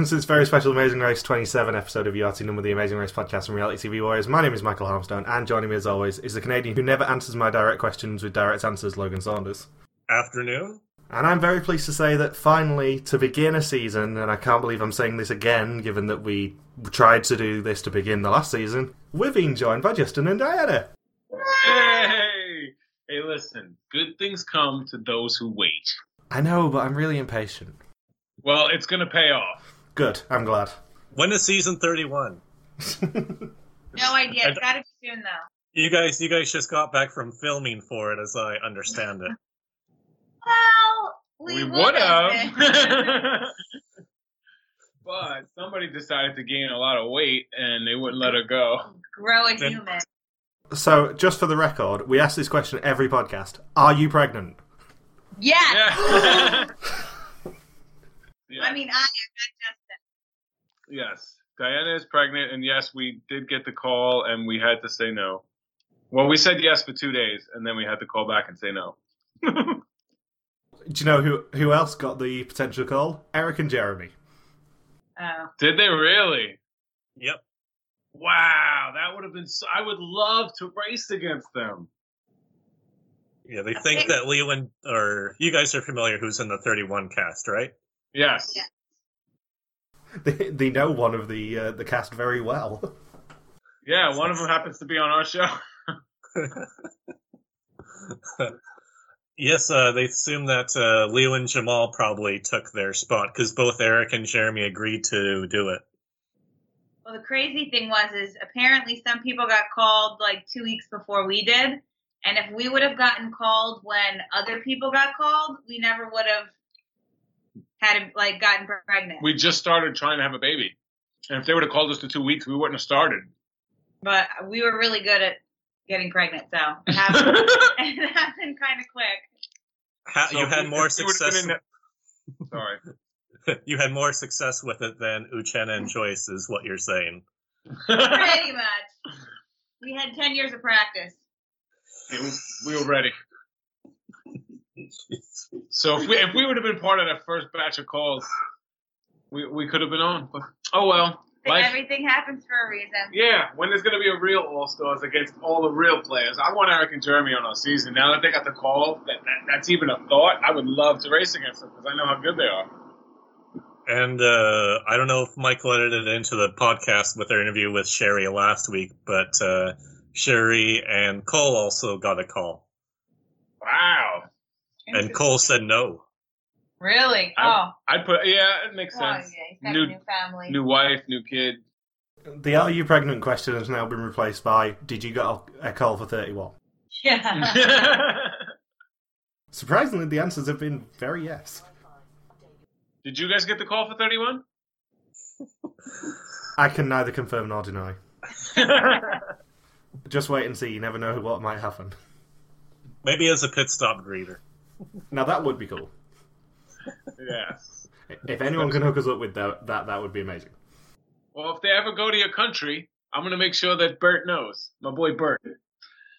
Welcome to this very special Amazing Race 27 episode of URT Number, the Amazing Race podcast from Reality TV Warriors. My name is Michael Harmstone, and joining me as always is the Canadian who never answers my direct questions with direct answers, Logan Saunders. Afternoon. And I'm very pleased to say that finally, to begin a season, and I can't believe I'm saying this again, given that we tried to do this to begin the last season, we're being joined by Justin and Diana. Hey! Hey, listen. Good things come to those who wait. I know, but I'm really impatient. Well, it's gonna pay off. Good, I'm glad. When is season thirty-one? No idea. It's got to be soon, though. You guys, you guys just got back from filming for it, as I understand it. Well, we, We would would have. but somebody decided to gain a lot of weight and they wouldn't let her go. grow a human. So, just for the record, we ask this question every podcast Are you pregnant? Yes. Yeah. Yeah. I mean, I am not yes. Diana is pregnant, and yes, we did get the call, and we had to say no. Well, we said yes for two days, and then we had to call back and say no. Do you know who who else got the potential call? Eric and Jeremy. Oh. Did they really? Yep. Wow, that would have been. So, I would love to race against them. Yeah, they think that Leland, or you guys are familiar who's in the thirty-one cast, right? Yes. Yeah. They, they know one of the uh, the cast very well. Yeah, one of them happens to be on our show. yes, uh, they assume that uh, Leo and Jamal probably took their spot because both Eric and Jeremy agreed to do it. Well, the crazy thing was, is apparently some people got called like two weeks before we did, and if we would have gotten called when other people got called, we never would have had like gotten pregnant. We just started trying to have a baby. And if they would have called us to two weeks, we wouldn't have started. but we were really good at getting pregnant, so it happened, it happened kind of quick. Ha- So you had we- more if we would've been success. in that- Sorry. you had more success with it than Uchenna and Joyce, is what you're saying. Pretty much. We had ten years of practice. It was- we were ready. So if we if we would have been part of that first batch of calls, we we could have been on. But oh well. Life, everything happens for a reason. yeah, when there's going to be a real All Stars against all the real players, I want Eric and Jeremy on our season. Now that they got the call, that, that that's even a thought. I would love to race against them because I know how good they are. And uh, I don't know if Michael edited it into the podcast with their interview with Sheri last week, but uh, Sheri and Cole also got a call. Wow. And Cole said no. Really? I- oh. I'd put yeah, it makes Well, sense. yeah, New- new family. New wife, new kid. The Are You Pregnant question has now been replaced by Did you get a, a call for 31? yeah. Surprisingly, the answers have been very yes. Did you guys get the call for 31? I can neither confirm nor deny. Just wait and see, you never know what might happen. Maybe as a pit stop greeter. Now, that would be cool. yes. If anyone can hook us up with that, that, that would be amazing. Well, if they ever go to your country, I'm gonna make sure that Bert knows. My boy Bert.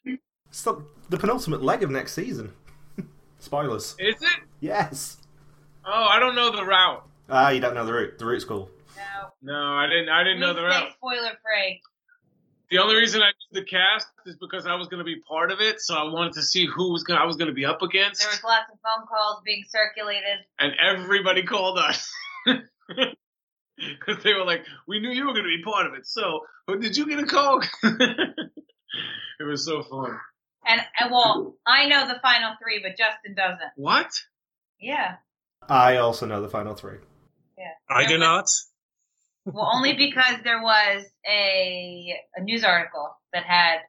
It's the, the penultimate leg of next season. Spoilers. Is it? Yes. Oh, I don't know the route. Ah, you don't know the route. The route's cool. no. No, I didn't. I didn't know the We route. stay spoiler free. The only reason I did the cast is because I was gonna be part of it, so I wanted to see who was gonna I was gonna be up against, There was lots of phone calls being circulated. and everybody called us. Because they were like, "We knew you were going to be part of it." So, but did you get a call? it was so fun. And, and well, I know the final three, but Justin doesn't. What? Yeah. I also know the final three. Yeah. I do not. Well, only because there was a a news article that had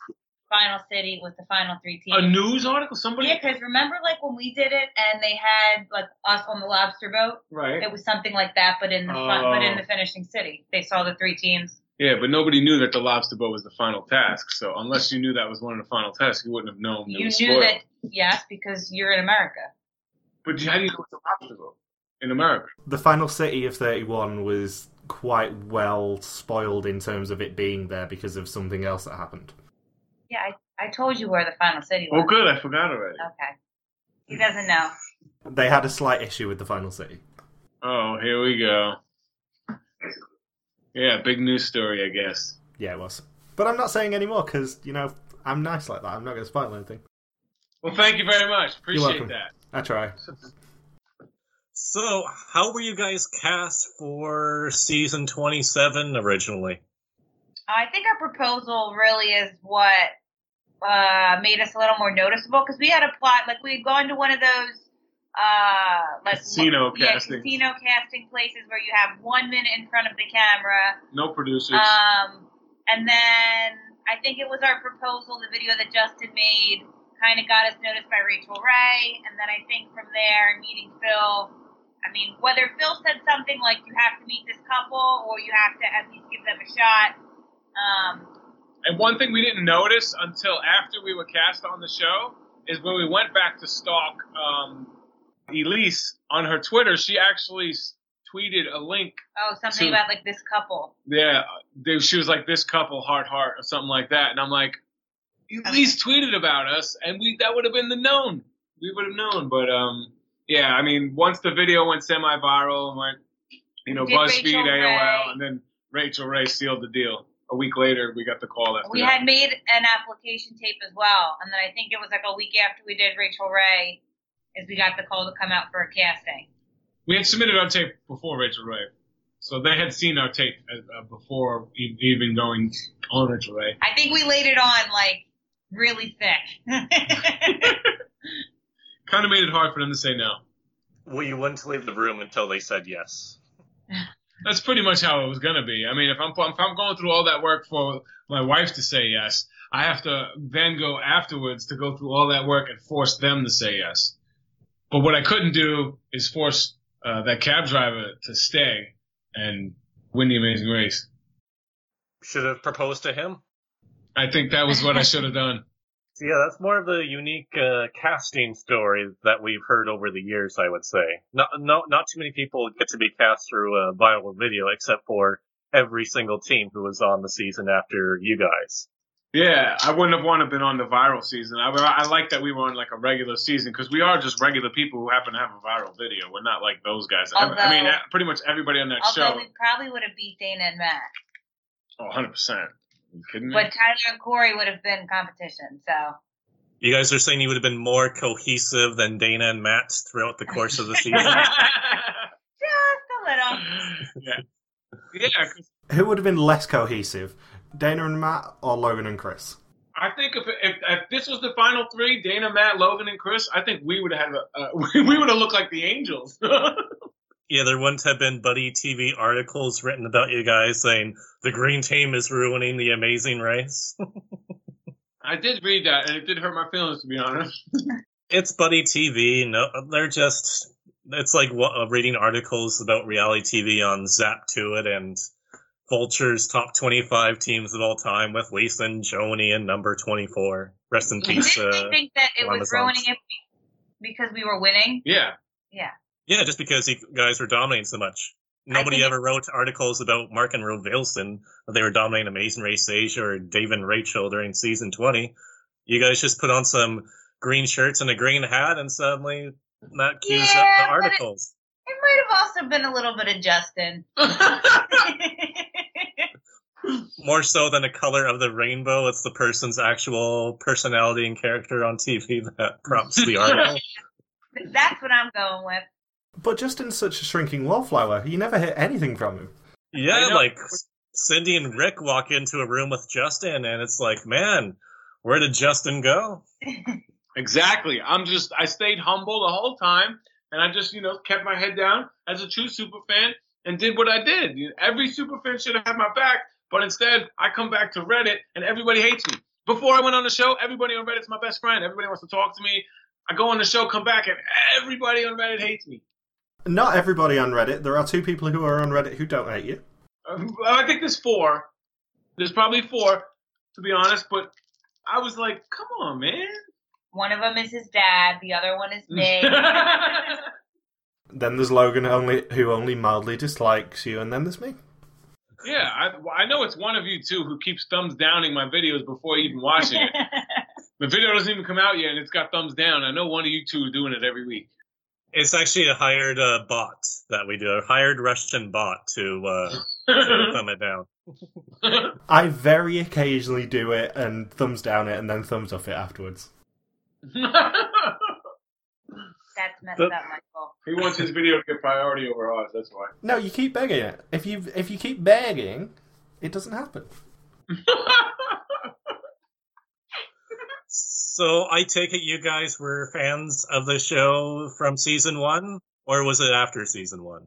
final city with the final three teams. A news article? Somebody? Yeah, because remember, like when we did it, and they had like us on the lobster boat. Right. It was something like that, but in the front, but in Oh. the finishing city, they saw the three teams. Yeah, but nobody knew that the lobster boat was the final task. So unless you knew that was one of the final tasks, you wouldn't have known. it You knew spoiled. that, yes, because you're in America. But how do you know it's a lobster boat in America? The final city of 31 was quite well spoiled in terms of it being there because of something else that happened. Yeah, I, I told you where the final city oh, was. Oh, good. I forgot already. Okay. He doesn't know. They had a slight issue with the final city. Oh, here we go. Yeah, big news story, I guess. Yeah, it was. But I'm not saying any more because you know I'm nice like that. I'm not going to spoil anything. Well, thank you very much. Appreciate welcome. that. I try. So, how were you guys cast for season 27 originally? I think our proposal really is what uh, made us a little more noticeable because we had a plot like we had gone to one of those uh, like Casino yeah, casting. casino casting places where you have one minute in front of the camera. No producers. Um, and then I think it was our proposal, the video that Justin made, kind of got us noticed by Rachael Ray. And then I think from there, meeting Phil. I mean, whether Phil said something like you have to meet this couple or you have to at least give them a shot. Um, And one thing we didn't notice until after we were cast on the show is when we went back to stalk um, Elise on her Twitter, she actually tweeted a link. oh, something To- about like this couple. Yeah, they, she was like, "This couple, heart, heart," or something like that, and I'm like, Elise tweeted about us, and we that would have been the known. We would have known, but um, yeah, I mean, once the video went semi-viral and went, you know, BuzzFeed, AOL, and then Rachael Ray sealed the deal. A week later, we got the call after We that. had made an application tape as well, and then I think it was like a week after we did Rachael Ray, is we got the call to come out for a casting. We had submitted our tape before Rachael Ray, so they had seen our tape uh, before e- even going on Rachael Ray. I think we laid it on like really thick. Kind of made it hard for them to say no. Well, you wouldn't leave the room until they said yes. That's pretty much how it was gonna be. I mean, if I'm if I'm going through all that work for my wife to say yes, I have to then go afterwards to go through all that work and force them to say yes. But what I couldn't do is force uh, that cab driver to stay and win the Amazing Race. Should have proposed to him. I think that was what I should have done. So yeah, that's more of the unique uh, casting story that we've heard over the years. I would say, not no, not too many people get to be cast through a viral video, except for every single team who was on the season after you guys. Yeah, I wouldn't have wanted to been on the viral season. I, I like that we were on like a regular season because we are just regular people who happen to have a viral video. We're not like those guys. I- I mean, pretty much everybody on that Although show. we probably would have beat Dana and Matt, Oh, 100 percent. You kidding me? but Tyler and Corey would have been competition. So You guys are saying you would have been more cohesive than Dana and Matt throughout the course of the season. just a little. yeah, yeah. 'cause Who would have been less cohesive, Dana and Matt or Logan and Chris? I think if, if if this was the final three, Dana, Matt, Logan, and Chris, I think we would have had a, uh, we would have looked like the Angels. yeah, there wouldn't have been Buddy TV articles written about you guys saying the green team is ruining the amazing race. I did read that, and it did hurt my feelings to be honest. it's Buddy TV. No, they're just. It's like what, uh, reading articles about reality TV on Zap2it and Vulture's top 25 teams of all time with Lisa and Joni and number 24. Rest in peace. Didn't Uh, they think that it was ruining it because we were winning? Yeah, yeah, just because you guys were dominating so much. Nobody ever wrote articles about Mark and Rovilson that they were dominating Amazing Race Asia or Dave and Rachel during season 20. You guys just put on some green shirts and a green hat and suddenly that cues up the but it- articles. It might have also been a little bit of Justin. More so than the color of the rainbow, it's the person's actual personality and character on TV that prompts the article. That's what I'm going with. But Justin's such a shrinking wallflower. You never hear anything from him. Yeah, like Cindy and Rick walk into a room with Justin, and it's like, man, where did Justin go? exactly. I'm just I stayed humble the whole time, and I just you know kept my head down as a true super fan and did what I did. Every super fan should have had my back, but instead I come back to Reddit and everybody hates me. Before I went on the show, everybody on Reddit's my best friend. Everybody wants to talk to me. I go on the show, come back, and everybody on Reddit hates me. Not everybody on Reddit. There are two people who are on Reddit who don't hate you. Um, I think there's four. There's probably four, to be honest. But I was like, come on, man. One of them is his dad. The other one is me. Then there's Logan only who only mildly dislikes you, and then there's me. yeah, I, I know it's one of you two who keeps thumbs downing my videos before even watching it. the video doesn't even come out yet, and it's got thumbs down. I know one of you two are doing it every week. It's actually a hired uh, bot that we do, a hired Russian bot to uh, to thumb it down. I very occasionally do it and thumbs down it and then thumbs up it afterwards. That's messed But- up, Michael. he wants his video to get priority over ours. That's why. No, you keep begging it. If you if you keep begging, it doesn't happen. So I take it you guys were fans of the show from season one, or was it after season one?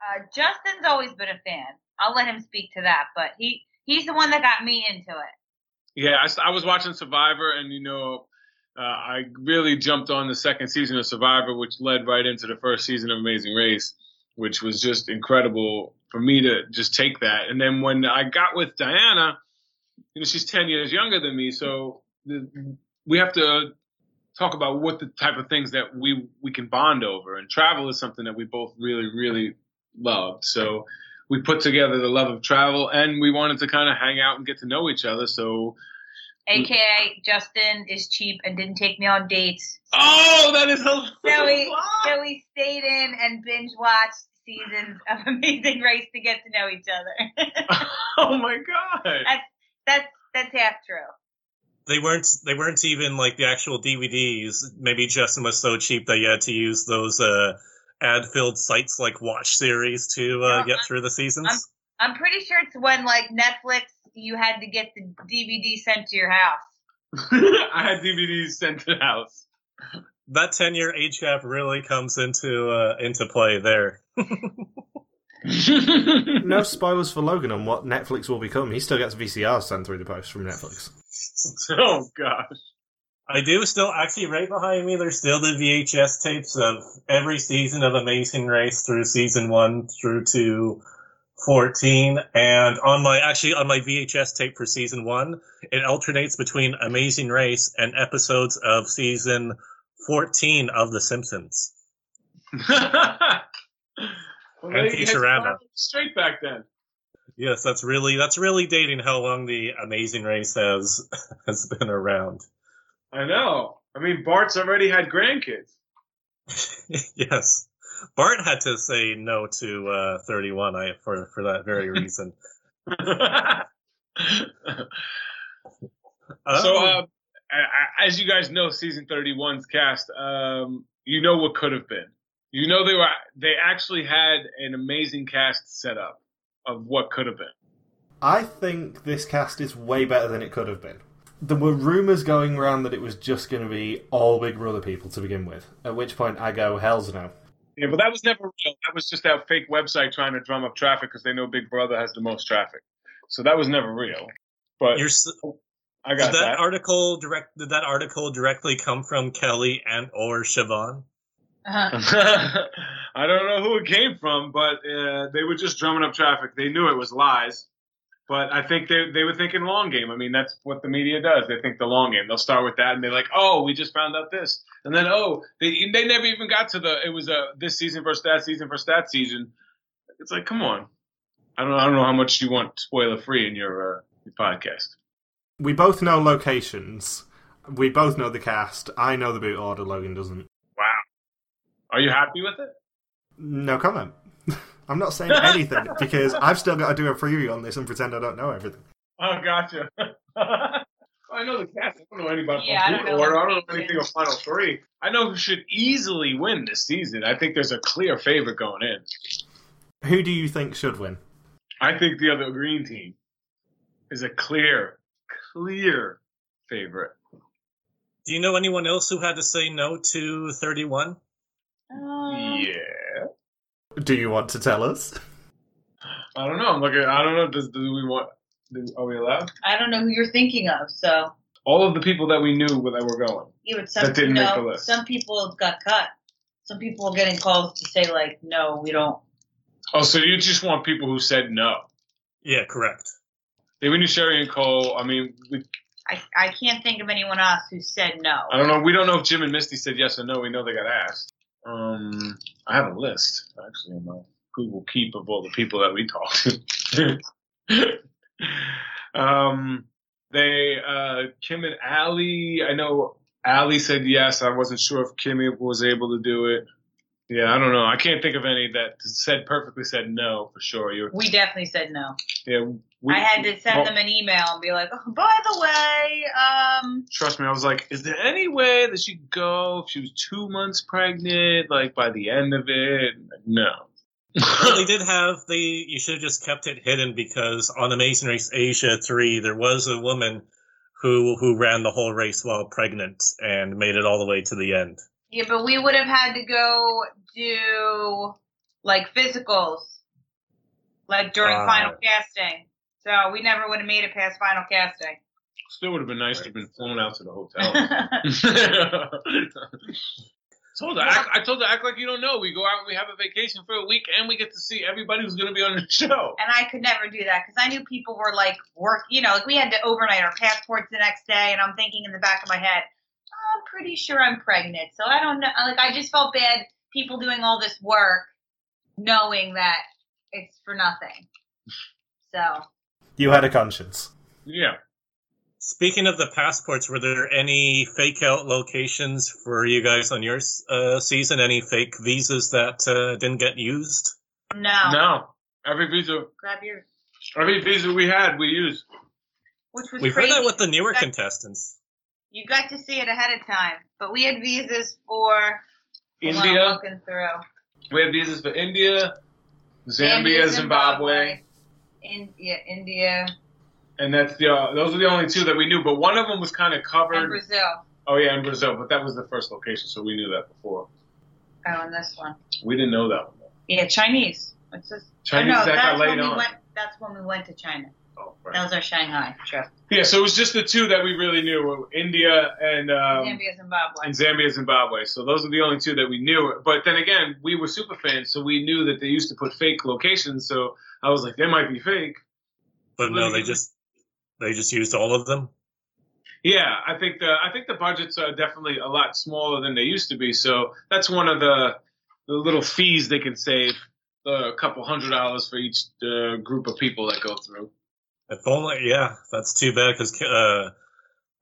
Uh, Justin's always been a fan. I'll let him speak to that, but he he's the one that got me into it. Yeah, I was watching Survivor, and you know, uh, I really jumped on the second season of Survivor, which led right into the first season of Amazing Race, which was just incredible for me to just take that. And then when I got with Diana, you know, she's ten years younger than me, so the, we have to talk about what the type of things that we we can bond over. And travel is something that we both really, really loved. So we put together the love of travel, and we wanted to kind of hang out and get to know each other. So AKA Justin is cheap and didn't take me on dates. Oh, that is hilarious. So we so we stayed in and binge watched seasons of Amazing Race to get to know each other. oh my god. that's that's half true. They weren't. They weren't even like the actual DVDs. Maybe Justin was so cheap that you had to use those uh, ad-filled sites like Watch Series to uh, No, get I'm- through the seasons. I'm pretty sure it's when like Netflix you had to get the DVD sent to your house. I had DVDs sent to the house. that ten-year age gap really comes into uh, into play there. No spoilers for Logan on what Netflix will become. He still gets VCRs sent through the post from Netflix. oh gosh. I do still actually right behind me. There's still the VHS tapes of every season of Amazing Race through season one through to fourteen, and on my actually on my VHS tape for season one, it alternates between Amazing Race and episodes of season fourteen of The Simpsons. well, And Futurama. straight back then. Yes, that's really that's really dating how long the Amazing Race has has been around. I know. I mean, Bart's already had grandkids. yes. Bart had to say no to uh, 31 I, for, for that very reason. So, Um, uh, a- a- as you guys know, season 31's cast, um, you know what could have been. You know they were they actually had an amazing cast set up of what could have been. I think this cast is way better than it could have been. There were rumours going around that it was just going to be all Big Brother people to begin with. At which point I go, hell's no. Yeah, but that was never real. That was just that fake website trying to drum up traffic because they know Big Brother has the most traffic. So that was never real. But you're, s- I did got that, that. article direct? Did that article directly come from Kelly and or Siobhan? Uh-huh. I don't know who it came from, but uh, they were just drumming up traffic. They knew it was lies, but I think they they were thinking long game. I mean, that's what the media does. They think the long game. They'll start with that, and they're like, "Oh, we just found out this," and then, "Oh, they they never even got to the it was a this season versus that season versus that season." It's like, come on. I don't I don't know how much you want spoiler free in your uh, your podcast. We both know locations. We both know the cast. I know the boot order, Logan doesn't. Wow. Are you happy with it? No comment. I'm not saying anything because I've still got to do a preview on this and pretend I don't know everything. Oh, gotcha. I know the cast. I don't know anything about Yeah, I don't know order. I don't know anything of Final Three. I know who should easily win this season. I think there's a clear favorite going in. Who do you think should win? I think the other green team is a clear, clear favorite. Do you know anyone else who had to say no to 31? Um, Yeah. Do you want to tell us? I don't know. I'm looking. I don't know. Does do we want? do- Are we allowed? I don't know who you're thinking of, so All of the people that we knew that were going. yeah, but some That didn't you make know, the list. some people got cut. Some people are getting calls to say like, no, we don't. Oh, so you just want people who said no? Yeah, correct. They we knew Sheri and Cole. I mean, we, I I can't think of anyone else who said no. I don't know. We don't know if Jim and Misty said yes or no. We know they got asked. Um, I have a list actually in my Google Keep of all the people that we talked to. um, they uh, Kim and Ali. I know Ali said yes. I wasn't sure if Kimmy was able to do it. Yeah, I don't know. I can't think of any that said perfectly said no for sure. You, We definitely said no. yeah, we, I had to send well, them an email and be like, oh, by the way, um, Trust me, I was like, is there any way that she'd go if she was two months pregnant, like by the end of it? No. well, they did have the. You should have just kept it hidden because on the Amazing Race Asia three, there was a woman who who ran the whole race while pregnant and made it all the way to the end. Yeah, but we would have had to go do like physicals, like during Ah. final casting. So we never would have made it past final casting. Still would have been nice to have been flown out to the hotel. and told her, act, I told her, act like you don't know. We go out and we have a vacation for a week, and we get to see everybody who's going to be on the show. And I could never do that because I knew people were like work, you know, like we had to overnight our passports the next day, and I'm thinking in the back of my head, "Oh, I'm pretty sure I'm pregnant. So I don't know. Like I just felt bad people doing all this work knowing that it's for nothing. So You had a conscience. Yeah. Speaking of the passports, were there any fake out locations for you guys on your uh, season? Any fake visas that uh, didn't get used? no, No. Every visa, grab your, every visa we had, we used. which was We've crazy. heard that with the newer That- contestants. You got to see it ahead of time, but we had visas for hold on, I'm India. looking through We had visas for India, Zambia, Zimbabwe, India, India, and that's the uh, those are the only two that we knew. But one of them was kind of and covered. Brazil. Oh yeah, in Brazil, but that was the first location, so we knew that before. Oh, and this one. We didn't know that one. though. Yeah, Chinese. What's this? Chinese oh, no, that got laid when we on. went. That's when we went to China. Oh, That was our Shanghai trip. Yeah, so it was just the two that we really knew: India and um, Zambia, Zimbabwe. and Zambia, Zimbabwe. So those are the only two that we knew. But then again, we were super fans, so we knew that they used to put fake locations. So I was like, they might be fake. But no, they just they just used all of them. Yeah, I think the I think the budgets are definitely a lot smaller than they used to be. So that's one of the the little fees they can save. A couple hundred dollars for each uh, group of people that go through. If only, yeah, that's too bad because uh,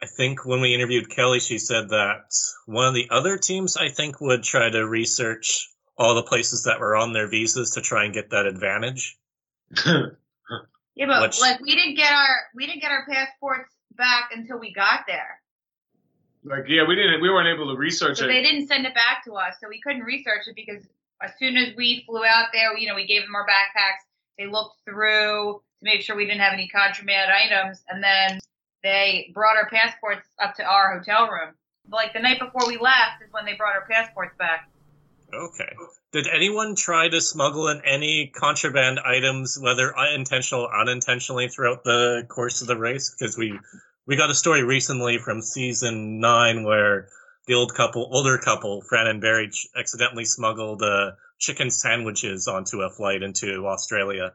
I think when we interviewed Kelly, she said that one of the other teams, I think, would try to research all the places that were on their visas to try and get that advantage. Yeah, but Which- like we didn't get our we didn't get our passports back until we got there. like, yeah, we didn't, we weren't able to research So it. they didn't send it back to us, so we couldn't research it because as soon as we flew out there, you know, we gave them our backpacks. They looked through to make sure we didn't have any contraband items, and then they brought our passports up to our hotel room. Like the night before we left is when they brought our passports back. Okay. Did anyone try to smuggle in any contraband items, whether intentional or unintentionally, throughout the course of the race? Because we we got a story recently from season nine where the old couple, older couple, Fran and Barry, accidentally smuggled uh, chicken sandwiches onto a flight into Australia.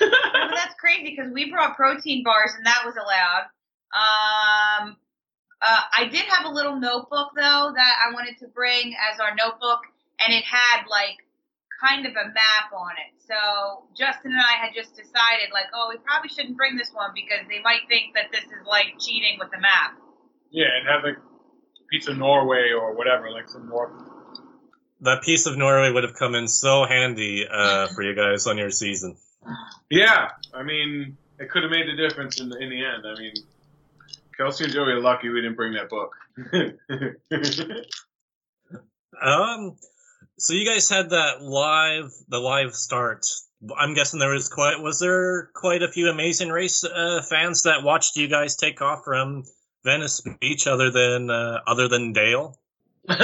Yeah, but that's crazy because we brought protein bars and that was allowed. Um, uh, I did have a little notebook though that I wanted to bring as our notebook, and it had like kind of a map on it. So Justin and I had just decided like, oh, we probably shouldn't bring this one because they might think that this is like cheating with the map. yeah, and have like pizza Norway or whatever, like some North. That piece of Norway would have come in so handy uh, for you guys on your season. Yeah, I mean, it could have made the difference in the, in the end. I mean, Kelsey and Joey are lucky we didn't bring that book. Um, so you guys had that live, the live start. I'm guessing there was quite, was there quite a few Amazing Race uh, fans that watched you guys take off from Venice Beach, other than uh, other than Dale?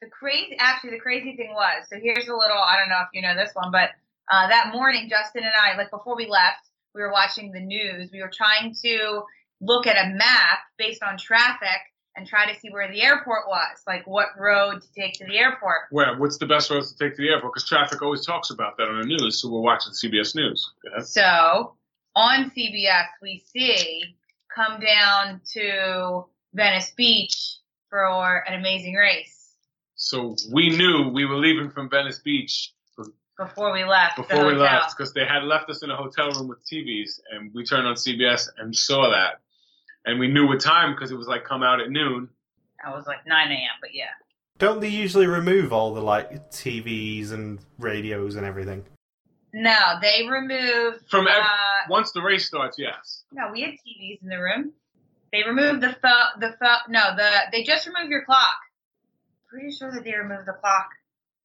The crazy, actually, the crazy thing was, so here's a little, I don't know if you know this one, but uh, that morning, Justin and I, like before we left, we were watching the news. We were trying to look at a map based on traffic and try to see where the airport was, like what road to take to the airport. Well, what's the best road to take to the airport? Because traffic always talks about that on the news, so we're watching CBS News. Yeah. So on CBS, we see come down to Venice Beach for an amazing race So we knew we were leaving from Venice Beach before we left. the before we left because they had left us in a hotel room with TVs, and we turned on CBS and saw that, and we knew what time because it was like come out at noon. I was like 9 a.m., but yeah. Don't they usually remove all the like TVs and radios and everything? No, they remove From ev- uh, once the race starts, yes. no, we had TVs in the room. They removed the phone. The phone. No, the they just removed your clock. Pretty sure that they removed the clock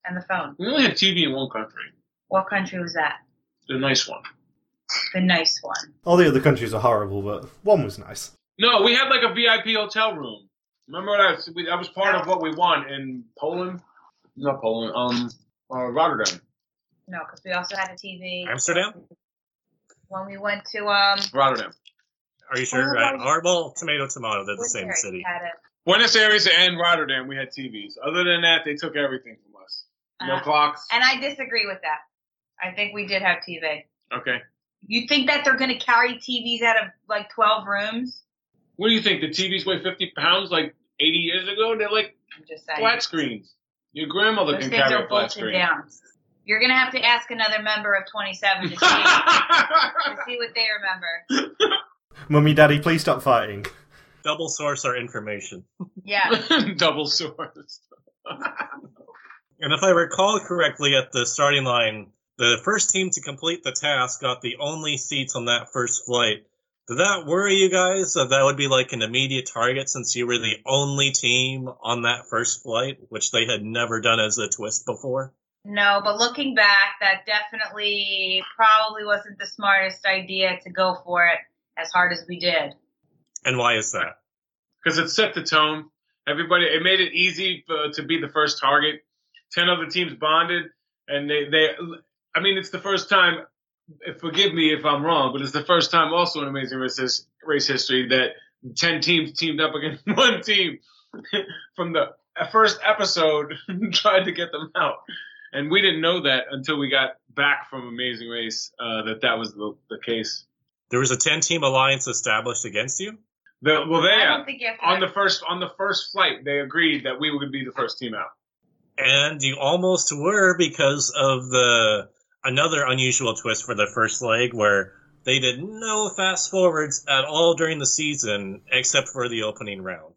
and the phone. We only had TV in one country, What country was that? the nice one. The nice one. All the other countries are horrible, but one was nice. No, we had like a VIP hotel room. Remember that? we- That was part of what we won in Poland. Not Poland. Um, uh, Rotterdam. No, because we also had a TV. Amsterdam? When we went to um. Rotterdam. Are you sure? No. or well, tomato, tomato. They're the Woodbury same city. Had it. Buenos Aires and Rotterdam, we had TVs. Other than that, they took everything from us. No Uh, clocks. And I disagree with that. I think we did have TV. Okay. You think that they're going to carry TVs out of like 12 rooms? What do you think? The TVs weigh 50 pounds like 80 years ago? They're like I'm just saying. flat screens. Your grandmother Those can carry are a flat bolted screen. down. You're going to have to ask another member of 27 to see, to see what they remember. Mummy, Daddy, please stop fighting. Double source our information. Yeah. Double swords. And if I recall correctly, at the starting line, the first team to complete the task got the only seats on that first flight. Did that worry you guys that that would be like an immediate target since you were the only team on that first flight, which they had never done as a twist before? No, but looking back, that definitely probably wasn't the smartest idea to go for it as hard as we did. And why is that? Because it set the tone. Everybody, it made it easy for, to be the first target. Ten other teams bonded, and they, they, I mean, it's the first time. Forgive me if I'm wrong, but it's the first time also in Amazing Race, race history that ten teams teamed up against one team from the first episode, tried to get them out, and we didn't know that until we got back from Amazing Race uh, that that was the, the case. There was a 10 team alliance established against you? The, well, I there don't think you have to on the first on the first flight, they agreed that we would be the first team out. And you almost were because of the another unusual twist for the first leg where they did no fast forwards at all during the season except for the opening round.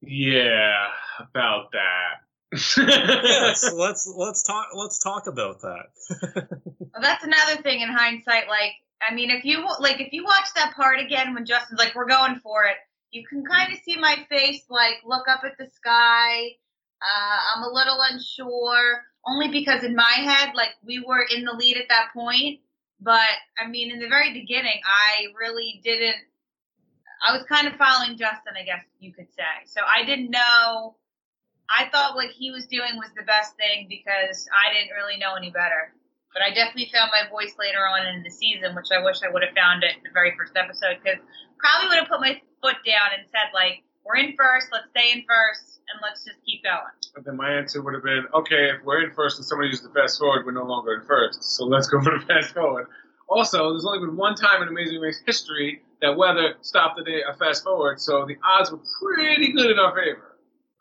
Yeah, about that. yes, let's let's talk let's talk about that. Well, that's another thing in hindsight. Like, I mean, if you like, if you watch that part again when Justin's like, "We're going for it," you can kind of see my face like look up at the sky. Uh, I'm a little unsure, only because in my head, like we were in the lead at that point. But I mean, in the very beginning, I really didn't. I was kind of following Justin, I guess you could say. So I didn't know. I thought what he was doing was the best thing because I didn't really know any better. But I definitely found my voice later on in the season, which I wish I would have found it in the very first episode because probably would have put my foot down and said like, "We're in first, let's stay in first, and let's just keep going." But then my answer would have been, okay, if we're in first and somebody uses the fast forward, we're no longer in first. So let's go for the fast forward. Also, there's only been one time in Amazing Race history that weather stopped a, day, a fast forward, so the odds were pretty good in our favor.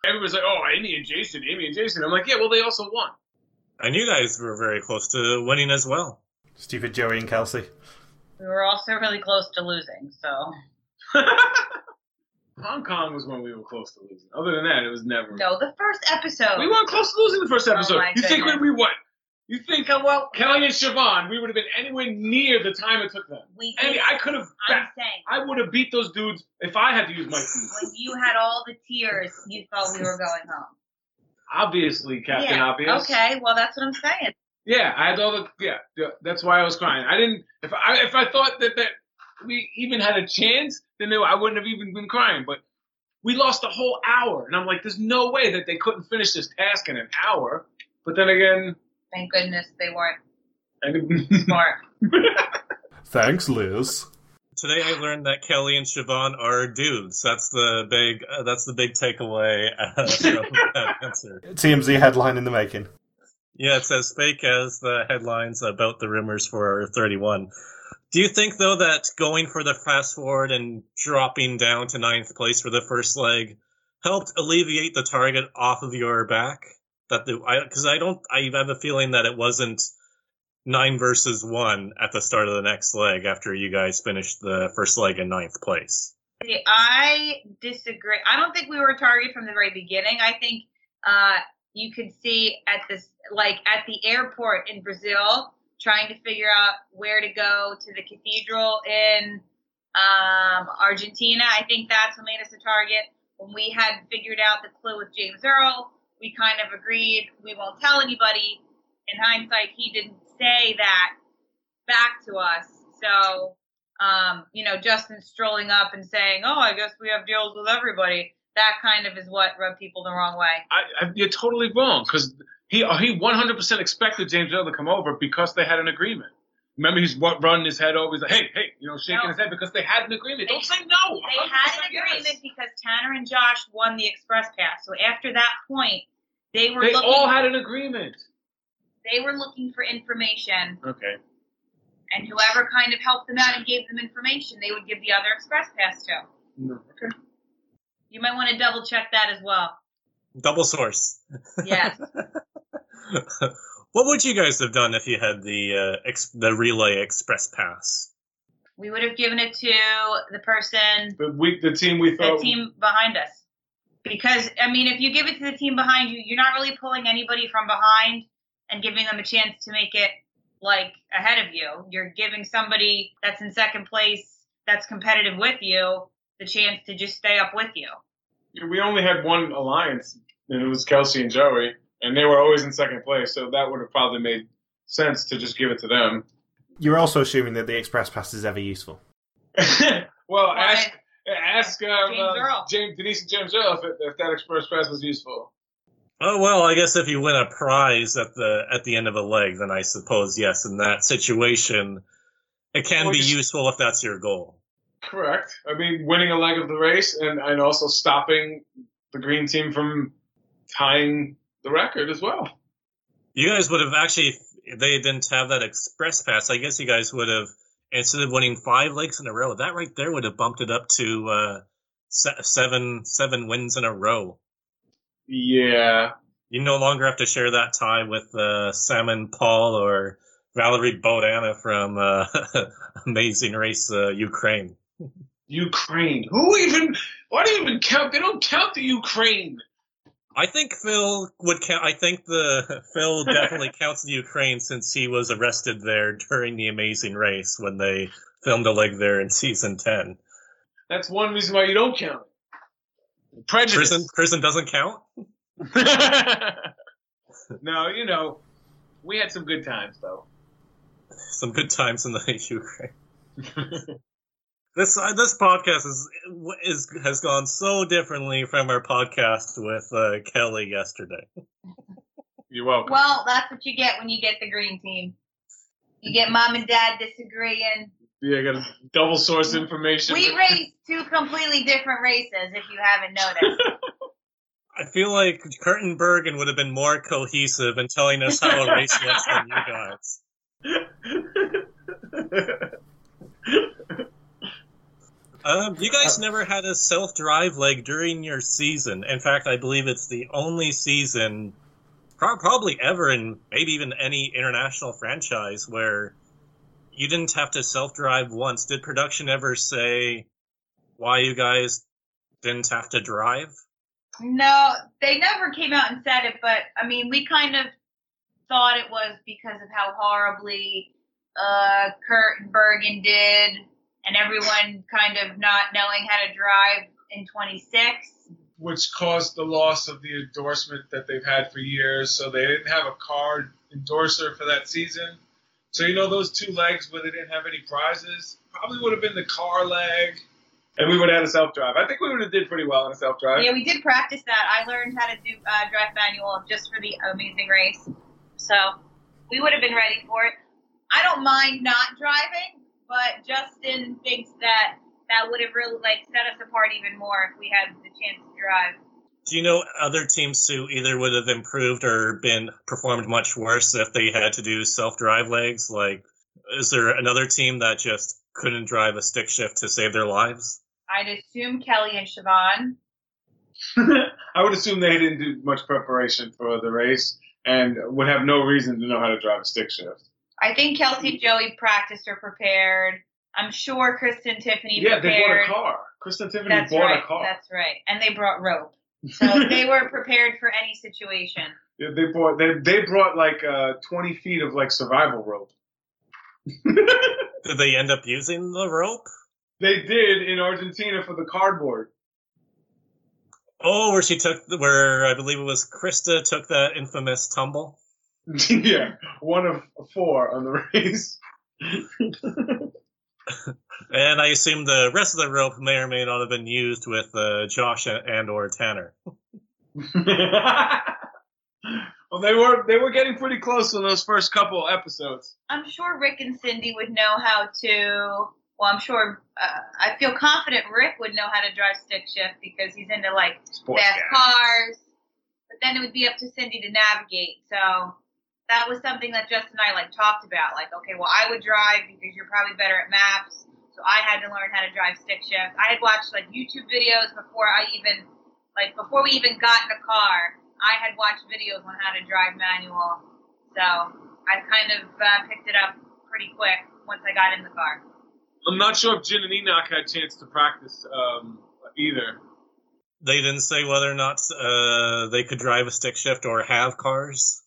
Everybody's like, oh, Amy and Jason, Amy and Jason. I'm like, yeah, well, they also won. And you guys were very close to winning as well. Stupid Joey and Kelsey. We were also really close to losing, so Hong Kong was when we were close to losing. Other than that, it was never. no, the first episode. We weren't close to losing the first oh episode. Oh you think when we won? You think So well, Kelly and Siobhan, we would have been anywhere near the time it took them. we did. I could have. I'm saying I would have beat those dudes if I had to use my teeth. when you had all the tears, you thought we were going home. Obviously, Captain yeah. Obvious. Okay, well that's what I'm saying. Yeah, I had all the. Yeah, yeah, that's why I was crying. I didn't. If I if I thought that that we even had a chance, then I wouldn't have even been crying. But we lost a whole hour, and I'm like, there's no way that they couldn't finish this task in an hour. But then again, Thank goodness they weren't smart. Thanks, Liz. Today I learned that Kelly and Siobhan are dudes. That's the big uh, that's the big takeaway uh, from that answer. TMZ headline in the making. Yeah, it's as fake as the headlines about the rumors for 31. Do you think though that going for the fast forward and dropping down to ninth place for the first leg helped alleviate the target off of your back? That the because I, don't I have a feeling that it wasn't nine versus one at the start of the next leg after you guys finished the first leg in ninth place. I disagree. I don't think we were targeted from the very beginning. I think uh, you could see at this, like at the airport in Brazil, trying to figure out where to go to the cathedral in um, Argentina. I think that's what made us a target. When we had figured out the clue with James Earl, we kind of agreed we won't tell anybody. In hindsight, he didn't say that back to us. So, um, you know, Justin strolling up and saying, "Oh, I guess we have deals with everybody." That kind of is what rubbed people the wrong way. I, I, you're totally wrong because he uh, he 100% expected James Earl to come over because they had an agreement. Remember, he's what running his head over. He's like, "Hey, hey," you know, shaking No. his head because they had an agreement. They- Don't say no. They had an yes. agreement because Tanner and Josh won the express pass. So after that point, they were They looking. all had an agreement. they were looking for information, Okay. and whoever kind of helped them out and gave them information, they would give the other express pass to. No. Okay. You might want to double check that as well. Double source. Yes. what would you guys have done if you had the uh, ex- the relay express pass? we would have given it to the person, The we the team we thought, the team behind us. Because, I mean, if you give it to the team behind you, you're not really pulling anybody from behind and giving them a chance to make it, like, ahead of you. You're giving somebody that's in second place, that's competitive with you, the chance to just stay up with you. we only had one alliance, and it was Kelsey and Joey, and they were always in second place, so that would have probably made sense to just give it to them. You're also assuming that the express pass is ever useful. well, Why? ask ask um, James uh, Earl. James, Denise and James Earl if, it, if that express pass was useful. Oh well, I guess if you win a prize at the at the end of a leg, then I suppose yes. In that situation, it can Or be just- useful if that's your goal. Correct. I mean, winning a leg of the race and, and also stopping the green team from tying the record as well. You guys would have actually, if they didn't have that express pass, I guess you guys would have instead of winning five legs in a row, that right there would have bumped it up to uh, se- seven seven wins in a row. Yeah. You no longer have to share that tie with uh, Salmon Paul or Valerie Bodana from uh, Amazing Race uh, Ukraine. Ukraine. Who even? Why do you even count? They don't count the Ukraine. I think Phil would count. I think the Phil definitely counts the Ukraine since he was arrested there during the Amazing Race when they filmed a leg there in season ten. That's one reason why you don't count it. Prejudice. Prison, prison doesn't count. no, you know, we had some good times though. Some good times in the Ukraine. This uh, this podcast is is has gone so differently from our podcast with uh, Kelly yesterday. You're welcome. Well, that's what you get when you get the green team. You get mom and dad disagreeing. yeah, I got double source information. We raced two completely different races, if you haven't noticed. I feel like Kurt and Bergen would have been more cohesive in telling us how a race was than you guys. Um, you guys never had a self drive leg during your season. In fact, I believe it's the only season, pro- probably ever, in maybe even any international franchise, where you didn't have to self drive once. Did production ever say why you guys didn't have to drive? No, they never came out and said it, but I mean, we kind of thought it was because of how horribly uh, Kurt and Bergen did, and everyone kind of not knowing how to drive in 26. which caused the loss of the endorsement that they've had for years. So they didn't have a car endorser for that season. So you know those two legs where they didn't have any prizes probably would have been the car leg, and we would have had a self drive. I think we would have did pretty well in a self drive. Yeah, we did practice that. I learned how to do uh, drive manual just for the amazing race, so we would have been ready for it. I don't mind not driving, but Justin thinks that that would have really like set us apart even more if we had the chance to drive. Do you know other teams who either would have improved or been performed much worse if they had to do self drive legs? Like, is there another team that just couldn't drive a stick shift to save their lives? I'd assume Kelly and Siobhan. I would assume they didn't do much preparation for the race and would have no reason to know how to drive a stick shift. I think Kelsey and Joey practiced or prepared. I'm sure Kristen Tiffany Yeah, they bought prepared. a car. Kristen Tiffany That's bought right. a car. That's right. And they brought rope. So they were prepared for any situation. Yeah, they brought they they brought like uh, twenty feet of like survival rope. Did they end up using the rope? They did in Argentina for the cardboard. Oh, where she took, where I believe it was Krista took that infamous tumble. yeah, one of four on the race. And I assume the rest of the rope may or may not have been used with uh, Josh and, and or Tanner. well, they were they were getting pretty close in those first couple episodes. I'm sure Rick and Cindy would know how to. Well, I'm sure. Uh, I feel confident Rick would know how to drive stick shift because he's into like Sports fast guys. cars. But then it would be up to Cindy to navigate. So that was something that Justin and I like talked about. Like, okay, well, I would drive because you're probably better at maps. So I had to learn how to drive stick shift. I had watched like YouTube videos before I even like before we even got in the car. I had watched videos on how to drive manual. So I kind of uh, picked it up pretty quick once I got in the car. I'm not sure if Jin and Enoch had a chance to practice um, either. They didn't say whether or not uh, they could drive a stick shift or have cars.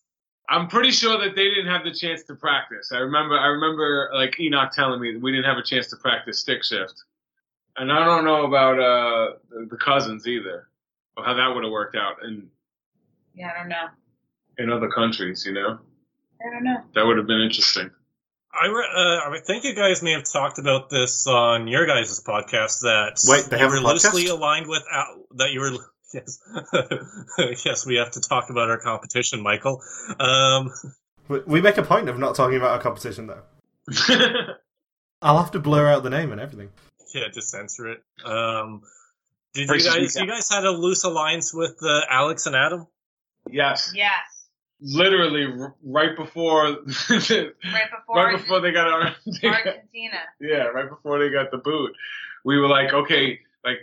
I'm pretty sure that they didn't have the chance to practice. I remember I remember like Enoch telling me that we didn't have a chance to practice stick shift. And I don't know about uh, the, the cousins either, or how that would have worked out in Yeah, I don't know. in other countries. You know, I don't know. that would have been interesting. I, re- uh, I think you guys may have talked about this on your guys' podcast that Wait, they you have were loosely aligned with Al- that you were yes yes we have to talk about our competition, Michael. Um, We- We make a point of not talking about our competition, though. I'll have to blur out the name and everything. yeah, just censor it. Um, did you guys you guys had a loose alliance with uh, Alex and Adam? yes, Yes. literally r- right before, Right before, right before they got our, they got- Argentina. yeah, right before they got the boot, we were like, okay, like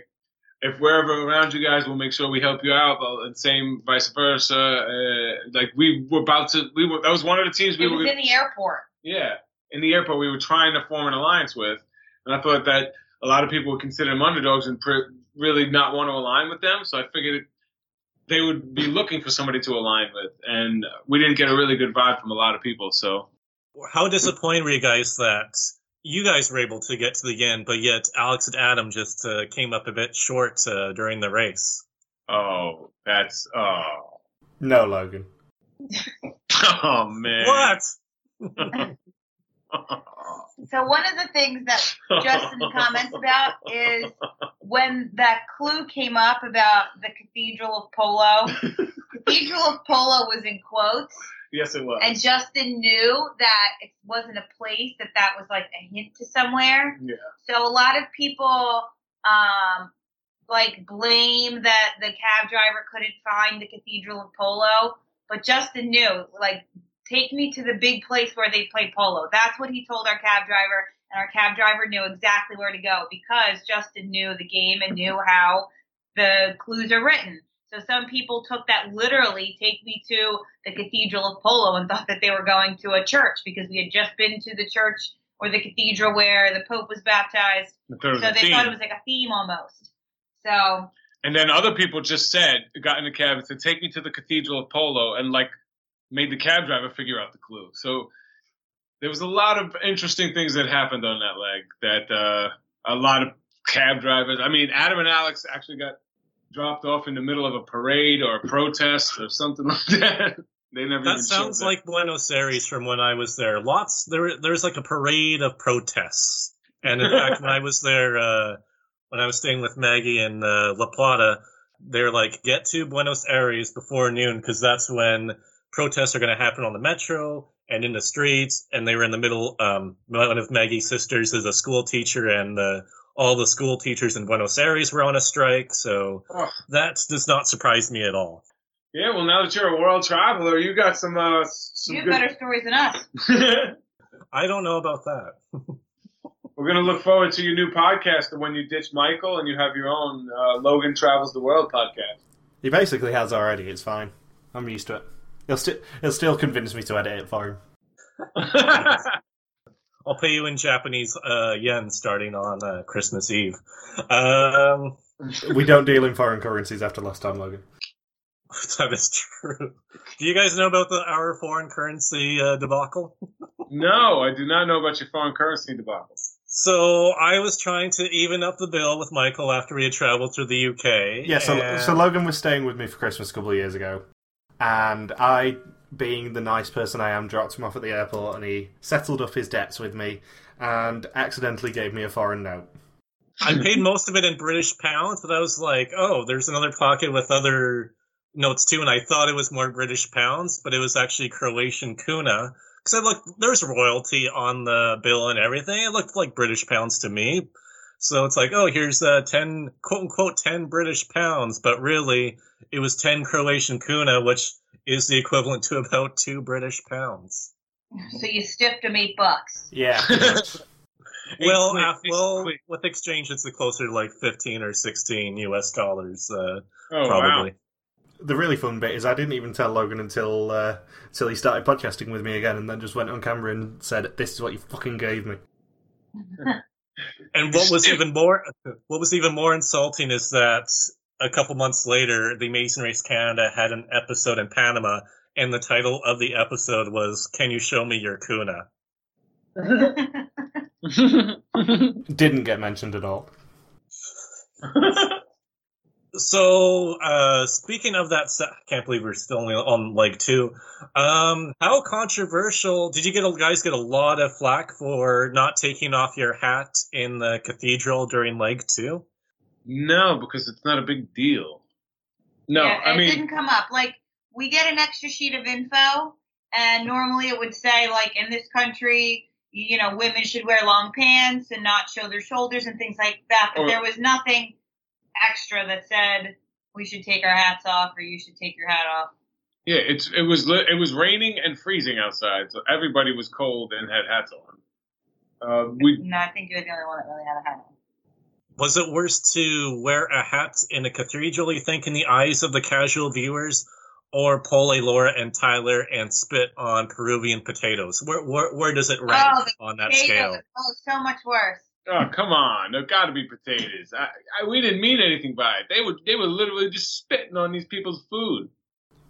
if we're ever around you guys, we'll make sure we help you out. But and same vice versa. Uh, like we were about to, we were that was one of the teams we It were. in the airport. Yeah, in the airport, we were trying to form an alliance with, and I thought that a lot of people would consider them underdogs and pr- really not want to align with them. So I figured they would be looking for somebody to align with, and we didn't get a really good vibe from a lot of people. So How disappointed were you guys that you guys were able to get to the end, but yet Alex and Adam just uh, came up a bit short uh, during the race? oh, that's oh, No, Logan. oh man, What? So one of the things that Justin comments about is when that clue came up about the Cathedral of Polo. Cathedral of Polo was in quotes, yes, it was. and Justin knew that it wasn't a place that that was like a hint to somewhere. yeah, So a lot of people um, like blame that the cab driver couldn't find the Cathedral of Polo, but Justin knew like take me to the big place where they play polo. That's what he told our cab driver, and our cab driver knew exactly where to go because Justin knew the game and knew how the clues are written. So some people took that literally, take me to the Cathedral of Polo, and thought that they were going to a church because we had just been to the church or the cathedral where the Pope was baptized. I thought it was So they theme. thought it was like a theme almost. So And then other people just said, got in the cab and said, "Take me to the Cathedral of Polo," and like made the cab driver figure out the clue. So there was a lot of interesting things that happened on that leg. That uh, a lot of cab drivers. I mean, Adam and Alex actually got dropped off in the middle of a parade or a protest or something like that. They never That sounds like Buenos Aires from when I was there. Lots there. There's like a parade of protests, and in fact, when I was there, uh, when I was staying with Maggie in uh, La Plata, they're like, get to Buenos Aires before noon because that's when protests are going to happen on the metro and in the streets. And they were in the middle. Um, one of Maggie's sisters is a school teacher, and uh, all the school teachers in Buenos Aires were on a strike. So Oh. that does not surprise me at all. Yeah, well, now that you're a world traveler, you got some uh, some you have good. better stories than us. I don't know about that. We're gonna look forward to your new podcast when you ditch Michael and you have your own uh, Logan Travels the World podcast. He basically has already. It's fine. I'm used to it. He'll, sti- he'll still convince me to edit it for him. I'll pay you in Japanese uh, yen starting on uh, Christmas Eve. Um, we don't deal in foreign currencies after last time, Logan. that is true. Do you guys know about the our foreign currency uh, debacle? No, I do not know about your foreign currency debacle. So I was trying to even up the bill with Michael after we had traveled through the UK. Yeah, so, and- so Logan was staying with me for Christmas a couple of years ago, and I, being the nice person I am, dropped him off at the airport, and he settled up his debts with me, and accidentally gave me a foreign note. I paid most of it in British pounds, but I was like, oh, there's another pocket with other notes too, and I thought it was more British pounds, but it was actually Croatian kuna. Because I looked, there's royalty on the bill and everything. It looked like British pounds to me. So it's like, oh, here's uh, 10, quote unquote, 10 British pounds, but really it was 10 Croatian kuna, which is the equivalent to about two British pounds. So you stiffed him eight bucks. Yeah. Well, Wait, uh, well, wait. with exchange, it's the closer to like 15 or 16 US dollars, uh, Oh, probably. wow. the really fun bit is I didn't even tell Logan until uh, until he started podcasting with me again, and then just went on camera and said, "This is what you fucking gave me." And what was even more, what was even more insulting is that a couple months later, the Amazing Race Canada had an episode in Panama, and the title of the episode was "Can you show me your kuna?" Didn't get mentioned at all. So, uh, speaking of that, se- I can't believe we're still only on leg two. Um, how controversial did you get? A, guys get a lot of flack for not taking off your hat in the cathedral during leg two. No, because it's not a big deal. No, yeah, I it mean, didn't come up. Like we get an extra sheet of info, and normally it would say like in this country, you know, women should wear long pants and not show their shoulders and things like that. But Or- there was nothing extra that said we should take our hats off or you should take your hat off. yeah, it's it was it was raining and freezing outside, so everybody was cold and had hats on. Uh, we No, I think you were the only one that really had a hat on. Was it worse to wear a hat in a cathedral, you think, in the eyes of the casual viewers, or pull a Laura and Tyler and spit on Peruvian potatoes? Where where, where does it rank Oh, on that Potatoes, scale? Oh, so much worse. oh come on, there got to be potatoes. I, I we didn't mean anything by it. They were they were literally just spitting on these people's food.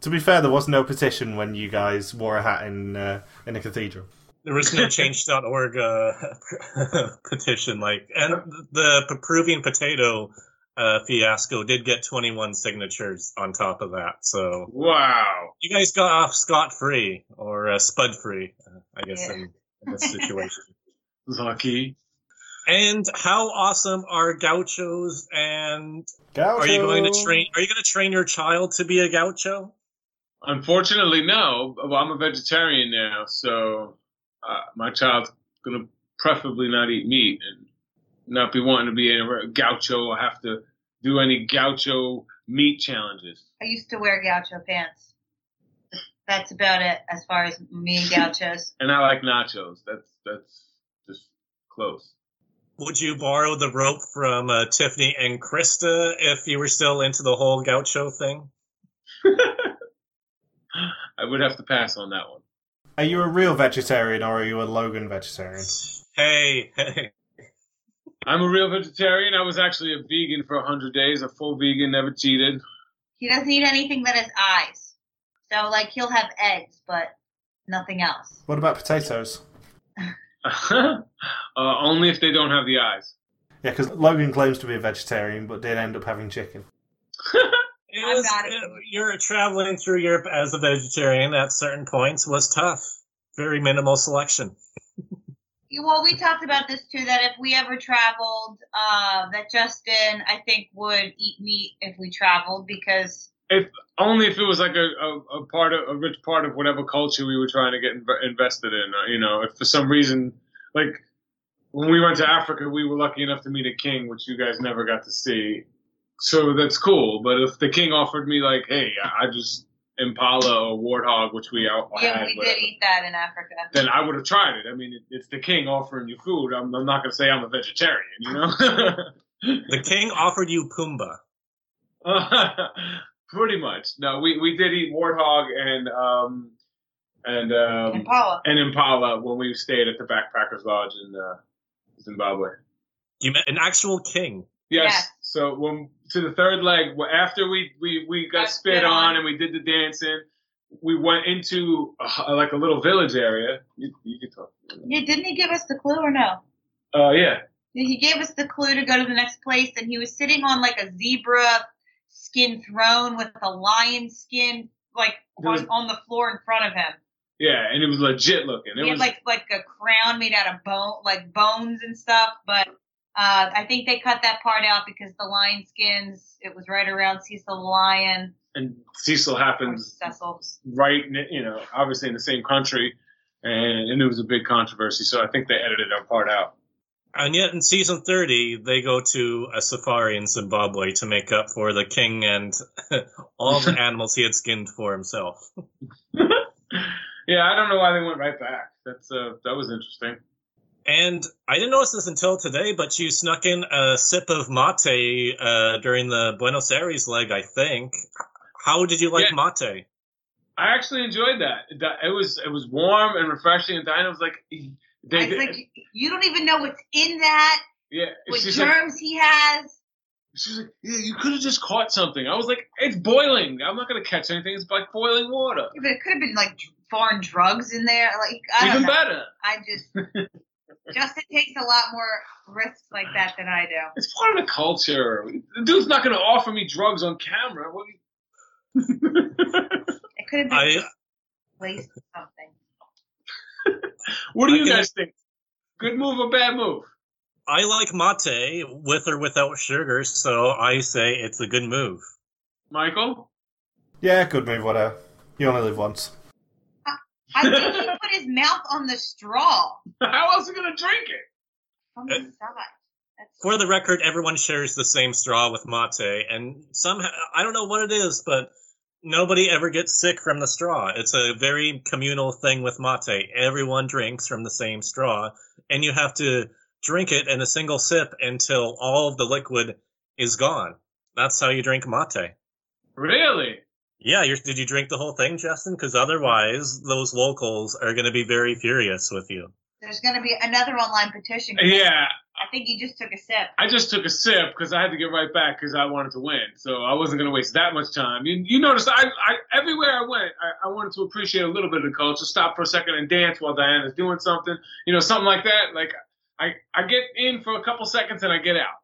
To be fair, there was no petition when you guys wore a hat in uh, in a cathedral. There was no Change.org uh, petition, like, and the Peruvian potato uh, fiasco did get 21 signatures on top of that. So Wow. you guys got off scot free or uh, spud free, uh, I guess, Yeah. in, in this situation. Lucky. And how awesome are gauchos? And Gaucho. are you going to train? Are you going to train your child to be a gaucho? Unfortunately, no. Well, I'm a vegetarian now, so uh, my child's gonna preferably not eat meat and not be wanting to be a gaucho or have to do any gaucho meat challenges. I used to wear gaucho pants. That's about it as far as me and gauchos. And I like nachos. That's that's just close. Would you borrow the rope from uh, Tiffany and Krista if you were still into the whole gaucho thing? I would have to pass on that one. Are you a real vegetarian or are you a Logan vegetarian? Hey, hey. I'm a real vegetarian. I was actually a vegan for 100 days, a full vegan, never cheated. He doesn't eat anything that has eyes. So, like, he'll have eggs, but nothing else. What about potatoes? uh, only if they don't have the eyes. Yeah, because Logan claims to be a vegetarian, but did end up having chicken. It I've was, got it. you're traveling through Europe as a vegetarian at certain points was tough. Very minimal selection. Well, we talked about this too. That if we ever traveled, uh, that Justin, I think, would eat meat if we traveled because if only if it was like a, a, a part of a rich part of whatever culture we were trying to get inv- invested in. uh, You know, if for some reason, like when we went to Africa, we were lucky enough to meet a king, which you guys never got to see. So that's cool. But if the king offered me like, hey, I just impala or warthog, which we out yeah, had, we whatever, did eat that in Africa. then I would have tried it. I mean, it, it's the king offering you food. I'm, I'm not going to say I'm a vegetarian, you know. The king offered you Pumbaa. Pretty much. No, we, we did eat warthog and um and um Impala. and impala when we stayed at the backpackers lodge in uh, Zimbabwe. You met an actual king. Yes. Yes. So when to the third leg, after we we we got Got spit spit on on. and we did the dancing, we went into uh, like a little village area. You, you can talk. Yeah, didn't he give us the clue or no? Uh, yeah. He gave us the clue to go to the next place, and he was sitting on like a zebra skin throne with a lion skin like was- on, on the floor in front of him. Yeah, and it was legit looking. It he was had like like a crown made out of bone, like bones and stuff. But uh, I think they cut that part out because the lion skins. It was right around Cecil the lion and Cecil or happens Cecil. right, you know, obviously in the same country, and, and it was a big controversy. So I think they edited that part out. And yet in season 30, they go to a safari in Zimbabwe to make up for the king and all the animals he had skinned for himself. yeah, I don't know why they went right back. That's uh, that was interesting. And I didn't notice this until today, but you snuck in a sip of mate uh, during the Buenos Aires leg, I think. How did you like Yeah. mate? I actually enjoyed that. That- It was it was warm and refreshing, and Diana was like, they, It's like you don't even know what's in that, yeah, what she's like, germs he has. she was like, yeah, you could have just caught something. I was like, it's boiling. I'm not gonna catch anything. It's like boiling water. But it could have been like foreign drugs in there. Like I don't Even know. better. I just Justin takes a lot more risks like that than I do. It's part of the culture. The dude's not gonna offer me drugs on camera. What? do you- It could have been I- just something. what do I you can- guys think? Good move or bad move? I like mate with or without sugar, so I say it's a good move. Michael? Yeah, good move, whatever. You only live once. I think he put his mouth on the straw How else are you gonna drink it? Oh from the. That's For the record, everyone shares the same straw with mate, and somehow I don't know what it is, but nobody ever gets sick from the straw. It's a very communal thing with mate. Everyone drinks from the same straw, and you have to drink it in a single sip until all of the liquid is gone. That's how you drink mate. Really? Yeah, you're, did you drink the whole thing, Justin? Because otherwise, those locals are going to be very furious with you. There's going to be another online petition. Yeah, I think you just took a sip. I just took a sip because I had to get right back because I wanted to win. So I wasn't going to waste that much time. You, you notice I, I everywhere I went, I, I wanted to appreciate a little bit of the culture. Stop for a second and dance while Diana's doing something. You know, something like that. Like I, I get in for a couple seconds and I get out.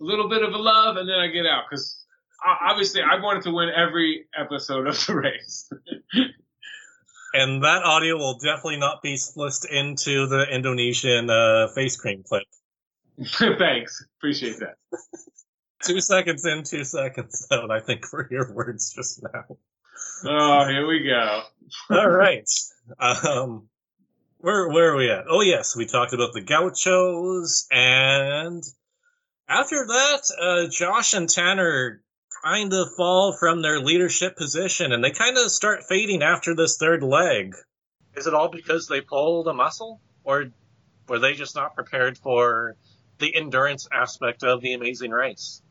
A little bit of a love and then I get out because obviously I wanted to win every episode of the race. And that audio will definitely not be spliced into the Indonesian uh, face cream clip. Thanks, appreciate that. Two seconds in, two seconds out, I think, for your words just now. Oh, here we go. All right. Um, where where are we at? Oh yes, we talked about the gauchos, and after that, uh, Josh and Tanner kind of fall from their leadership position, and they kind of start fading after this third leg. Is it all because they pulled a muscle, or were they just not prepared for the endurance aspect of the Amazing Race?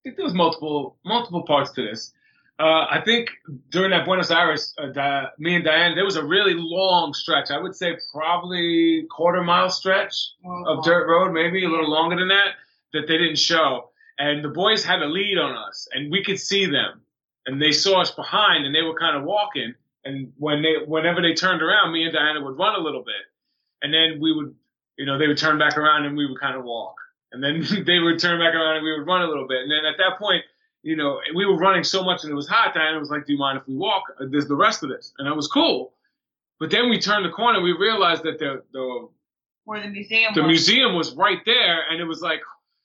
I think there was multiple multiple parts to this. Uh, I think during that Buenos Aires, uh, Di- me and Diane, there was a really long stretch. I would say probably quarter mile stretch of dirt road, maybe a little longer than that, that they didn't show. And the boys had a lead on us, and we could see them, and they saw us behind, and they were kind of walking. And when they, whenever they turned around, me and Diana would run a little bit, and then we would, you know, they would turn back around, and we would kind of walk, and then they would turn back around, and we would run a little bit, and then at that point, you know, we were running so much, and it was hot. Diana was like, "Do you mind if we walk? Uh, There's the rest of this," and that was cool. But then we turned the corner, we realized that the the Where the museum the was. museum was right there, and it was like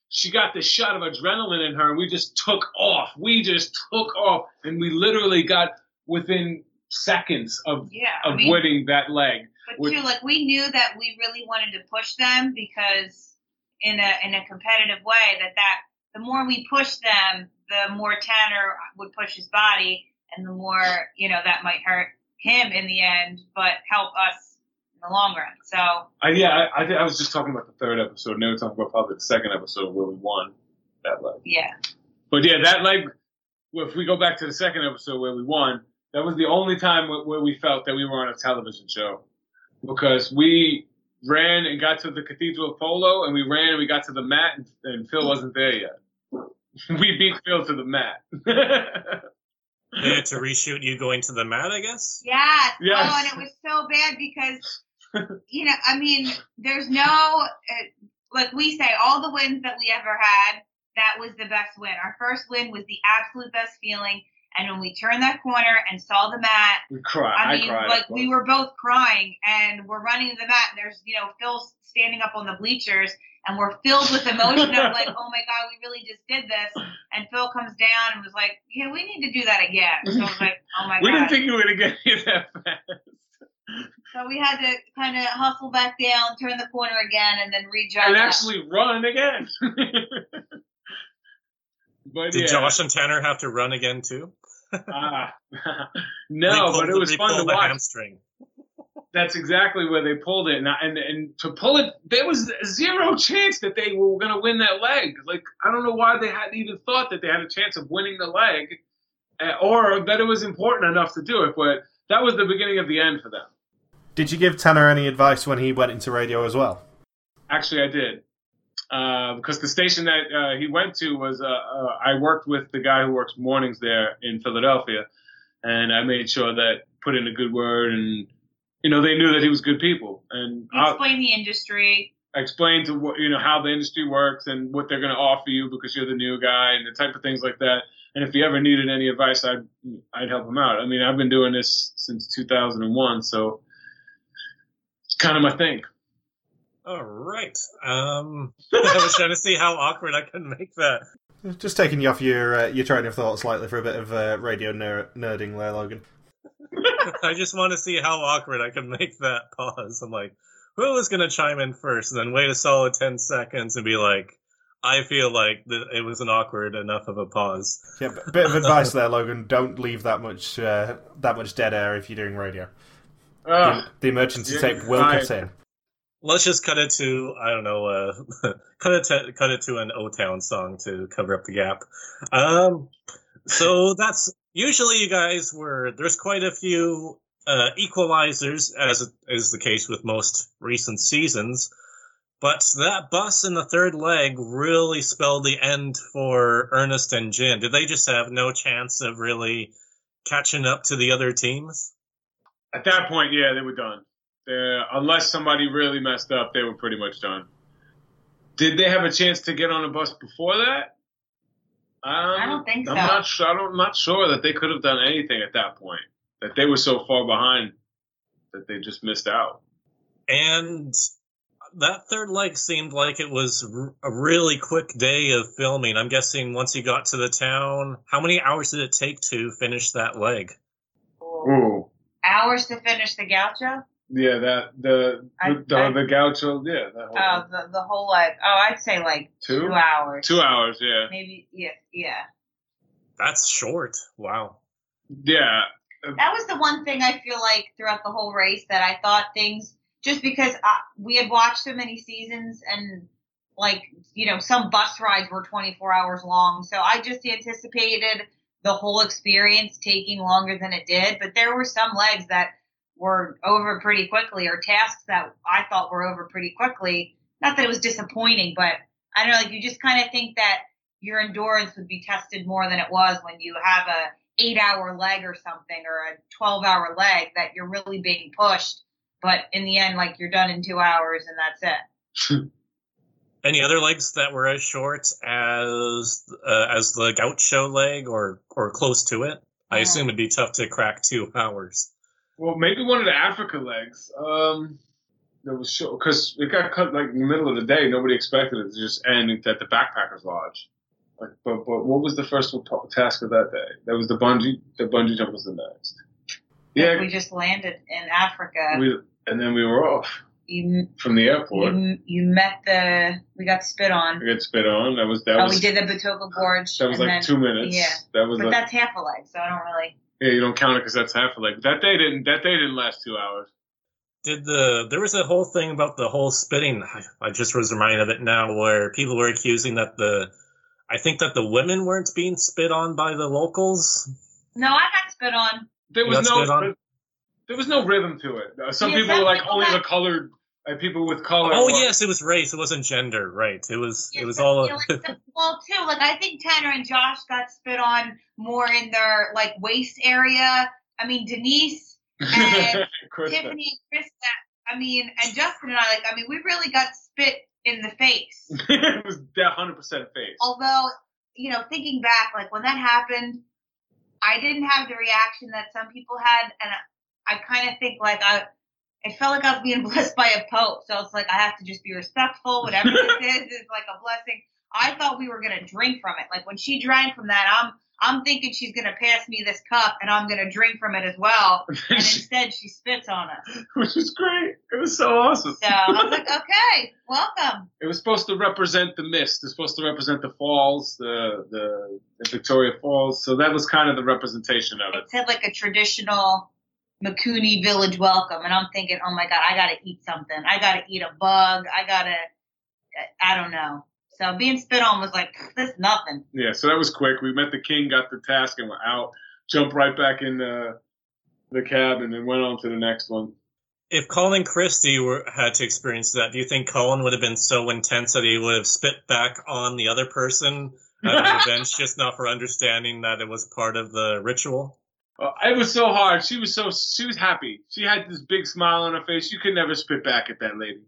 she got this shot of adrenaline in her, and we just took off. We just took off, and we literally got within seconds of Yeah, I of mean, winning that leg. but with- too, like we knew that we really wanted to push them because in a in a competitive way, that that the more we push them, the more Tanner would push his body, and the more you know that might hurt him in the end, but help us in the long run. So I, yeah, I, I, I was just talking about the third episode, and they were talking about probably the second episode where we won that leg. yeah, But yeah, that leg. If we go back to the second episode where we won, that was the only time where, where we felt that we were on a television show, because we ran and got to the Cathedral of Polo, and we ran and we got to the mat, and, and Phil wasn't there yet. we beat Phil to the mat. They had to reshoot you going to the mat, I guess. Yes. Yes. Oh, and it was so bad because, you know, I mean, there's no, uh, like we say, all the wins that we ever had, that was the best win. Our first win was the absolute best feeling. And when we turned that corner and saw the mat, we cried. I I, mean, cried. like we were both crying, and we're running to the mat, and there's, you know, Phil standing up on the bleachers, and we're filled with emotion of like, oh my god, we really just did this. And Phil comes down and was like, yeah, we need to do that again. So I was like, oh my god, We didn't think you were gonna get here that fast. So we had to kind of hustle back down, turn the corner again, and then rejog. and up. actually run again. but Did yeah, Josh and Tanner have to run again too? ah. no, Re-pull but it the- was fun re-pull to the watch. hamstring. That's exactly where they pulled it, and, I- and and to pull it, there was zero chance that they were going to win that leg. Like I don't know why they hadn't even thought that they had a chance of winning the leg, uh, or that it was important enough to do it. But that was the beginning of the end for them. Did you give Tanner any advice when he went into radio as well? Actually, I did. Uh, because the station that uh, he went to was, uh, uh, I worked with the guy who works mornings there in Philadelphia, and I made sure that put in a good word, and you know they knew that he was good people, and I, explain the industry. Explain to what you know how the industry works and what they're going to offer you because you're the new guy and the type of things like that. And if he ever needed any advice, I'd I'd help him out. I mean, I've been doing this since 2001, so it's kind of my thing. All right. Um, I was trying to see how awkward I can make that. Just taking you off your uh, your train of thought slightly for a bit of uh, radio ner- nerding there, Logan. I just want to see how awkward I can make that pause. I'm like, who is going to chime in first? And then wait a solid 10 seconds and be like, I feel like th- it was an awkward enough of a pause. Yeah, b- bit of advice there, Logan. Don't leave that much uh, that much dead air if you're doing radio. The, Ugh. the emergency Yeah, tape will I- cut in. Let's just cut it to I don't know, uh, cut it to, cut it to an O Town song to cover up the gap. Um, so that's usually you guys were there's quite a few uh, equalizers as is the case with most recent seasons, but that bus in the third leg really spelled the end for Ernest and Jin. Did they just have no chance of really catching up to the other teams? At that point, yeah, they were done. They're, unless somebody really messed up, they were pretty much done. Did they have a chance to get on a bus before that? Um, I don't think I'm so. not sure. I don't, I'm not sure that they could have done anything at that point. That they were so far behind that they just missed out. And that third leg seemed like it was r- a really quick day of filming. I'm guessing once you got to the town, how many hours did it take to finish that leg? Ooh, Hours to finish the gaucho. yeah, that the I- the, the, I- the gaucho, yeah, that whole Oh, the the whole like oh, I'd say like Two? two hours. two hours, yeah, Maybe yeah, yeah. That's short. Wow. yeah. That was the one thing I feel like throughout the whole race that I thought things just because uh, we had watched so many seasons and like you know some bus rides were 24 hours long, so I just anticipated the whole experience taking longer than it did. But there were some legs that were over pretty quickly, or tasks that I thought were over pretty quickly. Not that it was disappointing, but I don't know, like you just kind of think that your endurance would be tested more than it was when you have a eight hour leg or something or a 12 hour leg that you're really being pushed. But in the end, like you're done in two hours and that's it. Any other legs that were as short as uh, as the gaucho leg or or close to it? I assume it'd be tough to crack two hours. Well, maybe one of the Africa legs. Um, that was short because it got cut like in the middle of the day. Nobody expected it to just end at the Backpackers Lodge. Like, but but what was the first task of that day? That was the bungee. The bungee jump was the next. Yeah, We just landed in Africa. we and then we were off you, from the airport. you, you met the, we got spit on. We got spit on. That was that Oh, was we did the Batoka Gorge. that was like then, two minutes. Yeah. That was But like, that's half a leg, so I don't really. yeah. You don't count it because that's half a leg. That day didn't. That day didn't last two hours. Did the there was a whole thing about the whole spitting? I, I just was reminded of it now, where people were accusing that the, I think that the women weren't being spit on by the locals. No, I got spit on. There was got spit no. on? There was no rhythm to it. Uh, some Yeah, people some were like people only got- the colored like people with color. Oh or- yes, it was race. It wasn't gender. Right. It was. Yeah, It was so, all. you know, like, the- well, too, like I think Tanner and Josh got spit on more in their like waist area. I mean, Denise and Tiffany and Krista. I mean, and Justin and I, like, I mean, we really got spit in the face. it was hundred percent face. Although, you know, thinking back, like when that happened, I didn't have the reaction that some people had, and I, I kind of think like I, it felt like I was being blessed by a pope. So it's like I have to just be respectful. Whatever this is is like a blessing. I thought we were gonna drink from it. Like when she drank from that, I'm I'm thinking she's gonna pass me this cup and I'm gonna drink from it as well. And instead, she spits on us. Which is great. It was so awesome. So I was like, okay, welcome. It was supposed to represent the mist. It's supposed to represent the falls, the, the the Victoria Falls. So that was kind of the representation of it. It said like a traditional Makuni village welcome, and I'm thinking, oh my god, I gotta eat something. I gotta eat a bug. I gotta, I don't know. So being spit on was like this nothing. Yeah, so that was quick. We met the king, got the task, and we're out. Jumped right back in the the cab, and then went on to the next one. if Colin Christie were, had to experience that, do you think Colin would have been so intense that he would have spit back on the other person at the bench just not for understanding that it was part of the ritual? Uh, it was so hard. She was so she was happy. She had this big smile on her face. You could never spit back at that lady.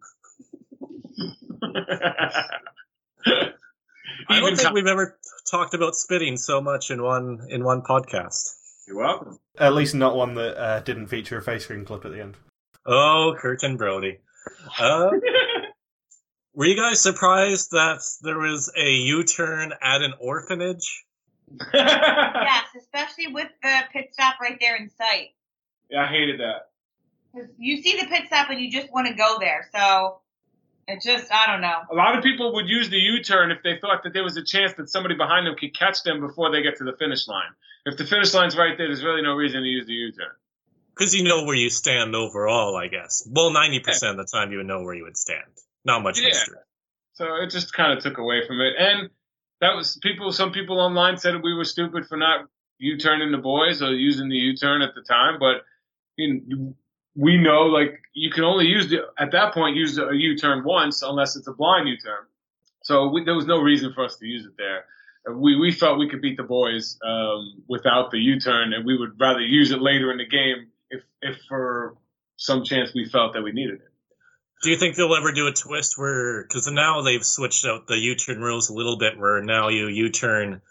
I don't think Col- we've ever talked about spitting so much in one in one podcast. You're welcome. At least not one that uh, didn't feature a face screen clip at the end. Oh, Curtin Brody. Uh, were you guys surprised that there was a U-turn at an orphanage? Yes, especially with the pit stop right there in sight. Yeah, I hated that. 'Cause you see the pit stop and you just want to go there. So it just, I don't know. A lot of people would use the U-turn if they thought that there was a chance that somebody behind them could catch them before they get to the finish line. If the finish line's right there, there's really no reason to use the U-turn. Because you know where you stand overall, I guess. Well, 90% of the time you would know where you would stand. Not much Yeah. mystery. So it just kind of took away from it. And that was people. Some people online said we were stupid for not U-turning the boys or using the U-turn at the time. But you know, we know like you can only use the at that point use a U-turn once unless it's a blind U-turn. So we, there was no reason for us to use it there. We we felt we could beat the boys um, without the U-turn, and we would rather use it later in the game if if for some chance we felt that we needed it. Do you think they'll ever do a twist where, because now they've switched out the U-turn rules a little bit, where now you U-turn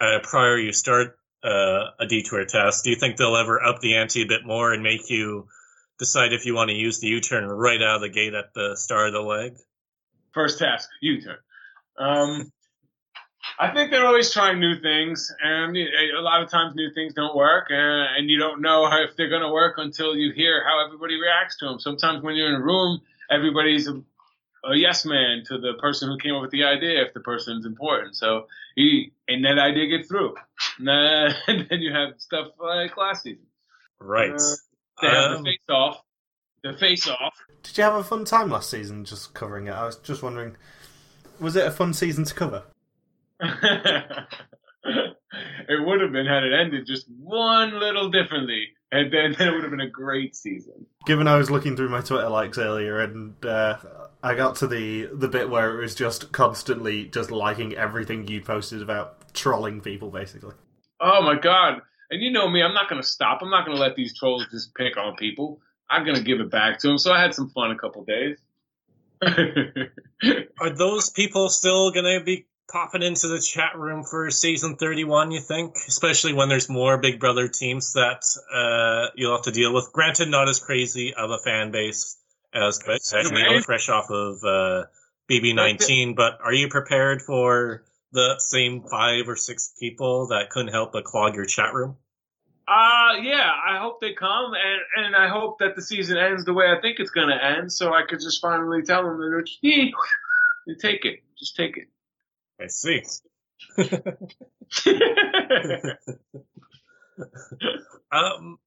uh, prior you start uh, a detour test. Do you think they'll ever up the ante a bit more and make you decide if you want to use the U-turn right out of the gate at the start of the leg? First task, U-turn. Um, I think they're always trying new things, and a lot of times new things don't work, uh, and you don't know if they're going to work until you hear how everybody reacts to them. Sometimes when you're in a room, everybody's a, a yes man to the person who came up with the idea if the person's important. So he and that idea gets through, and, then you have stuff like last season. Right. Uh, They have Um, the face off, the face off. Did you have a fun time last season just covering it? I was just wondering, was it a fun season to cover? it would have been had it ended just one little differently, and then, then it would have been a great season. Given I was looking through my Twitter likes earlier, and uh, I got to the the bit where it was just constantly just liking everything you posted about trolling people, basically. Oh my god! And you know me, I'm not gonna stop. I'm not gonna let these trolls just pick on people. I'm gonna give it back to them. So I had some fun a couple days. Are those people still going to be popping into the chat room for season 31, you think? Especially when there's more Big Brother teams that uh, you'll have to deal with. Granted, not as crazy of a fan base as as fresh off of uh, BB19, but are you prepared for the same five or six people that couldn't help but clog your chat room? Uh yeah, I hope they come, and and I hope that the season ends the way I think it's gonna end, so I could just finally tell them that you take it, just take it. I see. Um,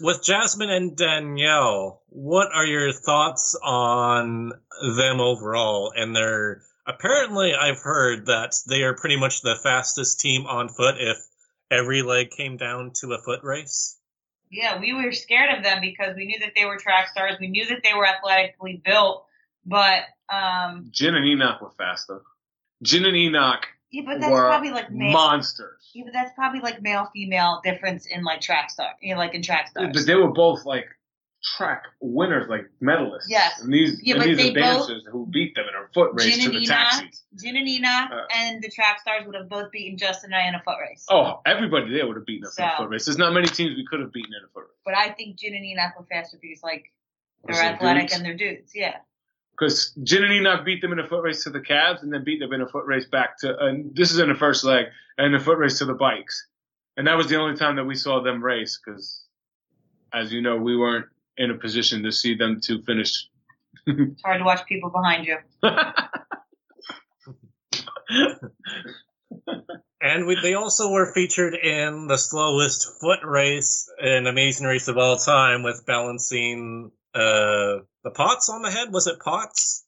with Jasmine and Danielle, what are your thoughts on them overall? And they're apparently, I've heard that they are pretty much the fastest team on foot if every leg came down to a foot race. Yeah, we were scared of them because we knew that they were track stars. We knew that they were athletically built, but um, Jin and Enoch were faster. Jin and Enoch yeah, but that's were probably like male. monsters. yeah, but that's probably like male female difference in like track star. You know, like in track stars. But they were both like track winners, like medalists. Yes. And these, Yeah, and but these are dancers who beat them in a foot race Jin to and the Enoch, taxis. Jin and Enoch Uh, and the track stars would have both beaten Justin and I in a foot race. Oh, everybody there would have beaten us in a foot race. There's not many teams we could have beaten in a foot race. But I think Jin and Enoch were faster because like they're athletic dudes? and they're dudes. Yeah. Because Jin and Enoch beat them in a foot race to the cabs and then beat them in a foot race back to, and this is in the first leg, and a foot race to the bikes. And that was the only time that we saw them race because, as you know, we weren't in a position to see them to finish. It's hard to watch people behind you. And we, they also were featured in the slowest foot race, an amazing race of all time, with balancing uh, the pots on the head. Was it pots?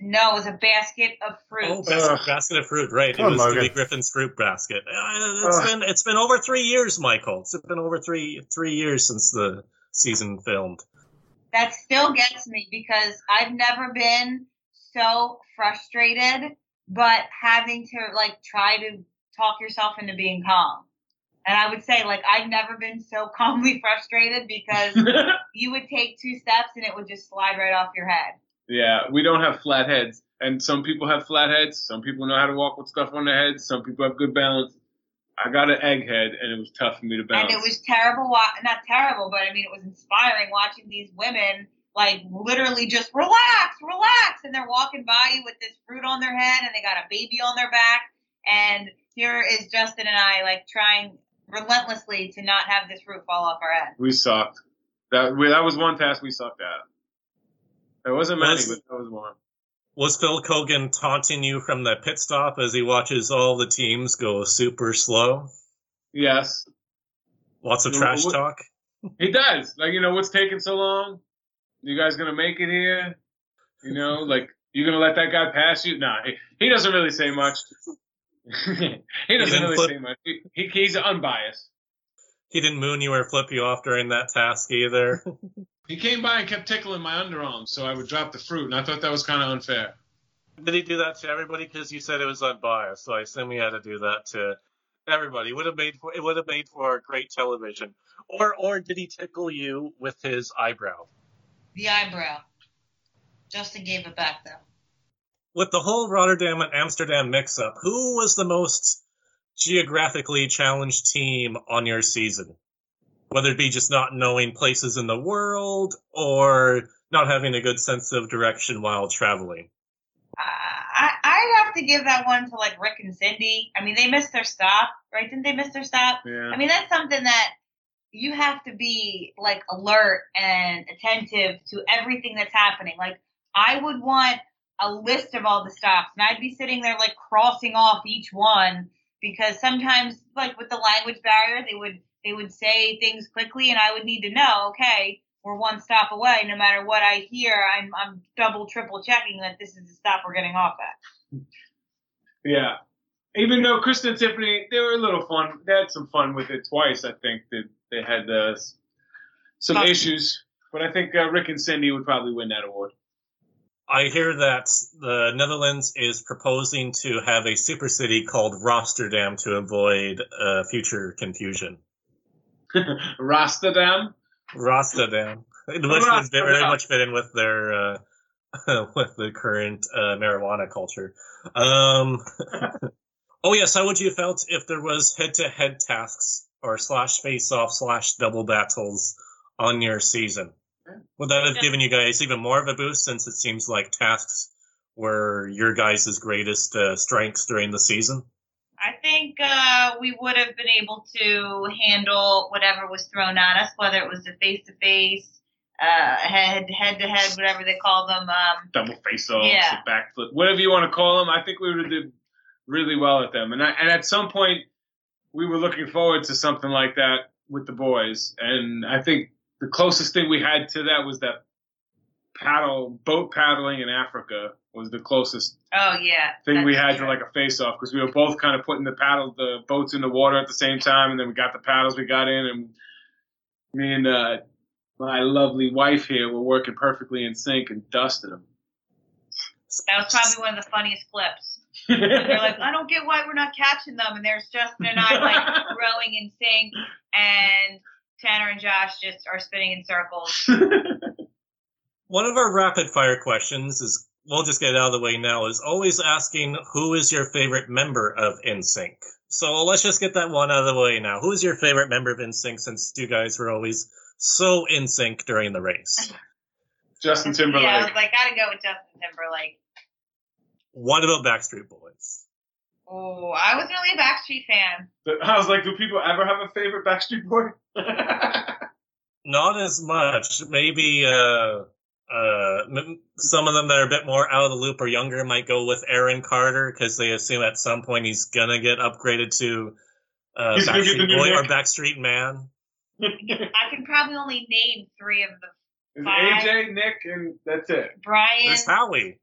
No, it was a basket of fruit. Oh, basket, Ugh. basket of fruit, right? Come it was Logan. Dewey Griffin's fruit basket. Uh, it's Ugh. been it's been over three years, Michael. It's been over three three years since the season filmed. that still gets me because I've never been so frustrated, but having to like try to talk yourself into being calm. And I would say like I've never been so calmly frustrated because you would take two steps and it would just slide right off your head. yeah, we don't have flat heads. And some people have flat heads. Some people know how to walk with stuff on their heads. Some people have good balance. I got an egg head, and it was tough for me to balance. And it was terrible, wa- not terrible, but I mean, it was inspiring watching these women like literally just relax, relax. And they're walking by you with this fruit on their head and they got a baby on their back. And here is Justin and I like trying relentlessly to not have this fruit fall off our head. We sucked. That we, that was one task we sucked at. There wasn't many, Was- but that was one. Was Phil Keoghan taunting you from the pit stop as he watches all the teams go super slow? Yes, Lots of No, trash what- talk. he does. Like you know, what's taking so long? You guys gonna make it here? You know, like you gonna let that guy pass you? Nah, he, he doesn't really say much. he doesn't didn't really flip- say much. He, he, he's unbiased. He didn't moon you or flip you off during that task either. He came by and kept tickling my underarms, so I would drop the fruit, and I thought that was kind of unfair. Did he do that to everybody? Because you said it was unbiased, so I assume he had to do that to everybody. It would have made for it would have made for great television. Or or did he tickle you with his eyebrow? The eyebrow. Justin gave it back though. With the whole Rotterdam and Amsterdam mix-up, who was the most geographically challenged team on your season? Whether it be just not knowing places in the world or not having a good sense of direction while traveling. I, I'd have to give that one to like Rick and Cindy. I mean, they missed their stop, right? Didn't they miss their stop? Yeah. I mean, that's something that you have to be like alert and attentive to everything that's happening. Like, I would want a list of all the stops, and I'd be sitting there like crossing off each one because sometimes, like with the language barrier, they would they would say things quickly, and I would need to know, okay, we're one stop away. No matter what I hear, I'm I'm double triple checking that this is the stop we're getting off at. Yeah. Even though Krista and Tiffany, they were a little fun. They had some fun with it twice. I think that they had uh, some issues, but I think uh, Rick and Cindy would probably win that award. I hear that the Netherlands is proposing to have a super city called Rosterdam to avoid uh, future confusion. Rosterdam. Rosterdam, which very much fit in with their uh, with the current uh, marijuana culture. Um, oh yes, how would you have felt if there was head-to-head tasks or slash face-off slash double battles on your season? Would that have Yeah. given you guys even more of a boost since it seems like tasks were your guys' greatest uh, strengths during the season? I think uh, we would have been able to handle whatever was thrown at us, whether it was the face to face, head head to head, whatever they call them. Um, Double face offs, Yeah. backflip, whatever you want to call them. I think we would have did really well at them. And I, and at some point, we were looking forward to something like that with the boys. And I think the closest thing we had to that was that paddle boat paddling in Africa was the closest oh yeah, thing we had true. to like a face off because we were both kind of putting the paddle the boats in the water at the same time and then we got the paddles we got in and Me and uh, my lovely wife here were working perfectly in sync and dusted them. That was probably one of the funniest flips. They're like, I don't get why we're not catching them, and there's Justin and I like rowing in sync, and Tanner and Josh just are spinning in circles. One of our rapid fire questions is we'll just get it out of the way now is always asking who is your favorite member of NSYNC. So let's just get that one out of the way now. Who is your favorite member of NSYNC since you guys were always so in sync during the race? Justin Timberlake. Yeah, I was like, gotta go with Justin Timberlake. What about Backstreet Boys? Oh, I was really a Backstreet fan. I was like, do people ever have a favorite Backstreet Boy? Not as much. Maybe uh, uh, some of them that are a bit more out of the loop or younger might go with Aaron Carter because they assume at some point he's gonna get upgraded to uh, He's the Backstreet new Boy or Backstreet Man. I can probably only name three of the It's Five. AJ, Nick, and that's it. Brian, There's Howie.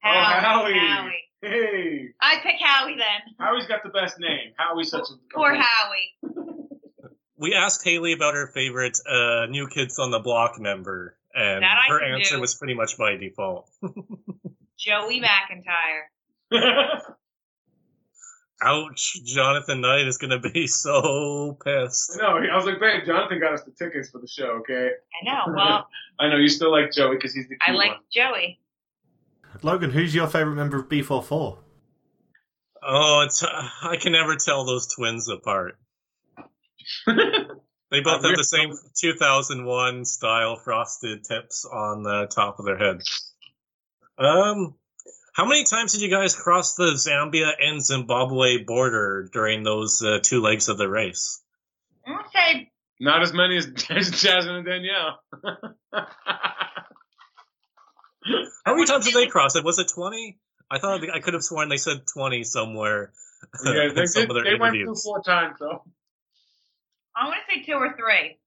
Howie, Oh, Howie. Howie. Hey, I pick Howie then. Howie's got the best name. Howie's such a good one. Poor Howie. We asked Haley about her favorite uh, New Kids on the Block member, and That I her can answer do. was pretty much by default. Joey McIntyre. Ouch! Jonathan Knight is gonna be so pissed. no, I was like, babe, Jonathan got us the tickets for the show. Okay, I know. Well, I know you still like Joey because he's the I like one. Joey. Logan, who's your favourite member of B44? Oh, it's I can never tell those twins apart. They both Uh, have the same 2001 style frosted tips on the top of their head. Um, how many times did you guys cross the Zambia and Zimbabwe border during those uh, two legs of the race? I'm say Not as many as, as Jasmine and Danielle. How many times did they cross it? Was it 20? I thought I could have sworn they said 20 somewhere. yeah, in they, some did, of their they went through four times though. I'm gonna say two or three.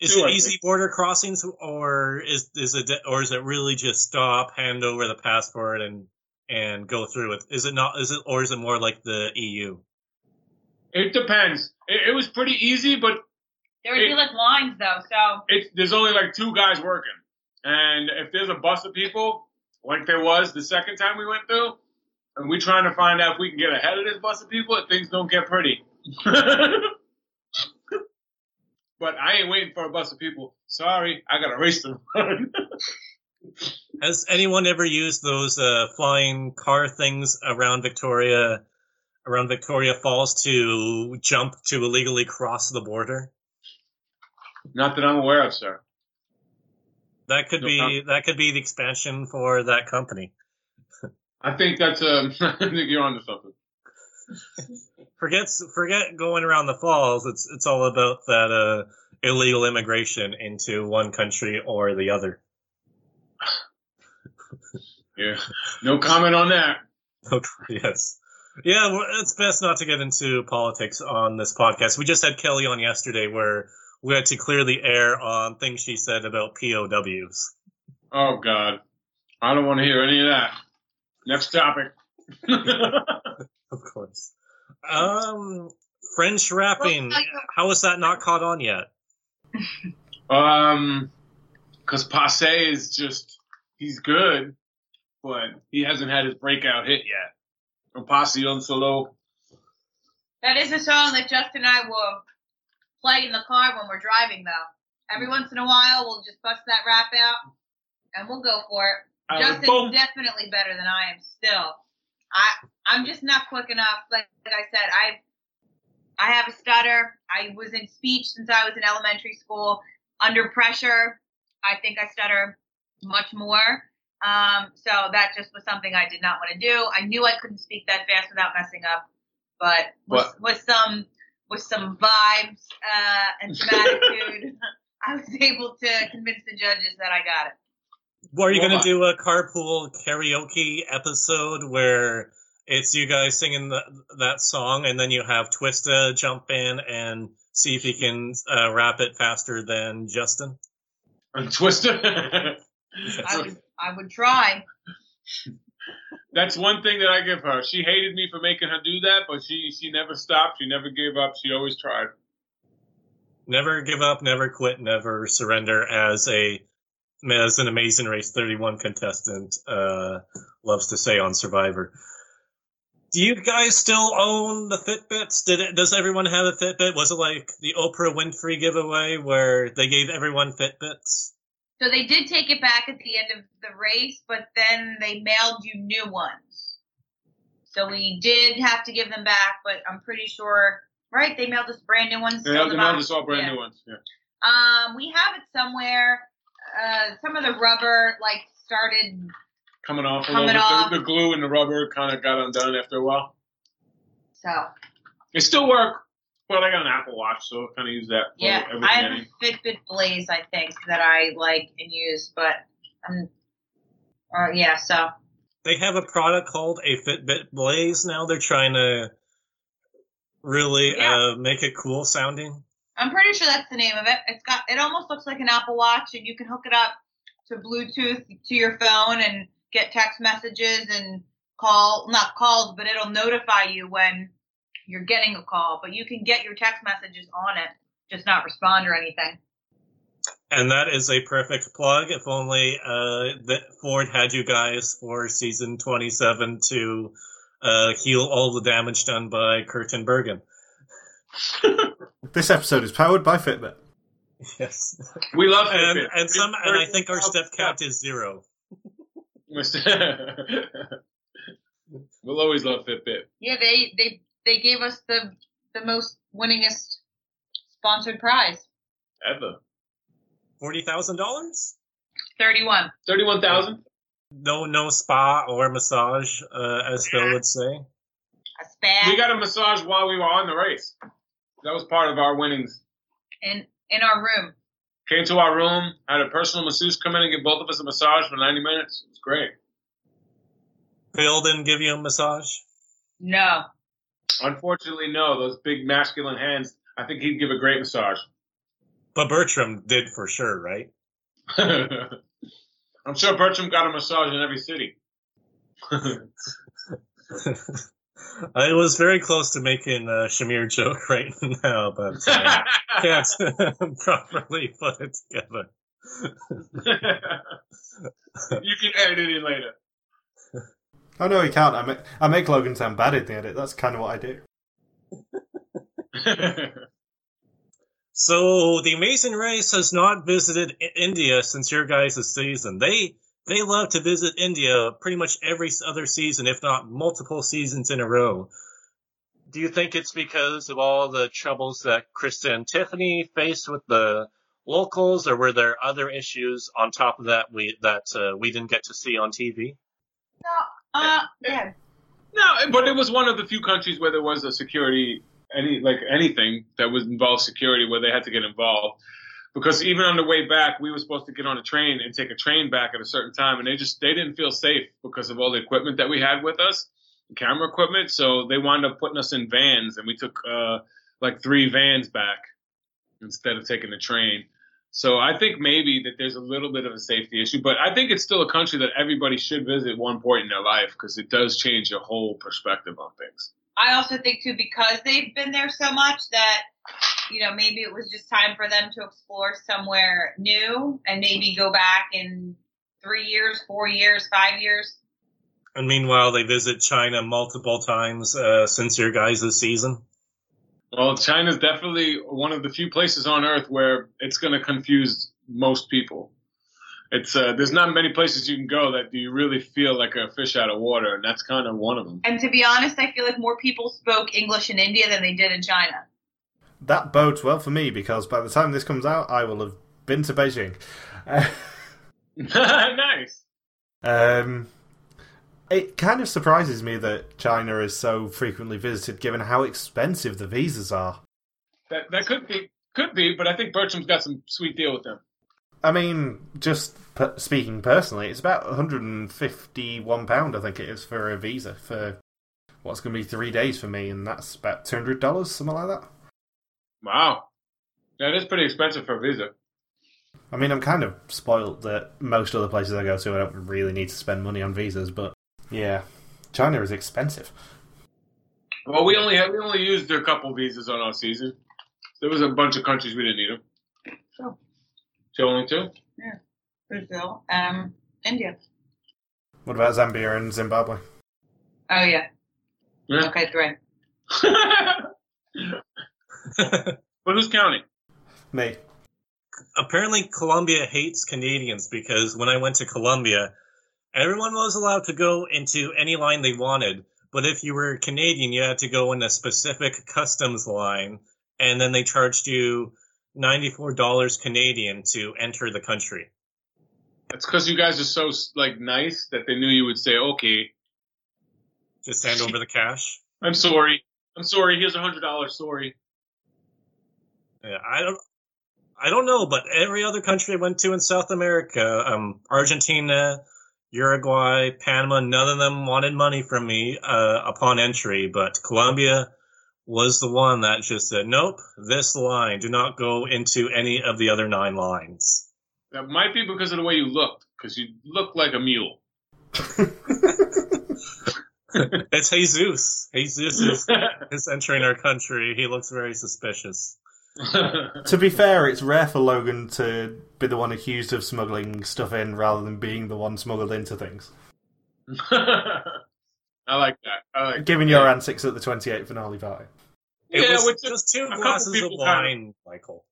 Is Two, it I easy border crossings, or is is it or is it really just stop, hand over the passport, and and go through it? Is it not? Is it or is it more like the EU? It depends. It, it was pretty easy, but There would be like lines though, so it's there's only like two guys working, and if there's a bus of people like there was the second time we went through, and we're trying to find out if we can get ahead of this bus of people, things don't get pretty. but I ain't waiting for a bus of people. Sorry, I got a race to run. Has anyone ever used those uh, flying car things around Victoria, around Victoria Falls to jump to illegally cross the border? Not that I'm aware of, sir. That could be that could be the expansion for that company. I think that's um. I think you're onto something. Forget forget going around the falls. It's it's all about that uh, illegal immigration into one country or the other. Yeah. No comment on that. yes. Yeah, it's best not to get into politics on this podcast. We just had Kelly on yesterday where we had to clear the air on things she said about POWs. Oh God, I don't want to hear any of that. Next topic. Of course. Um, French rapping. How is that not caught on yet? um, because Passe is just he's good, but he hasn't had his breakout hit yet. And Passe on solo. that is a song that Justin and I will play in the car when we're driving though. Every once in a while we'll just bust that rap out and we'll go for it. Uh, Justin's definitely better than I am still. I I'm just not quick enough. Like, like I said, I I have a stutter. I was in speech since I was in elementary school. Under pressure, I think I stutter much more. Um, so that just was something I did not want to do. I knew I couldn't speak that fast without messing up, but with, with some with some vibes uh, and some attitude, I was able to convince the judges that I got it. Well, are you going to do a carpool karaoke episode where it's you guys singing the, that song and then you have Twista jump in and see if he can uh, rap it faster than Justin? And Twister. I would I would try. That's one thing that I give her. She hated me for making her do that, but she she never stopped. She never gave up. She always tried. Never give up, never quit, never surrender as a as an Amazing Race 31 contestant uh, loves to say on Survivor. Do you guys still own the Fitbits? Did it? Does everyone have a Fitbit? Was it like the Oprah Winfrey giveaway where they gave everyone Fitbits? So they did take it back at the end of the race, but then they mailed you new ones. So we did have to give them back, but I'm pretty sure, right? They mailed us brand new ones. They still have in the the mailed us all brand Yeah. new ones. Yeah. Um, we have it somewhere. Uh, some of the rubber like started. Coming off a Coming little bit. off. The, the glue and the rubber kind of got undone after a while. So They still work, but I got an Apple Watch, so I kind of use that for yeah, everything. I I have a Fitbit Blaze, I think, that I like and use, but um, uh, yeah. So They have a product called a Fitbit Blaze now. They're trying to really Yeah. uh, make it cool sounding. I'm pretty sure that's the name of it. It's got it almost looks like an Apple Watch, and you can hook it up to Bluetooth to your phone and get text messages and call not calls, but it'll notify you when you're getting a call. But you can get your text messages on it, just not respond or anything. And that is a perfect plug. If only uh, that Ford had you guys for season 27 to uh, heal all the damage done by Curtin Bergen. This episode is powered by Fitbit. Yes. We love And, Fitbit. and some, and I think our Fitbit. step count is zero. we'll always love Fitbit. Yeah, they they they gave us the the most winningest sponsored prize, Ever. $40,000? thirty one. Thirty-one thousand. No, no spa or massage, uh, as Phil would say. A spa We got a massage while we were on the race. That was part of our winnings. in in our room. Came to our room, had a personal masseuse come in and give both of us a massage for ninety minutes. It was great. Phil didn't give you a massage? No, Unfortunately, no. Those big masculine hands. I think he'd give a great massage. But Bertram did for sure, right? I'm sure Bertram got a massage in every city. I was very close to making a Shamir joke right now, but uh, can't properly put it together. you can edit it in later. Oh no, he can't. I make, I make Logan sound bad in the edit. That's kind of what I do. So the Amazing Race has not visited India since your guys' season. They they love to visit India pretty much every other season, if not multiple seasons in a row. Do you think it's because of all the troubles that Krista and Tiffany faced with the locals, or were there other issues on top of that we that uh, we didn't get to see on TV? no. Uh, yeah. no, but it was one of the few countries where there was a security, any like anything that was involved security where they had to get involved. Because even on the way back, we were supposed to get on a train and take a train back at a certain time, and they just they didn't feel safe because of all the equipment that we had with us, camera equipment. So they wound up putting us in vans, and we took uh, like three vans back instead of taking the train. So I think maybe that there's a little bit of a safety issue, but I think it's still a country that everybody should visit one point in their life because it does change your whole perspective on things. I also think too because they've been there so much that you know maybe it was just time for them to explore somewhere new and maybe go back in three years, four years, five years. And meanwhile, they visit China multiple times uh, since your guys' season. Well, China's definitely one of the few places on Earth where it's going to confuse most people. It's uh, there's not many places you can go that you really feel like a fish out of water, and that's kind of one of them. And to be honest, I feel like more people spoke English in India than they did in China. That bodes well for me because by the time this comes out, I will have been to Beijing. nice. Um, it kind of surprises me that China is so frequently visited, given how expensive the visas are. That that could be could be, but I think Bertram's got some sweet deal with them. I mean, just per- speaking personally, it's about 151 pound. I think it is for a visa for what's going to be three days for me, and that's about 200 dollars, something like that. Wow, that is pretty expensive for a visa. I mean, I'm kind of spoiled that most other places I go to, I don't really need to spend money on visas, but yeah, China is expensive. Well, we only had, we only used a couple visas on our season, there was a bunch of countries we didn't need them. Sure. So only two. Brazil, um, India. What about Zambia and Zimbabwe? Oh yeah. Yeah. Okay, three. but who's counting? Me. Apparently, Colombia hates Canadians because when I went to Colombia, everyone was allowed to go into any line they wanted. But if you were Canadian, you had to go in a specific customs line, and then they charged you $94 Canadian to enter the country. That's because you guys are so like nice that they knew you would say, "Okay, Just hand over the cash. I'm sorry, I'm sorry. Here's a hundred dollars. Sorry." Yeah, I don't, I don't know, but every other country I went to in South America, um, Argentina, Uruguay, Panama, none of them wanted money from me uh, upon entry, but Colombia was the one that just said, "Nope, this line. Do not go into any of the other nine lines." That might be because of the way you looked, because you look like a mule. it's Jesus. Jesus is, is entering our country. He looks very suspicious. To be fair, it's rare for Logan to be the one accused of smuggling stuff in rather than being the one smuggled into things. I like that. I like Given that. your antics at the 28 finale party. It Yeah, was with just two glasses of people kind of- wine, Michael.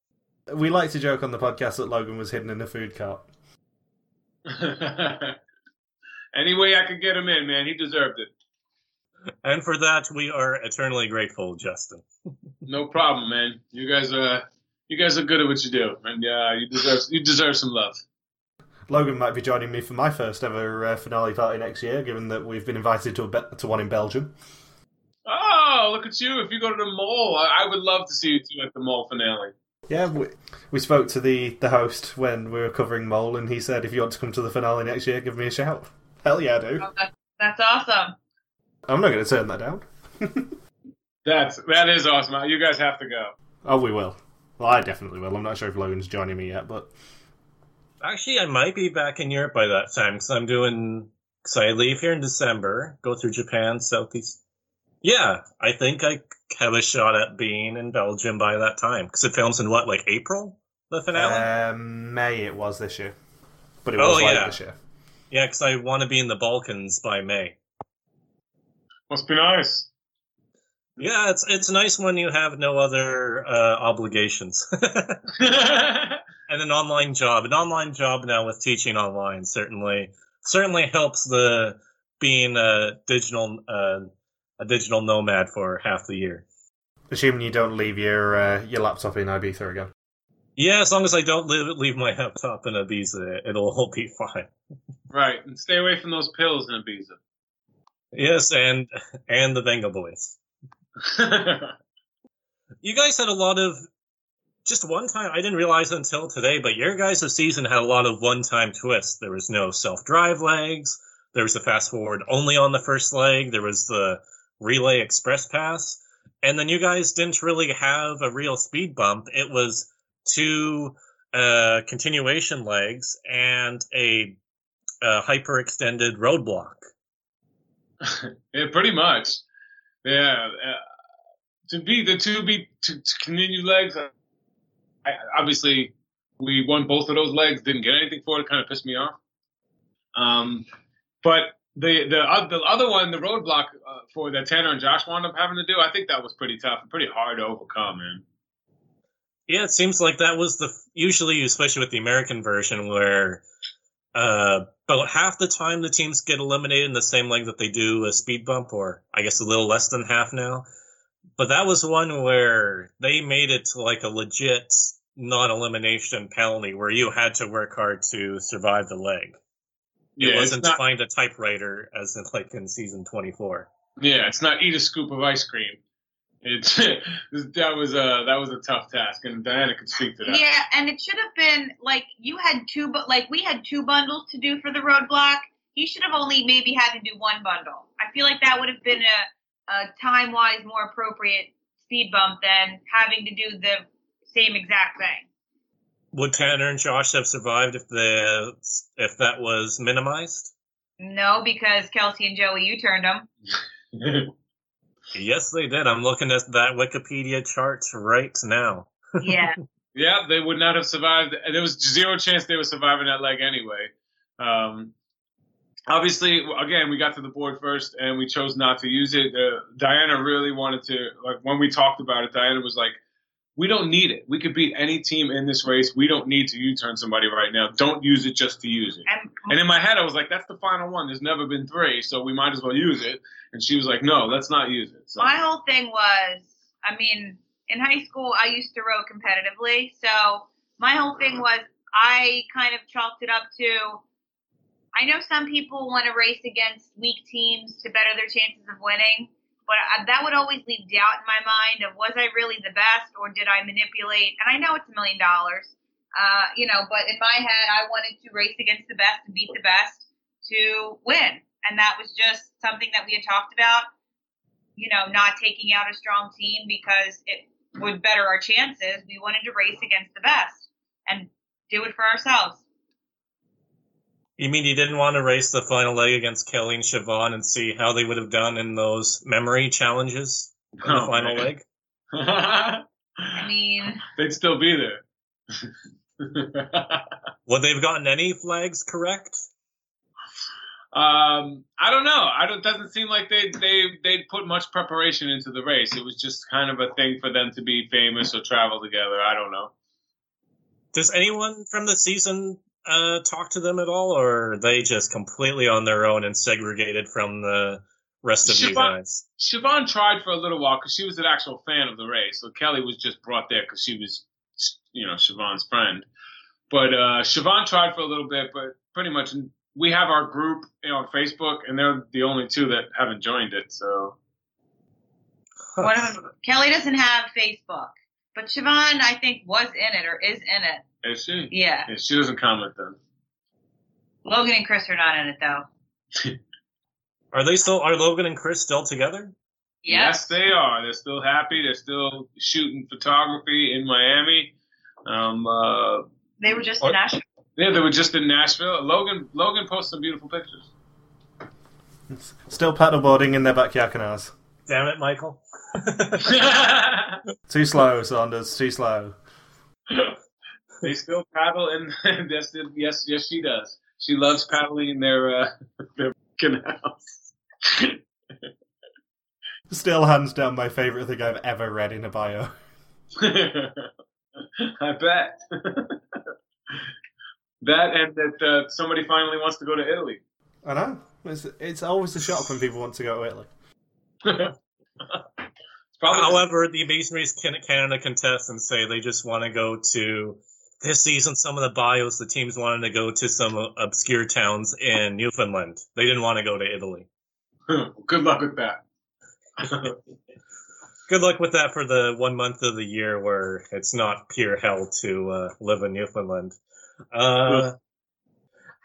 We like to joke on the podcast that Logan was hidden in a food cart. Any way I could get him in, man, he deserved it. And for that, we are eternally grateful, Justin. No problem, man. You guys are you guys are good at what you do, and uh, you deserve you deserve some love. Logan might be joining me for my first ever uh, finale party next year, given that we've been invited to a be- to one in Belgium. Oh, look at you! If you go to the mall, I, I would love to see you two at the mall finale. Yeah, we, we spoke to the, the host when we were covering Mole, and he said, if you want to come to the finale next year, give me a shout. Hell yeah, I do. Oh, that, that's awesome. I'm not going to turn that down. That's that is awesome. You guys have to go. Oh, we will. Well, I definitely will. I'm not sure if Logan's joining me yet, but Actually, I might be back in Europe by that time because I'm doing. So I leave here in December, go through Japan, Southeast. Yeah, I think I have a shot at being in Belgium by that time because it films in what, like April, the finale. um, May it was this year. But it Oh, was like yeah. this year. yeah, because I want to be in the Balkans by May. Must be nice. Yeah, it's it's nice when you have no other uh, obligations. and an online job. An online job now with teaching online certainly certainly helps the being a digital uh, a digital nomad for half the year. Assuming you don't leave your uh, your laptop in Ibiza again. Yeah, as long as I don't leave, leave my laptop in Ibiza, it'll all be fine. right, and stay away from those pills in Ibiza. Yes, and and the Vengaboys. You guys had a lot of just one time. I didn't realize until today, but your guys' season had a lot of one-time twists. There was no self-drive legs. There was the fast forward only on the first leg. There was the relay express pass, and then you guys didn't really have a real speed bump. It was two uh, continuation legs and a, a hyper-extended roadblock. yeah, pretty much. Yeah. Uh, to be the two be to, to continue legs. I, obviously, we won both of those legs. Didn't get anything for it. Kind of pissed me off. Um, but the the uh, the other one, the roadblock uh, for that Tanner and Josh wound up having to do, I think that was pretty tough and pretty hard to overcome, man. Yeah, it seems like that was the usually, especially with the American version, where uh, about half the time the teams get eliminated in the same leg that they do a speed bump, or I guess a little less than half now. But that was one where they made it to like a legit non-elimination penalty, where you had to work hard to survive the leg. It Yeah, it's wasn't not, find a typewriter as in like in season twenty-four. yeah, it's not eat a scoop of ice cream. It's that was a that was a tough task, and Diana could speak to that. Yeah, and it should have been like you had two, but like we had two bundles to do for the roadblock. He should have only maybe had to do one bundle. I feel like that would have been a, a time wise more appropriate speed bump than having to do the same exact thing. Would Tanner and Josh have survived if the if that was minimized? No, because Kelsey and Joey, you turned them. Yes, they did. I'm looking at that Wikipedia chart right now. Yeah. Yeah, they would not have survived. There was zero chance they were surviving that leg anyway. Um, obviously, again, we got to the board first, and we chose not to use it. Uh, Diana really wanted to. Like when we talked about it, Diana was like, "We don't need it. We could beat any team in this race. We don't need to U-turn somebody right now. Don't use it just to use it." And, And in my head, I was like, "That's the final one. There's never been three, so we might as well use it." And she was like, "No, let's not use it." So. my whole thing was, I mean, in high school, I used to row competitively. So my whole thing was, I kind of chalked it up to, I know some people want to race against weak teams to better their chances of winning, but I, that would always leave doubt in my mind of was I really the best or did I manipulate? And I know it's a million dollars, uh, you know, but in my head, I wanted to race against the best and beat the best to win. And that was just something that we had talked about you know, not taking out a strong team because it would better our chances. We wanted to race against the best and do it for ourselves. You mean you didn't want to race the final leg against Kelly and Shevonne and see how they would have done in those memory challenges in the Oh, final man. leg? I mean, They'd still be there. Would they have gotten any flags correct? um, I don't know. I don't. Doesn't seem like they they they put much preparation into the race. It was just kind of a thing for them to be famous or travel together. I don't know. Does anyone from the season uh, talk to them at all, or are they just completely on their own and segregated from the rest of you guys? Shevonne tried for a little while because she was an actual fan of the race. So Kelly was just brought there because she was, you know, Shevonne's friend. But uh, Shevonne tried for a little bit, but pretty much we have our group you know, on Facebook, and they're the only two that haven't joined it. So one of them, Kelly doesn't have Facebook, but Shevonne, I think, was in it or is in it. Is she? Yeah. Yeah, she doesn't comment then. Logan and Chris are not in it though. Are they still? Are Logan and Chris still together? Yes, they are. They're still happy. They're still shooting photography in Miami. Um, uh, They were just What? in Nashville. yeah, they were just in Nashville. Logan Logan posted some beautiful pictures. Still paddleboarding in their backyard canals. Damn it, Michael! Too slow, Saunders. Too slow. They still paddle, and yes, yes, yes, she does. She loves paddling in their uh, their canals. Still hands down my favourite thing I've ever read in a bio. I bet. that and that uh, somebody finally wants to go to Italy. I know. It's, it's always a shock when people want to go to Italy. probably However, the Amazing Race Can- Canada contestants say they just want to go to this season. Some of the bios, the teams wanted to go to some obscure towns in Newfoundland. They didn't want to go to Italy. good luck with that. Good luck with that for the one month of the year where it's not pure hell to uh, live in Newfoundland. Uh,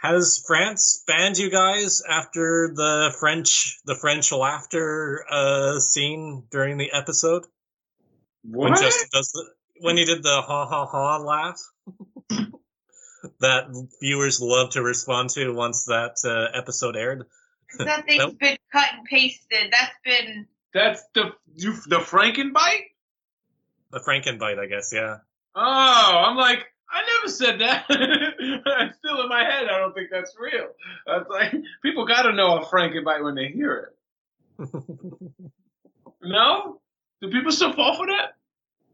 has France banned you guys after the French the French laughter uh, scene during the episode when What? Justin does the when he did the ha ha ha laugh that viewers love to respond to once that uh, episode aired? That thing's Nope. been cut and pasted. That's been That's the you, the Frankenbite. The Frankenbite, I guess. Yeah. Oh, I'm like, I never said that. it's still in my head. I don't think that's real. That's like people got to know a Frankenbite when they hear it. No, do people still fall for that?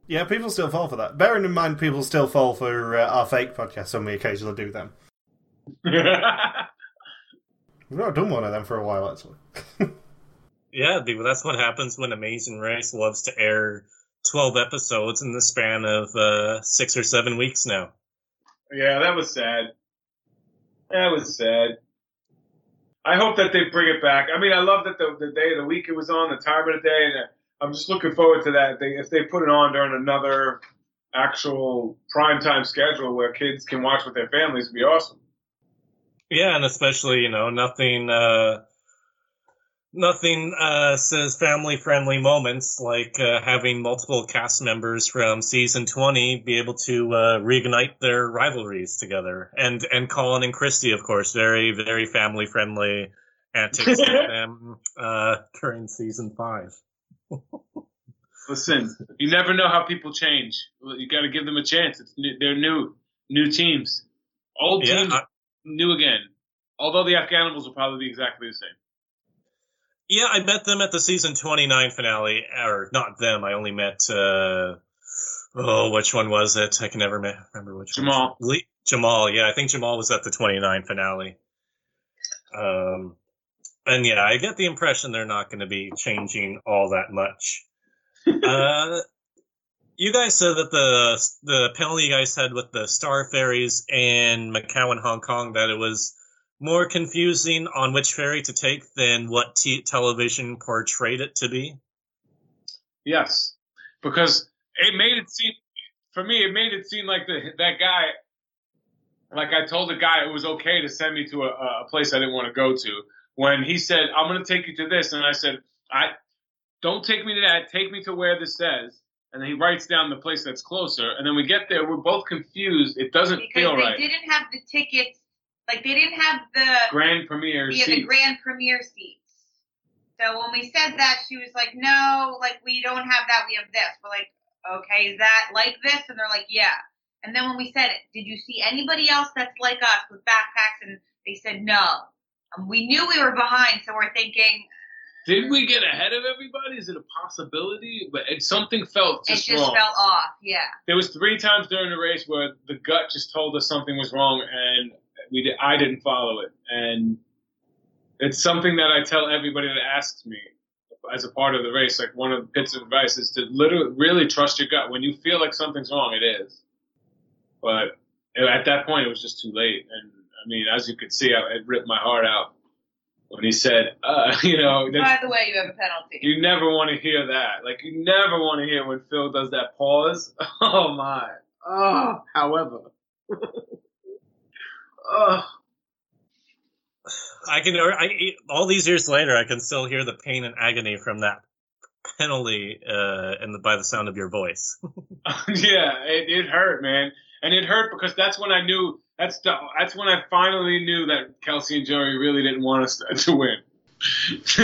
Yeah, people still fall for that. Bearing in mind, people still fall for uh, our fake podcasts when we occasionally do them. We've not done one of them for a while, actually. Yeah, dude, that's what happens when Amazing Race loves to air 12 episodes in the span of uh, six or seven weeks now. yeah, that was sad. That was sad. I hope that they bring it back. I mean, I love that the, the day of the week it was on, the time of the day, and I'm just looking forward to that. They, if they put it on during another actual prime time schedule where kids can watch with their families, it'd be awesome. Yeah, and especially, you know, nothing, uh, nothing, uh, says family friendly moments like, uh, having multiple cast members from season 20 be able to, uh, reignite their rivalries together. And, and Colin and Christie, of course, very, very family friendly antics with them, uh, during season five. Listen, you never know how people change. You got to give them a chance. It's new, they're new, new teams, old Yeah, teams, I- new again. Although the Afghanimals will probably be exactly the same. Yeah, I met them at the season 29 finale, or not them. I only met, uh, oh, which one was it? I can never remember which Jamal. one. Le- Jamal, yeah, I think Jamal was at the 29 finale. Um, and yeah, I get the impression they're not going to be changing all that much. uh, you guys said that the the penalty you guys had with the Star Ferries in Macau and Hong Kong that it was more confusing on which ferry to take than what t- television portrayed it to be. Yes, because it made it seem for me. It made it seem like the that guy, like I told the guy it was okay to send me to a, a place I didn't want to go to. When he said, "I'm going to take you to this," and I said, "I don't take me to that. Take me to where this says." And then he writes down the place that's closer, and then we get there. We're both confused. It doesn't because feel right. they didn't have the tickets. Like they didn't have the Grand premiere yeah, the grand premiere seats. So when we said that, she was like, "No, like we don't have that. We have this." We're like, "Okay, is that like this?" And they're like, "Yeah." And then when we said, "Did you see anybody else that's like us with backpacks?" and they said, "No." Um, we knew we were behind, so we're thinking Did we get ahead of everybody? Is it a possibility? But it, something felt it just, just wrong. felt off. Yeah. there was three times during the race where the gut just told us something was wrong, and we did, I didn't follow it. And it's something that I tell everybody that asks me as a part of the race. Like one of the bits of advice is to literally really trust your gut. When you feel like something's wrong, it is. But at that point, it was just too late. And I mean, as you could see, I- it ripped my heart out when he said, uh, you know, By the way, you have a penalty. you never want to hear that. Like you never want to hear when Phil does that pause. Oh my. Oh, however. oh, I can, I, all these years later, I can still hear the pain and agony from that penalty, uh, in the, by the sound of your voice. yeah, it, it hurt, man, and it hurt because that's when I knew. That's the, that's when I finally knew that Kelsey and Joey really didn't want us to, to win.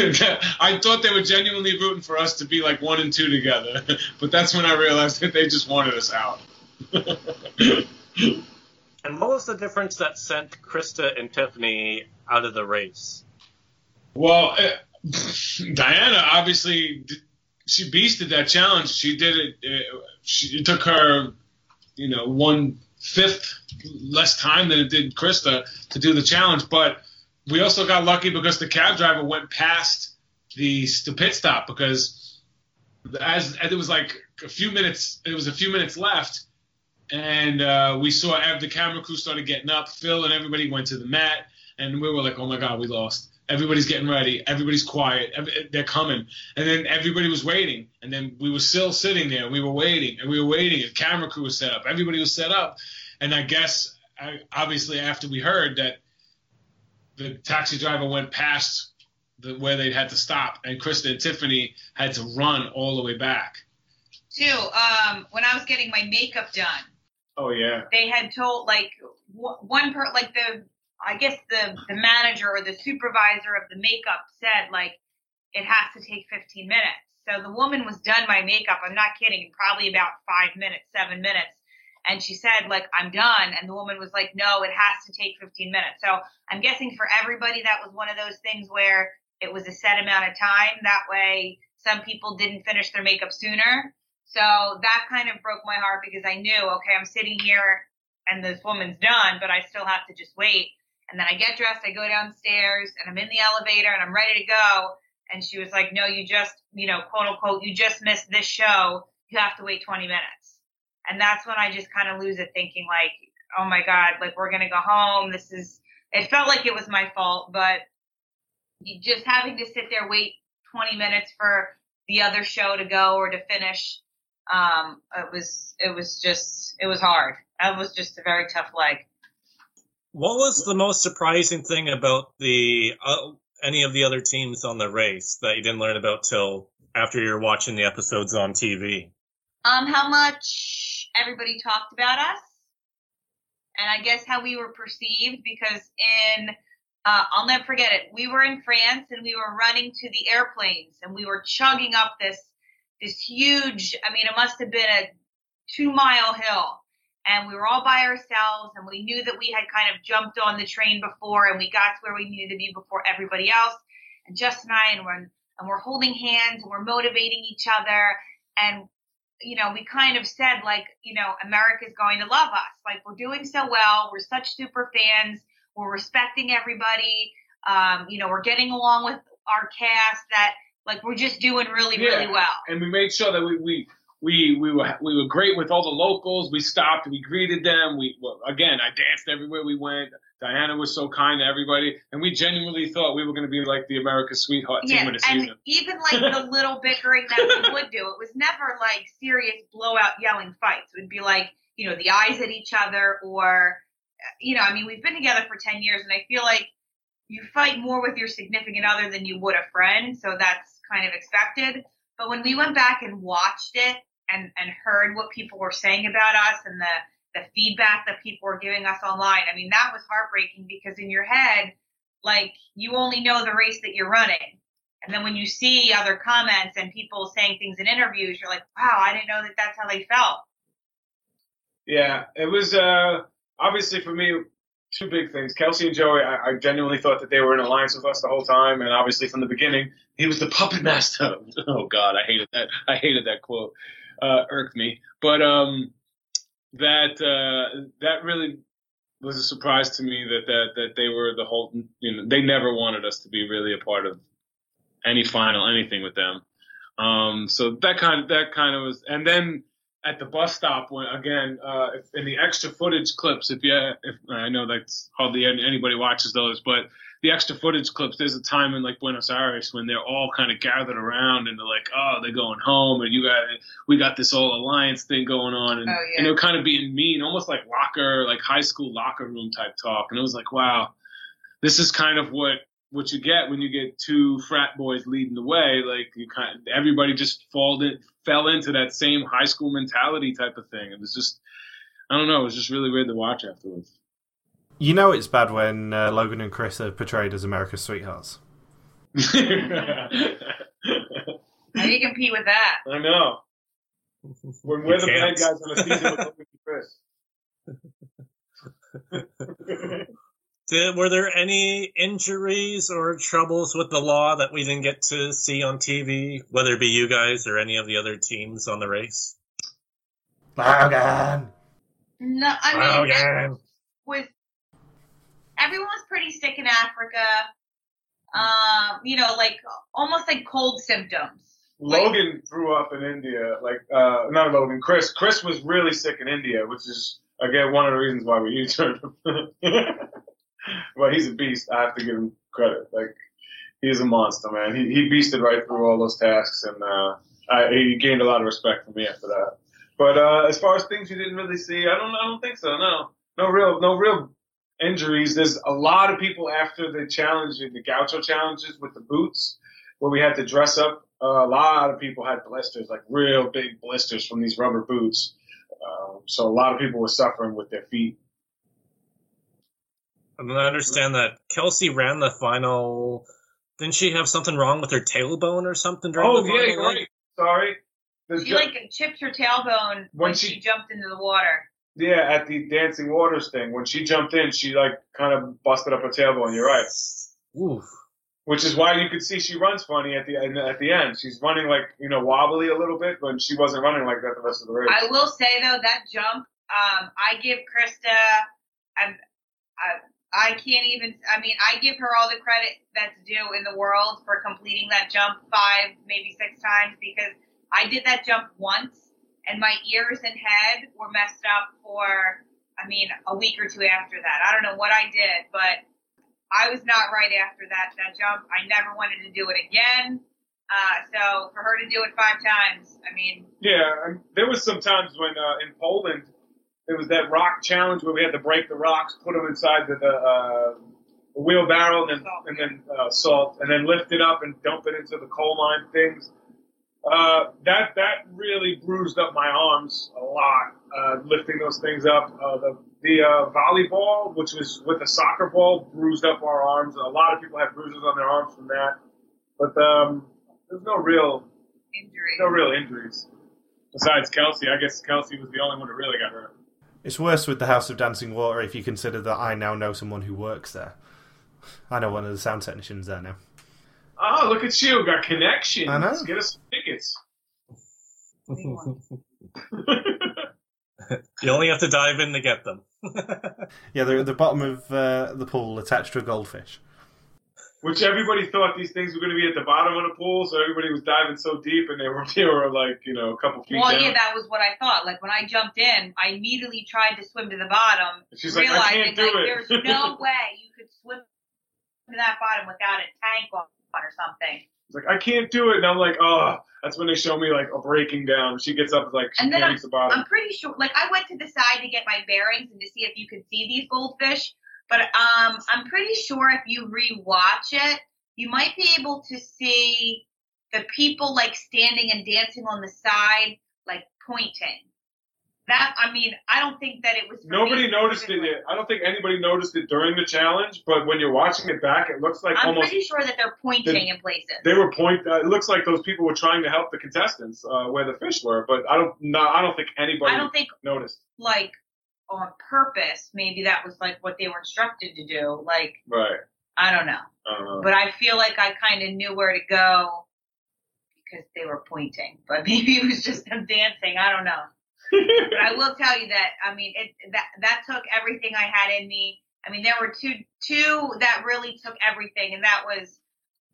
I thought they were genuinely rooting for us to be like one and two together, but that's when I realized that they just wanted us out. And what was the difference that sent Krista and Tiffany out of the race? Well, uh, Diana obviously she beasted that challenge. She did it. Uh, she, it took her, you know, one fifth less time than it did Krista to do the challenge. But we also got lucky because the cab driver went past the, the pit stop because as, as it was like a few minutes, it was a few minutes left. And uh, we saw the camera crew started getting up. Phil and everybody went to the mat, and we were like, "Oh my God, we lost!" Everybody's getting ready. Everybody's quiet. Every, they're coming. And then everybody was waiting. And then we were still sitting there. We were waiting and we were waiting. And camera crew was set up. Everybody was set up. And I guess, I, obviously, after we heard that the taxi driver went past the, where they had to stop, and Krista and Tiffany had to run all the way back. Two, um, when I was getting my makeup done, Oh yeah. they had told like one per like the I guess the the manager or the supervisor of the makeup said like it has to take 15 minutes. So the woman was done my makeup. I'm not kidding. In probably about five minutes, seven minutes. And she said like I'm done. And the woman was like, no, it has to take 15 minutes. So I'm guessing for everybody that was one of those things where it was a set amount of time. That way some people didn't finish their makeup sooner. So that kind of broke my heart because I knew, okay, I'm sitting here and this woman's done, but I still have to just wait. And then I get dressed, I go downstairs, and I'm in the elevator and I'm ready to go. And she was like, no, you just, you know, quote unquote, you just missed this show. You have to wait 20 minutes. And that's when I just kind of lose it thinking like, oh my God, like we're going to go home. This is, it felt like it was my fault, but just having to sit there, wait 20 minutes for the other show to go or to finish um, it was it was just it was hard. That was just a very tough leg. What was the most surprising thing about the uh, any of the other teams on the race that you didn't learn about till after you're watching the episodes on TV? Um, how much everybody talked about us, and I guess how we were perceived because in uh, I'll never forget it. We were in France and we were running to the airplanes and we were chugging up this this huge. I mean, it must have been a two mile hill, and we were all by ourselves, and we knew that we had kind of jumped on the train before, and we got to where we needed to be before everybody else. And Justin and I, and we're and we're holding hands, and we're motivating each other, and you know, we kind of said like, you know, America's going to love us. Like we're doing so well. We're such super fans. We're respecting everybody. Um, you know, we're getting along with our cast that like we're just doing really, Yeah. really well. and we made sure that we we we we were we were great with all the locals. We stopped, we greeted them. We well, again, I danced everywhere we went. Diana was so kind to everybody, and we genuinely thought we were going to be like the America's sweetheart team of the and even like the little bickering that we would do, it was never like serious blowout yelling fights. It would be like, you know, the eyes at each other or, you know, I mean, we've been together for 10 years and I feel like you fight more with your significant other than you would a friend. So that's kind of expected. But when we went back and watched it and, and heard what people were saying about us and the, the feedback that people were giving us online, I mean, that was heartbreaking because in your head, like you only know the race that you're running. And then when you see other comments and people saying things in interviews, you're like, wow, I didn't know that that's how they felt. Yeah, it was uh, obviously for me two big things. Kelsey and Joey, I, I genuinely thought that they were in alliance with us the whole time, and obviously from the beginning, he was the puppet master. oh God, I hated that. I hated that quote. Uh, irked me, but um, that uh, that really was a surprise to me that that that they were the whole. You know, they never wanted us to be really a part of any final anything with them. Um, so that kind of that kind of was, and then at the bus stop when again uh, in the extra footage clips if you if I know that's hardly anybody watches those but the extra footage clips there's a time in like Buenos Aires when they're all kind of gathered around and they're like oh they're going home and you got we got this whole alliance thing going on and, Oh, yeah. and they're kind of being mean almost like locker like high school locker room type talk and it was like wow this is kind of what what you get when you get two frat boys leading the way. Like you kind, everybody just fall in, fell into that same high school mentality type of thing. It was just, I don't know, it was just really weird to watch afterwards. You know it's bad when uh, Logan and Chris are portrayed as America's sweethearts. How do you compete with that? I know. When we're the bad guys on the season with Logan and Chris. Did, were there any injuries or troubles with the law that we didn't get to see on TV, whether it be you guys or any of the other teams on the race? Logan! No, I mean, it was everyone was pretty sick in Africa. Um, you know, like almost like cold symptoms. Logan grew up in India, like uh, not Logan, Chris. Chris was really sick in India, which is again one of the reasons why we U-turned him. but he's a beast. I have to give him credit. Like he's a monster, man. He he beasted right through all those tasks, and uh, I, he gained a lot of respect from me after that. But uh, as far as things you didn't really see, I don't I don't think so. No, no real no real injuries. There's a lot of people after the challenge, the Gaucho challenges with the boots, where we had to dress up. Uh, a lot of people had blisters, like real big blisters from these rubber boots. Um, so a lot of people were suffering with their feet. And then I understand that Kelsey ran the final. Didn't she have something wrong with her tailbone or something during Oh the yeah, final? you're right. Sorry. The She ju- like chipped her tailbone when, When she, she- jumped into the water. Yeah, at the dancing waters thing, when she jumped in, she like kind of busted up her tailbone. You're right. Oof. Which is why you could see she runs funny at the end. At the end, she's running like you know wobbly a little bit, but she wasn't running like that the rest of the race. I will say though that jump, um, I give Krista, I'm, I, I can't even. I mean, I give her all the credit that's due in the world for completing that jump five, maybe six times because I did that jump once and my ears and head were messed up for. I mean, a week or two after that. I don't know what I did, but I was not right after that that jump. I never wanted to do it again. Uh, so for her to do it five times, I mean, Yeah, there was some times when uh, in Poland there was that rock challenge where we had to break the rocks, put them inside the, the uh, wheelbarrow, and then and then uh, salt, and then lift it up and dump it into the coal mine things. Uh, that that really bruised up my arms a lot, uh, lifting those things up. Uh, the the uh, volleyball, which was with a soccer ball, bruised up our arms. A lot of people had bruises on their arms from that, but um, there's no real Injury. No real injuries. Besides Kelsey, I guess Kelsey was the only one who really got hurt. It's worse with the House of Dancing Water if you consider that I now know someone who works there. I know one of the sound technicians there now. Oh, look at you, got connections. I know. Let's Get us some tickets. You only have to dive in to get them. Yeah, they're at the bottom of uh, the pool attached to a goldfish. Which everybody thought these things were going to be at the bottom of the pool, so everybody was diving so deep, and they were they were like you know a couple feet Well, down. yeah, that was what I thought. Like when I jumped in, I immediately tried to swim to the bottom, She's like, I realizing can't do like it. there's no way you could swim to that bottom without a tank on or something. It's like I can't do it, and I'm like, oh, that's when they show me like a breaking down. She gets up like she And then the bottom. I'm pretty sure. Like I went to the side to get my bearings and to see if you could see these goldfish, but um, I'm pretty sure if you rewatch it, you might be able to see the people like standing and dancing on the side, like pointing. That I mean, I don't think that it was. Nobody me noticed it yet. I don't think anybody noticed it during the challenge, but when you're watching it back, it looks like I'm almost pretty sure that they're pointing in places. they were point. Uh, it looks like those people were trying to help the contestants uh, where the fish were, but I don't. No, I don't think anybody I don't think noticed. like on purpose. Maybe that was like what they were instructed to do. Like Right. I don't know. I don't know. but I feel like I kind of knew where to go because they were pointing. But maybe it was just them dancing. I don't know. But I will tell you that I mean it that that took everything I had in me. I mean there were two two that really took everything, and that was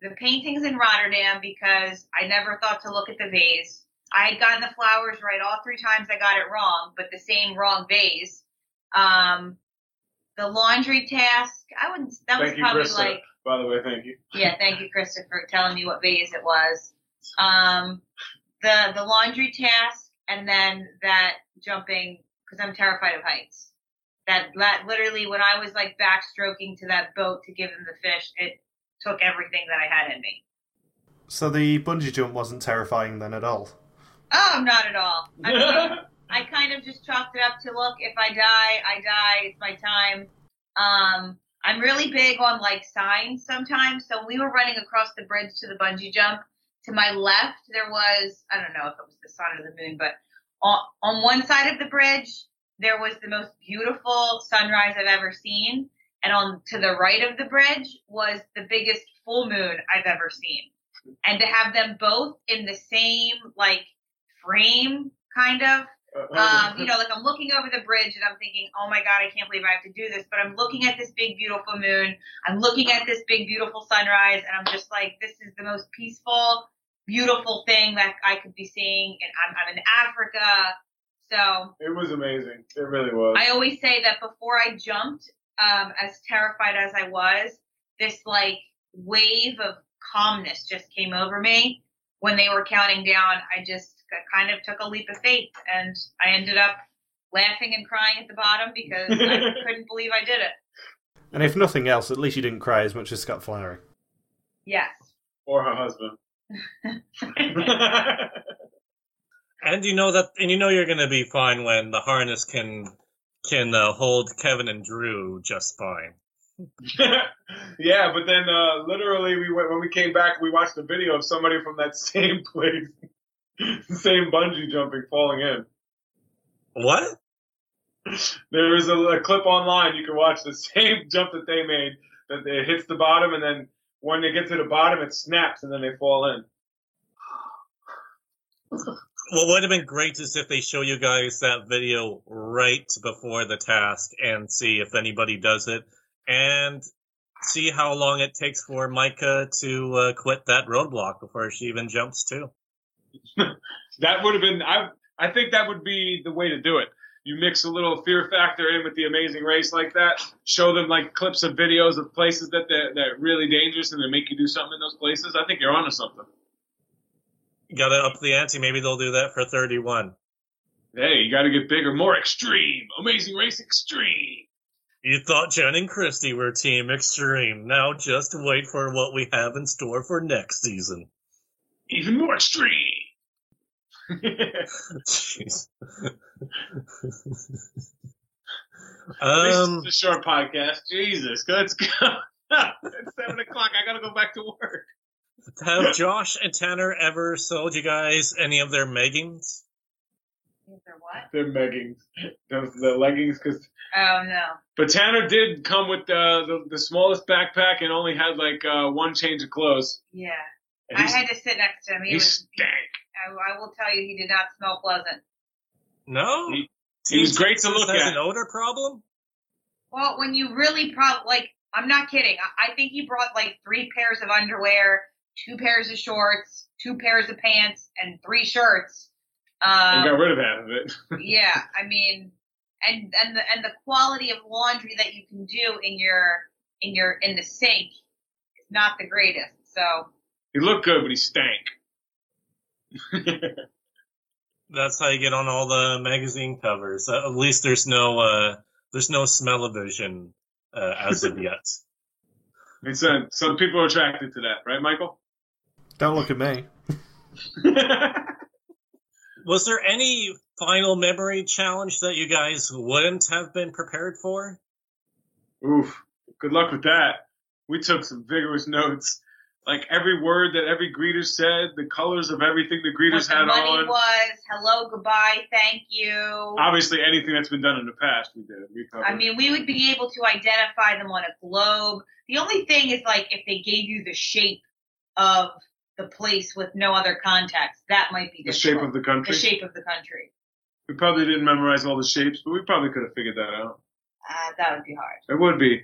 the paintings in Rotterdam because I never thought to look at the vase. I had gotten the flowers right all three times I got it wrong, but the same wrong vase. Um, the laundry task, I wouldn't. That was Thank you, probably Krista. like By the way, thank you. yeah, thank you, Krista, for telling me what vase it was. Um, the the laundry task, and then that jumping because I'm terrified of heights. That that literally when I was like backstroking to that boat to give them the fish, it took everything that I had in me. So the bungee jump wasn't terrifying then at all. Oh, not at all. I mean, I kind of just chalked it up to look, if I die, I die. It's my time. Um, I'm really big on like signs sometimes. So we were running across the bridge to the bungee jump. To my left, there was, I don't know if it was the sun or the moon, but on, on one side of the bridge, there was the most beautiful sunrise I've ever seen. And on to the right of the bridge was the biggest full moon I've ever seen. And to have them both in the same like frame, kind of, um, you know, like I'm looking over the bridge and I'm thinking, oh my God, I can't believe I have to do this. But I'm looking at this big, beautiful moon. I'm looking at this big, beautiful sunrise. And I'm just like, this is the most peaceful, beautiful thing that I could be seeing. And I'm, I'm in Africa. So it was amazing. It really was. I always say that before I jumped, um, as terrified as I was, this like wave of calmness just came over me when they were counting down. I just kind of took a leap of faith and I ended up laughing and crying at the bottom because I couldn't believe I did it. And if nothing else, at least you didn't cry as much as Scott Flowery. Yes. or her husband. And you know that, and you know you're going to be fine when the harness can can uh, hold Kevin and Drew just fine. yeah, but then uh, literally we went when we came back, we watched a video of somebody from that same place, same bungee jumping, falling in. What? There is a, a clip online you can watch the same jump that they made. That it hits the bottom, and then when they get to the bottom, it snaps, and then they fall in. What would have been great is if they show you guys that video right before the task and see if anybody does it and see how long it takes for Micah to uh, quit that roadblock before she even jumps too. That would have been. I I think that would be the way to do it. You mix a little fear factor in with the amazing race like that. Show them like clips of videos of places that they're, they're really dangerous and they make you do something in those places. I think you're onto something. Got to up the ante. Maybe they'll do that for 31. Hey, you got to get bigger, more extreme. Amazing race extreme. You thought Jen and Christy were Team Extreme. Now just wait for what we have in store for next season. Even more extreme. Jeez. this um, is a short podcast. Jesus, let's go. it's seven o'clock. I gotta go back to work. Have Josh and Tanner ever sold you guys any of their meggings? Their what? They're leggings. Those the leggings, because Oh no. but Tanner did come with the, the the smallest backpack and only had like uh, one change of clothes. Yeah. And I had to sit next to him. He, he was. stank. I, I will tell you, he did not smell pleasant. No. He- he was great to look has at. an odor problem. Well, when you really prob like, I'm not kidding. I, I think he brought like three pairs of underwear, two pairs of shorts, two pairs of pants, and three shirts. and got Um, rid of half of it. yeah, I mean, and and the and the quality of laundry that you can do in your in your in the sink is not the greatest. So he looked good, but he stank. That's how you get on all the magazine covers. Uh, at least there's no uh, there's no smell-o-vision uh, as of yet. it's uh, some people are attracted to that, right, Michael? Don't look at me. Was there any final memory challenge that you guys wouldn't have been prepared for? Oof. Good luck with that. We took some vigorous notes. Like every word that every greeter said, the colors of everything the what greeters the had money on. was, hello, goodbye, thank you. Obviously, anything that's been done in the past, we did. We covered. I mean, we would be able to identify them on a globe. The only thing is, like, if they gave you the shape of the place with no other context, that might be the shape of the country. the shape of the country. We probably didn't memorize all the shapes, but we probably could have figured that out. Uh, that would be hard. It would be.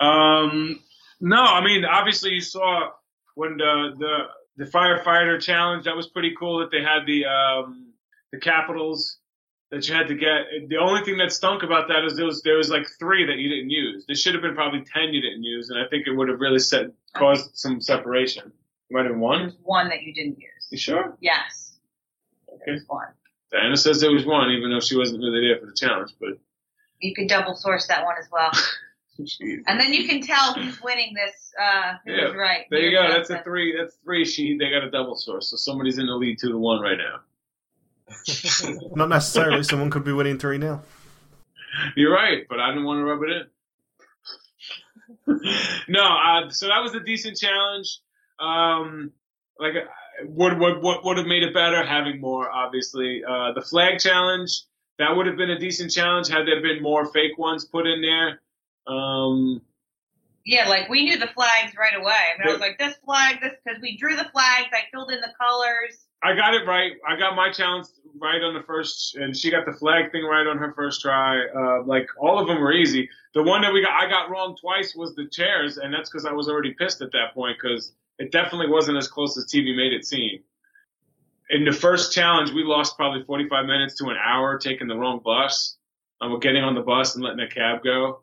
Um, no, I mean, obviously, you saw when the the the firefighter challenge. That was pretty cool that they had the um, the capitals that you had to get. The only thing that stunk about that is there was there was like three that you didn't use. There should have been probably ten you didn't use, and I think it would have really set caused some separation. Might have been one. There's one that you didn't use. You sure? Yes. Okay. There's one. Diana says there was one, even though she wasn't really there for the challenge. But You could double source that one as well. Jeez. And then you can tell who's winning this, uh, who's Yeah. right. There you go. That's a three. That's three. She they got a double source. So somebody's in the lead two to one right now. Not necessarily. Someone could be winning 3 now. You're right, but I didn't want to rub it in. no, uh, so that was a decent challenge. Um, like, uh, would would what would have made it better having more? Obviously, uh, the flag challenge that would have been a decent challenge had there been more fake ones put in there. Um, Yeah, like we knew the flags right away. I mean, I was like, this flag, this, because we drew the flags, I filled in the colors. I got it right. I got my challenge right on the first, and she got the flag thing right on her first try. Uh, like all of them were easy. The one that we got, I got wrong twice was the chairs, and that's because I was already pissed at that point because it definitely wasn't as close as TV made it seem. In the first challenge, we lost probably 45 minutes to an hour taking the wrong bus. We're getting on the bus and letting a cab go.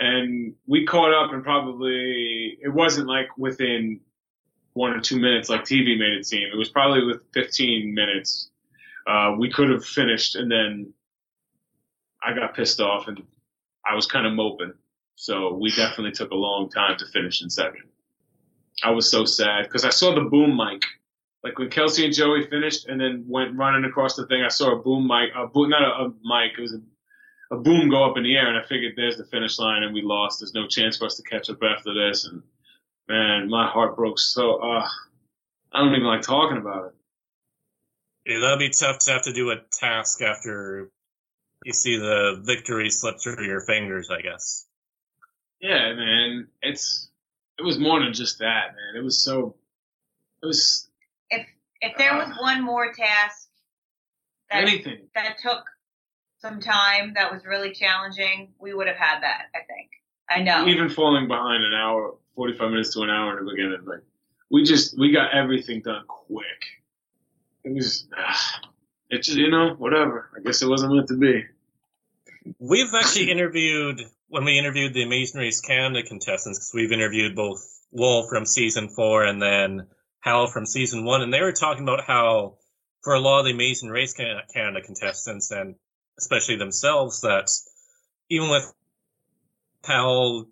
And we caught up and probably, it wasn't like within one or two minutes like TV made it seem. It was probably with 15 minutes. Uh, we could have finished and then I got pissed off and I was kind of moping. So we definitely took a long time to finish in second. I was so sad because I saw the boom mic. Like when Kelsey and Joey finished and then went running across the thing, I saw a boom mic, a boom, not a, a mic, it was a, a boom go up in the air and I figured there's the finish line and we lost. There's no chance for us to catch up after this. And man, my heart broke so, uh, I don't even like talking about it. Yeah, that'd be tough to have to do a task after you see the victory slip through your fingers, I guess. Yeah, man, it's, it was more than just that, man. It was so, it was If if there was one more task that, anything. that took some time, that was really challenging, we would have had that, I think. I know. Even falling behind an hour, 45 minutes to an hour in the beginning, like, we just, we got everything done quick. It was, it just, you know, whatever. I guess it wasn't meant to be. We've actually interviewed when we interviewed the Amazing Race Canada contestants because we've interviewed both Lowell from season four and then Hal from season one, and they were talking about how for a lot of the Amazing Race Canada contestants and especially themselves that even with Hal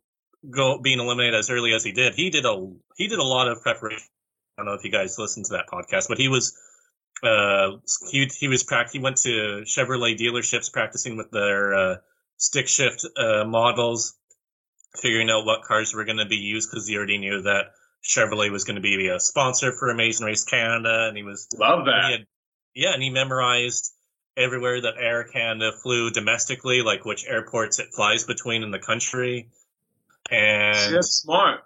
go being eliminated as early as he did, he did a he did a lot of preparation. I don't know if you guys listened to that podcast, but he was uh, he he was prac- he went to Chevrolet dealerships practicing with their uh, stick shift uh, models, figuring out what cars were going to be used because he already knew that Chevrolet was going to be a sponsor for Amazing Race Canada, and he was Love and he that. had- yeah, and he memorized everywhere that Air Canada flew domestically, like which airports it flies between in the country, and That's smart.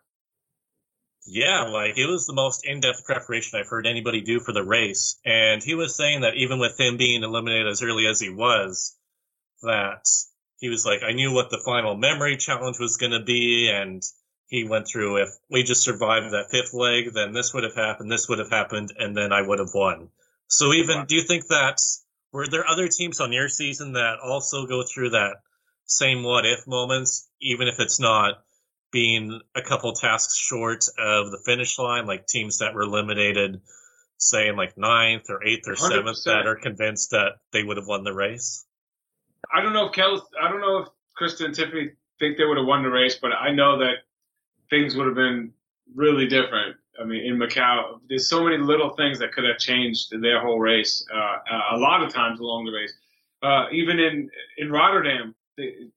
yeah, like it was the most in-depth preparation I've heard anybody do for the race. And he was saying that even with him being eliminated as early as he was, that he was like, I knew what the final memory challenge was going to be, and he went through if we just survived that fifth leg, then this would have happened, this would have happened, and then I would have won. So even Wow. do you think that were there other teams on your season that also go through that same what if moments, even if it's not being a couple tasks short of the finish line, like teams that were eliminated, say in like ninth or eighth or seventh, 100%. that are convinced that they would have won the race? I don't know if Kel, I don't know if Krista and Tiffany think they would have won the race, but I know that things would have been really different. I mean, in Macau, there's so many little things that could have changed their whole race. Uh, uh, a lot of times along the race, uh, even in in Rotterdam, they,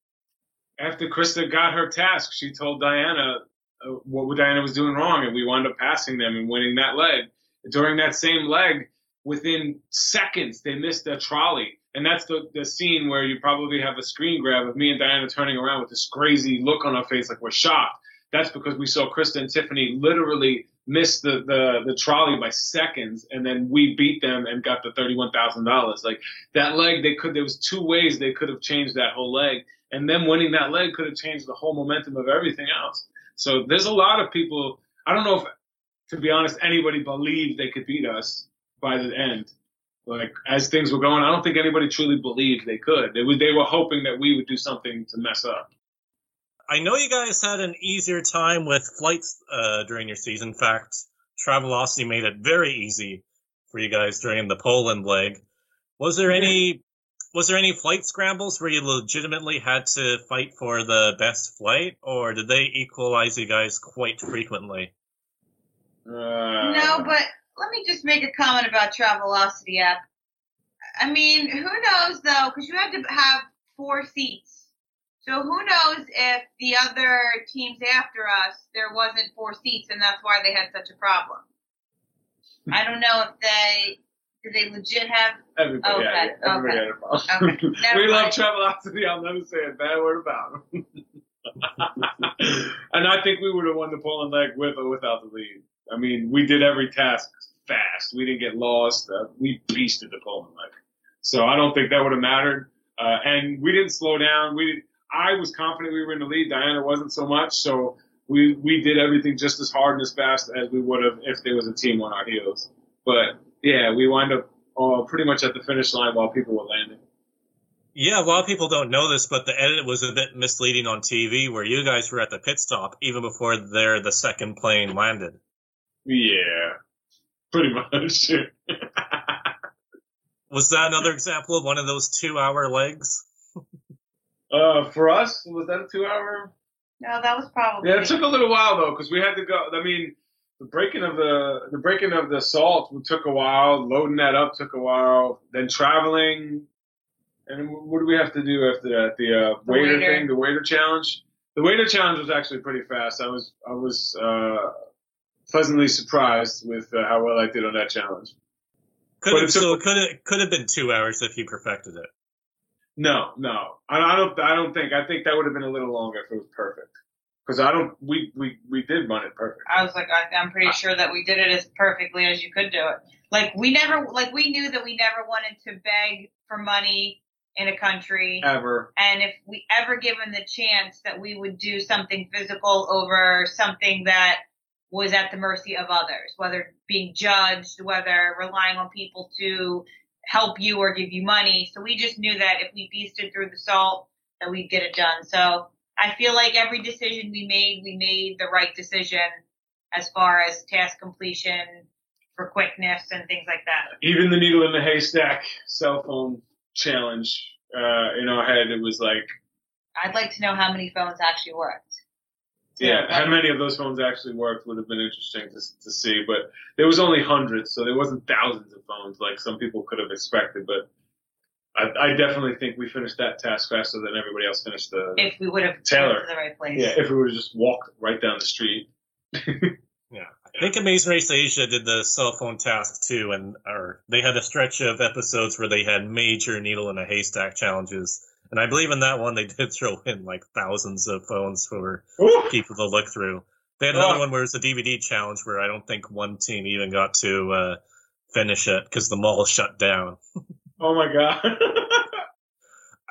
after Krista got her task, she told Diana uh, what Diana was doing wrong, and we wound up passing them and winning that leg. During that same leg, within seconds, they missed a trolley. And that's the, the scene where you probably have a screen grab of me and Diana turning around with this crazy look on our face like we're shocked. That's because we saw Krista and Tiffany literally miss the, the, the trolley by seconds and then we beat them and got the $31,000. Like that leg, they could, there was two ways they could have changed that whole leg. And them winning that leg could have changed the whole momentum of everything else. So there's a lot of people, I don't know if, to be honest, anybody believed they could beat us by the end. Like as things were going, I don't think anybody truly believed they could. They were, they were hoping that we would do something to mess up. I know you guys had an easier time with flights uh, during your season. In fact, Travelocity made it very easy for you guys during the Poland leg. Was there any was there any flight scrambles where you legitimately had to fight for the best flight, or did they equalize you guys quite frequently? Uh, No, but let me just make a comment about Travelocity app. I mean, who knows though? Because you had to have four seats. So who knows if the other teams after us there wasn't four seats and that's why they had such a problem. I don't know if they did they legit have. everybody, Okay, had it. everybody okay. had a problem. Okay, we love. Travelocity. I'll never say a bad word about them. and I think we would have won the Poland leg with or without the lead. I mean, we did every task fast. We didn't get lost. Uh, we beasted the Poland leg. So I don't think that would have mattered. Uh, and we didn't slow down. We, I was confident we were in the lead. Diana wasn't so much. So we, we did everything just as hard and as fast as we would have if there was a team on our heels. But yeah, we wind up uh, pretty much at the finish line while people were landing. Yeah, a lot of people don't know this, but the edit was a bit misleading on TV, where you guys were at the pit stop even before their the second plane landed. Yeah, pretty much. Was that another example of one of those two-hour legs? Uh, for us, was that a two-hour? No, that was probably. Yeah, it took a little while though, because we had to go. I mean, the breaking of the the breaking of the salt took a while. Loading that up took a while. Then traveling, and what do we have to do after that? The uh, The waiter, waiter. thing, the waiter challenge. The waiter challenge was actually pretty fast. I was I was uh, pleasantly surprised with uh, how well I did on that challenge. Could have, took- so it could have could have been two hours if you perfected it. No, no, I, I don't. I don't think. I think that would have been a little longer if it was perfect. Because I don't. We we we did run it perfect. I was like, I, I'm pretty ah. sure that we did it as perfectly as you could do it. Like we never, like we knew that we never wanted to beg for money in a country, Ever. and if we ever given the chance that we would do something physical over something that was at the mercy of others, whether being judged, whether relying on people to help you or give you money. So we just knew that if we beasted through the salt, that we'd get it done. So I feel like every decision we made, we made the right decision as far as task completion for quickness and things like that. Even the needle in the haystack cell phone challenge uh, in our head, it was like, I'd like to know how many phones actually worked. Yeah, Yeah. how many of those phones actually worked would have been interesting to to see. But there was only hundreds, so there wasn't thousands of phones like some people could have expected. But I, I definitely think we finished that task faster than everybody else finished the. If we would have Taylor. went to the right place. yeah, if we would have just walked right down the street. Yeah, I think Amazing Race Asia did the cell phone task too, and or they had a stretch of episodes where they had major needle in a haystack challenges, and I believe in that one they did throw in like thousands of phones for Ooh. people to look through. They had another Oh. one where it was a DVD challenge where I don't think one team even got to uh, finish it because the mall shut down. Oh my god.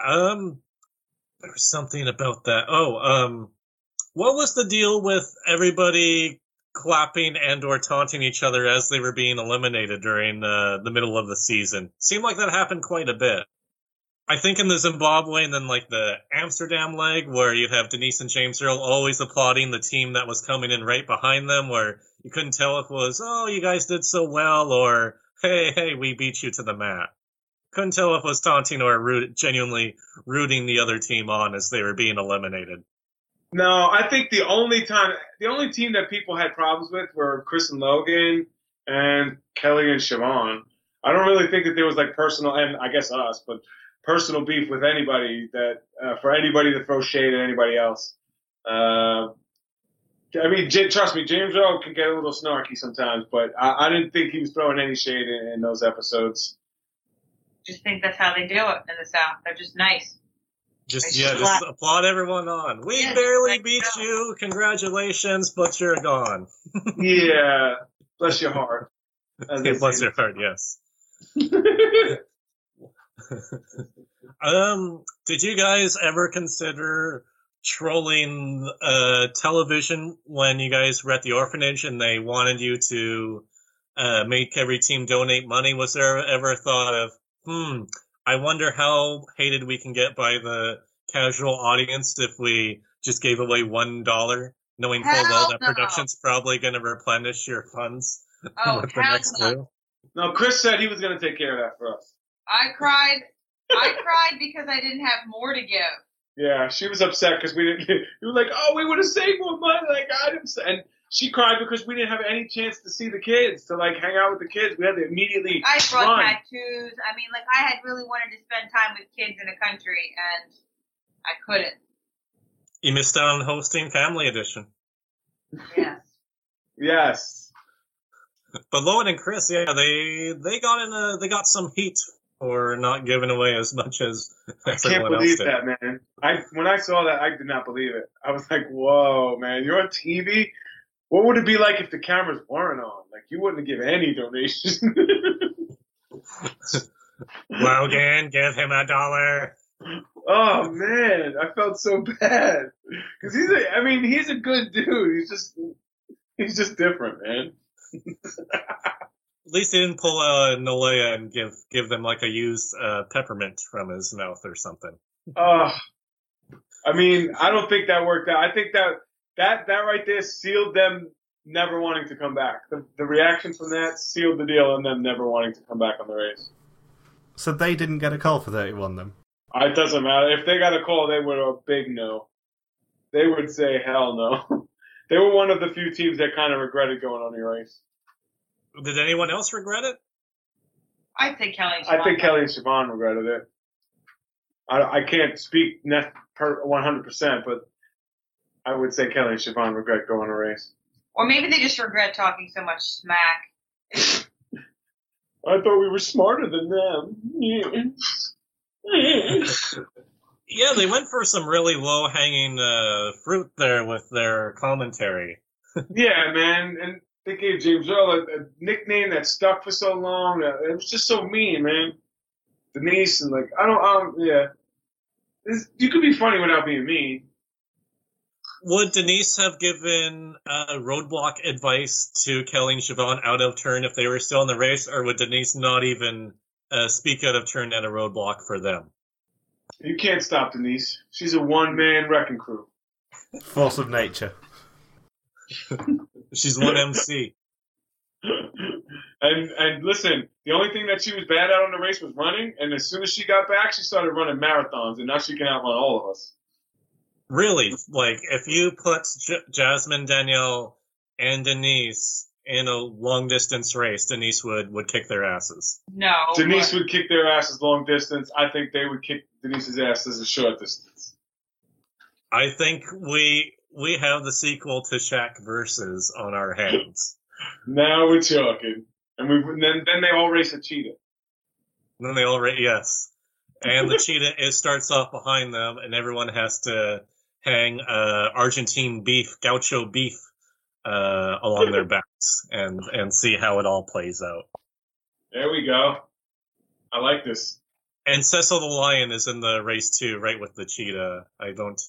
Um, there was something about that. Oh, um, what was the deal with everybody clapping and or taunting each other as they were being eliminated during uh, the middle of the season? Seemed like that happened quite a bit. I think in the Zimbabwe and then like the Amsterdam leg where you'd have Denise and James Earl always applauding the team that was coming in right behind them where you couldn't tell if it was, oh, you guys did so well or, hey, hey, we beat you to the mat couldn't tell if it was taunting or root, genuinely rooting the other team on as they were being eliminated. No, I think the only time, the only team that people had problems with were Chris and Logan and Kelly and Shevonne. I don't really think that there was like personal, and I guess us, but personal beef with anybody that, uh, for anybody to throw shade at anybody else. Uh, I mean, J- trust me, James Earl can get a little snarky sometimes, but I, I didn't think he was throwing any shade in, in those episodes. Just think that's how they do it in the South. They're just nice. Just It's yeah, just just applaud everyone on. We Yes, barely beat you. you. Congratulations, but you're gone. yeah, bless your heart. As they It was say. your heart, yes. Um, did you guys ever consider trolling uh, television when you guys were at the orphanage and they wanted you to uh, make every team donate money? Was there ever a thought of, hmm, I wonder how hated we can get by the casual audience if we just gave away one dollar, knowing full well that no. production's probably going to replenish your funds Oh, with the next no. clue? no, Chris said he was going to take care of that for us. I cried. I cried because I didn't have more to give. Yeah, she was upset because we didn't. We were like, "Oh, we would have saved more money." Like I didn't, and she cried because we didn't have any chance to see the kids, to like hang out with the kids. We had to immediately I brought run. tattoos. I mean, like I had really wanted to spend time with kids in a country, and I couldn't. You missed out on hosting Family Edition. Yes. Yes, But Logan and Chris, yeah, they they got in a they got some heat for not giving away as much as I can't everyone else believe did. that, man. I when I saw that, I did not believe it. I was like, "Whoa, man! You're on TV. What would it be like if the cameras weren't on? Like you wouldn't give any donations." Logan, give him a dollar. oh man, I felt so bad because he's a. I mean, he's a good dude. He's just, he's just different, man. At least he didn't pull a Nolea and give give them like a used uh, peppermint from his mouth or something. Oh, I mean, I don't think that worked out. I think that that that right there sealed them never wanting to come back. The, the reaction from that sealed the deal on them never wanting to come back on the race. So they didn't get a call for 31 then? Uh, It doesn't matter. If they got a call, they would a big no. They would say hell no. they were one of the few teams that kind of regretted going on the race. Did anyone else regret it? I think say Kelly. and I think Shevonne. Kelly and Shevonne regretted it. I, I can't speak 100%, but I would say Kelly and Shevonne regret going on a race. Or maybe they just regret talking so much smack. I thought we were smarter than them. Yeah, they went for some really low hanging uh, fruit there with their commentary. yeah, man. And they gave James Earl a, a nickname that stuck for so long. Uh, It was just so mean, man. Denise and like, I don't, um, yeah. This, you could be funny without being mean. Would Denise have given uh, roadblock advice to Kelly and Shevonne out of turn if they were still in the race, or would Denise not even uh, speak out of turn at a roadblock for them? You can't stop Denise. She's a one man wrecking crew. Force of nature. She's one MC. and and listen, the only thing that she was bad at on the race was running. And as soon as she got back, she started running marathons, and now she can outrun all of us. Really, like if you put J- Jasmine, Danielle, and Denise in a long distance race, Denise would would kick their asses. No. Denise but- would kick their asses long distance. I think they would kick Denise's asses a short distance. I think we we have the sequel to Shaq versus on our hands. Now we're talking. And we then then they all race a cheetah. And then they all race yes, and the cheetah it starts off behind them, and everyone has to hang uh, Argentine beef, gaucho beef, uh, along their backs, and and see how it all plays out. There we go. I like this. And Cecil the lion is in the race too, right with the cheetah. I don't.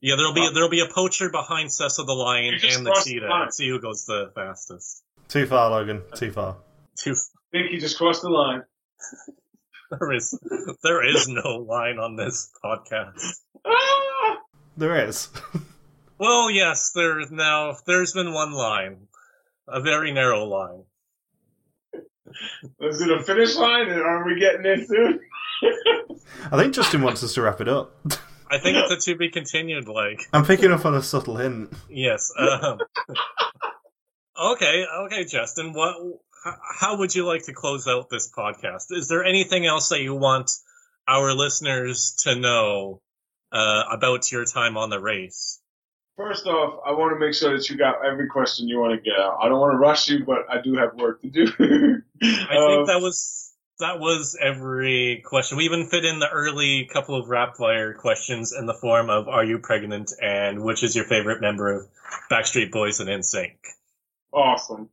Yeah, there'll be there'll be a poacher behind Cecil the lion and the crossed the cheetah, line. and see who goes the fastest. Too far, Logan. Too far. Too. I think he just crossed the line. There is there is no line on this podcast. Ah! There is. Well, yes, there is now. There's been one line, a very narrow line. Is it a finish line? And are we getting in soon? I think Justin wants us to wrap it up. I think it's a to be continued. Like, I'm picking up on a subtle hint. yes. Um, okay, okay, Justin. What? How would you like to close out this podcast? Is there anything else that you want our listeners to know uh, about your time on the race? First off, I want to make sure that you got every question you want to get out. I don't want to rush you, but I do have work to do. I think that was that was every question. We even fit in the early couple of rap fire questions in the form of "Are you pregnant?" and "Which is your favorite member of Backstreet Boys and NSYNC?" awesome.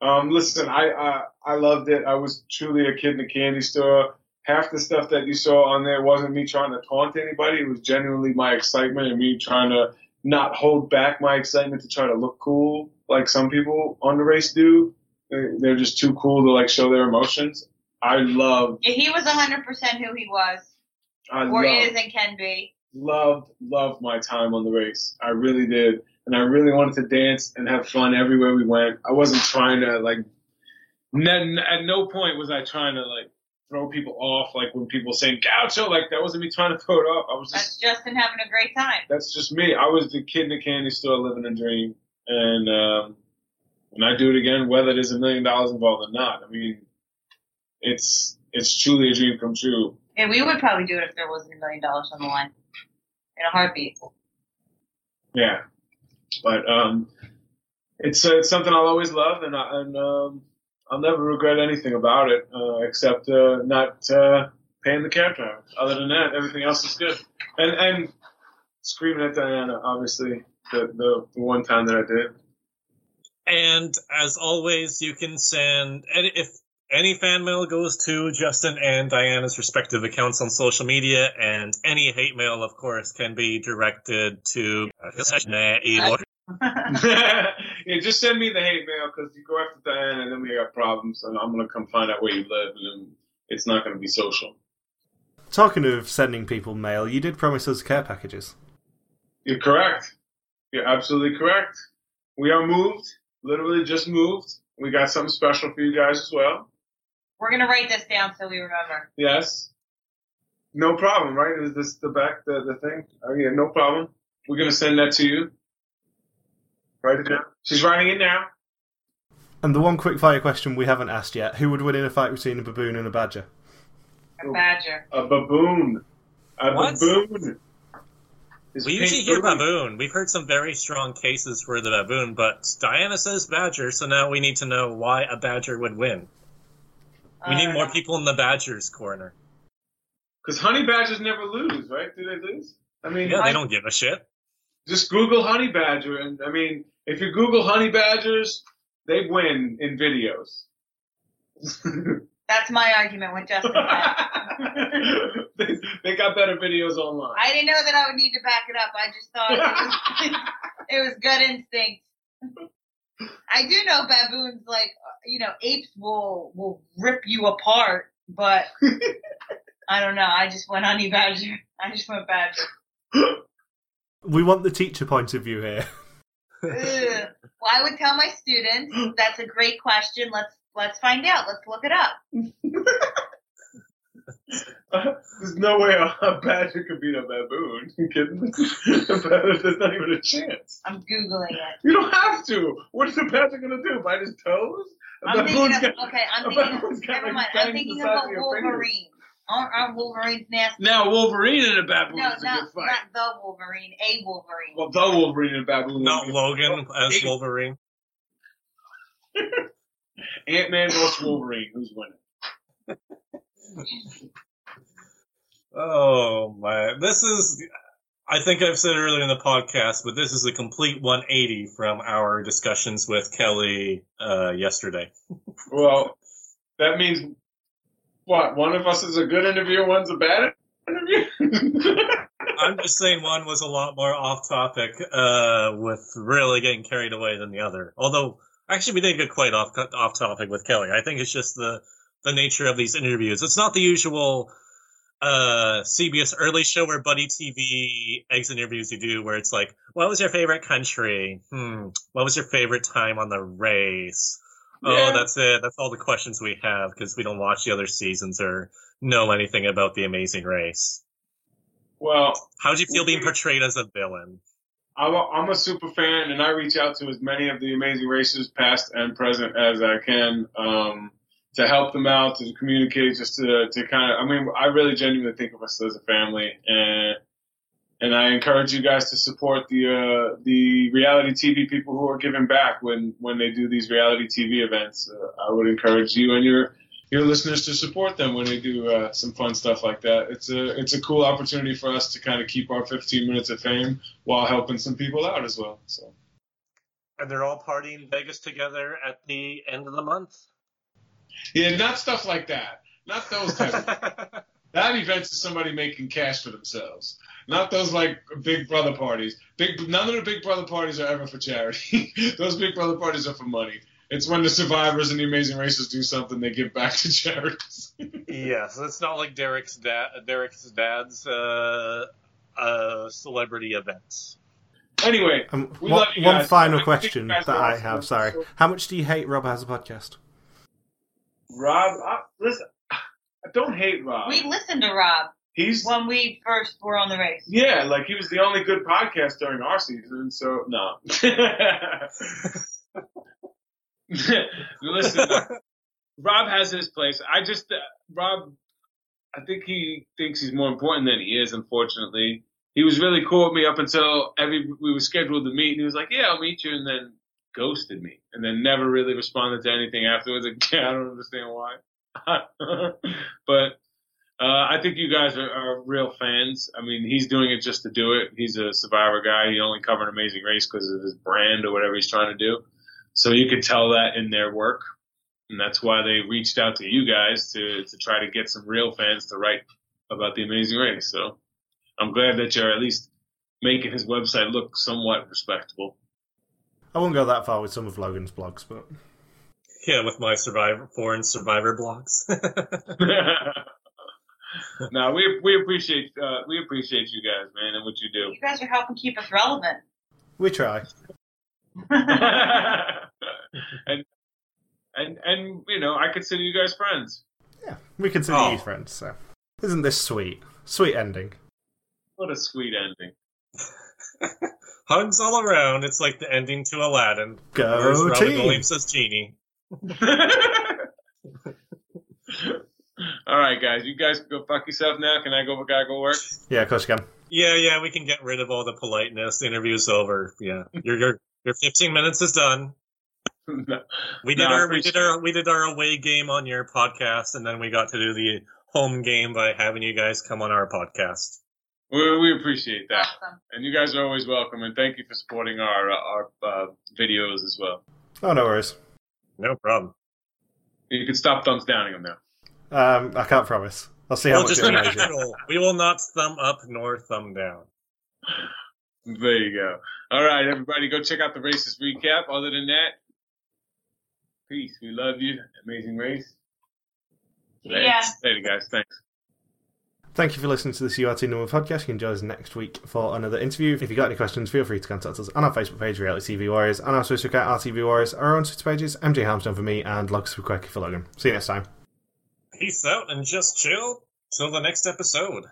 Um, listen, I, I I loved it. I was truly a kid in a candy store. Half the stuff that you saw on there wasn't me trying to taunt anybody. It was genuinely my excitement and me trying to not hold back my excitement to try to look cool like some people on the race do. They- They're just too cool to like show their emotions. I love, He was 100% who he was, I or love, is and can be. loved, loved my time on the race. I really did. And I really wanted to dance and have fun everywhere we went. I wasn't trying to like, n- at no point was I trying to like throw people off. Like when people saying gaucho, like that wasn't me trying to throw it off. I was just That's just, Justin having a great time. that's just me. I was the kid in the candy store living a dream. And, um, and I do it again, whether there's a million dollars involved or not. I mean, it's, it's truly a dream come true. And we would probably do it if there wasn't a million dollars on the line. In a heartbeat. Yeah, but um, it's uh, it's something I'll always love, and I, and um, I'll never regret anything about it, uh, except uh, not uh, paying the cab driver. Other than that, everything else is good. And and screaming at Diana, obviously, the the, the one time that I did. And as always, you can send and if any fan mail goes to Justin and Diana's respective accounts on social media, and any hate mail, of course, can be directed to. Uh, yeah, just send me the hate mail because you go after Diana, and then we got problems, and I'm gonna come find out where you live, and then it's not gonna be social. Talking of sending people mail, you did promise us care packages. You're correct. You're absolutely correct. We are moved. Literally just moved. We got something special for you guys as well. We're going to write this down so we remember. Yes. No problem, right? Is this the back, the, the thing? Oh, yeah, no problem. We're going to send that to you. Write it down. She's writing it now. And the one quick fire question we haven't asked yet who would win in a fight between a baboon and a badger? A badger. A baboon. A What? baboon. Is We usually hear baboon. baboon. We've heard some very strong cases for the baboon, but Diana says badger, so now we need to know why a badger would win. We I need more uh, people in the badger's corner. Because honey badgers never lose, right? Do they lose? I mean, Yeah, they don't give a shit. just Google honey badger, and I mean, if you Google honey badgers, they win in videos. That's my argument with Justin. they, they got better videos online. I didn't know that I would need to back it up. I just thought it was, it was gut instinct. I do know baboons, like uh, you know, apes will will rip you apart, but I don't know. I just went honey badger. I just went badger. We want the teacher point of view here. Well, I would tell my students that's a great question. Let's let's find out. Let's look it up. There's no way a, a badger could beat a baboon. You kidding me? There's not even a chance. I'm googling it. You don't have to. What is a badger gonna do? Bite his toes? A I'm thinking baboon's of got- okay. I'm thinking. Of, got, never like, mind. I'm thinking the of a of your fingers. wolverine. Aren't, aren't Wolverines nasty? Now Wolverine and a baboon No, is a not, good fight. not the Wolverine, a Wolverine. Well, the Wolverine and a baboon. Not Logan as Wolverine. Ant Man versus Wolverine. Who's winning? Oh my! This is. I think I've said earlier in the podcast, but this is a complete 180 from our discussions with Kelly uh, yesterday. Well, that means what? One of us is a good interviewer, one's a bad interviewer. I'm just saying one was a lot more off topic, uh, with really getting carried away than the other. Although, actually, we did get quite off off topic with Kelly. I think it's just the the nature of these interviews. It's not the usual uh, CBS early show or Buddy TV exit interviews you do, where it's like, "What was your favorite country? Hmm. What was your favorite time on the race?" Oh, that's it. That's all the questions we have because we don't watch the other seasons or know anything about the Amazing Race. well, How'd you feel being portrayed as a villain? I'm a, I'm a super fan, and I reach out to as many of the amazing races, past and present, as I can um, to help them out, to communicate, just to, to kind of. I mean, I really genuinely think of us as a family, and and I encourage you guys to support the uh, the reality TV people who are giving back when when they do these reality TV events. Uh, I would encourage you and your your listeners to support them when they do uh, some fun stuff like that. It's a it's a cool opportunity for us to kind of keep our 15 minutes of fame while helping some people out as well. So And they're all partying Vegas together at the end of the month. Yeah, not stuff like that. Not those type of that events is somebody making cash for themselves. Not those like Big Brother parties. Big none of the Big Brother parties are ever for charity. those Big Brother parties are for money. It's when the survivors and the amazing races do something they give back to charities. yes, it's not like Derek's dad. Derek's dad's uh, uh, celebrity events. anyway, Um, We one, love you one guys. I final question that I have. Sorry, how much do you hate Rob has a podcast? Rob, I, listen, I don't hate Rob. We listened to Rob He's when we first were on the race. Yeah, like he was the only good podcast during our season, so no. Listen, Rob has his place. I just, uh, Rob, I think he thinks he's more important than he is, unfortunately. He was really cool with me up until every we were scheduled to meet, and he was like, "Yeah, I'll meet you," and then ghosted me, and then never really responded to anything afterwards. Again, I don't understand why. but uh, I think you guys are, are real fans. I mean, he's doing it just to do it. He's a Survivor guy. He only covered Amazing Race because of his brand or whatever he's trying to do. So you could tell that in their work, and that's why they reached out to you guys to to try to get some real fans to write about the Amazing Race. So I'm glad that you're at least making his website look somewhat respectable. I won't go that far with some of Logan's blogs, but Yeah, with my survivor foreign survivor blogs. no, we we appreciate uh, we appreciate you guys, man, and what you do. You guys are helping keep us relevant. we try. and and and you know, I consider you guys friends. Yeah, we consider Oh. you friends. So, isn't this sweet? Sweet ending. What a sweet ending. Hugs all around. It's like the ending to Aladdin. Go Robin team. Williams as Genie. All right, guys. You guys go fuck yourself now. Can I go? Gotta go work. Yeah, of course you can. Yeah, yeah, we can get rid of all the politeness. The interview's over. Yeah, your your your 15 minutes is done. No. We did No, our we did our we did our away game on your podcast, and then we got to do the home game by having you guys come on our podcast. We, we appreciate that, Awesome. and you guys are always welcome. And thank you for supporting our uh, our uh, videos as well. Oh, no worries. No problem. You can stop thumbs downing them now. Um, I can't promise. I'll see how We'll much it be you. We will not thumb up nor thumb down. There you go. All right, everybody, go check out the races recap. Other than that, peace. We love you. Amazing race. Later. Yeah. Later, guys. Thanks. Thank you for listening to this URT number podcast. You can join us next week for another interview. If you've got any questions, feel free to contact us on our Facebook page, Reality TV Warriors, and our Twitter account, RTV Warriors, our own Twitter pages, MJ Harmstone for me, and for Quirky for Logan. See you next time. Peace out and just chill till the next episode.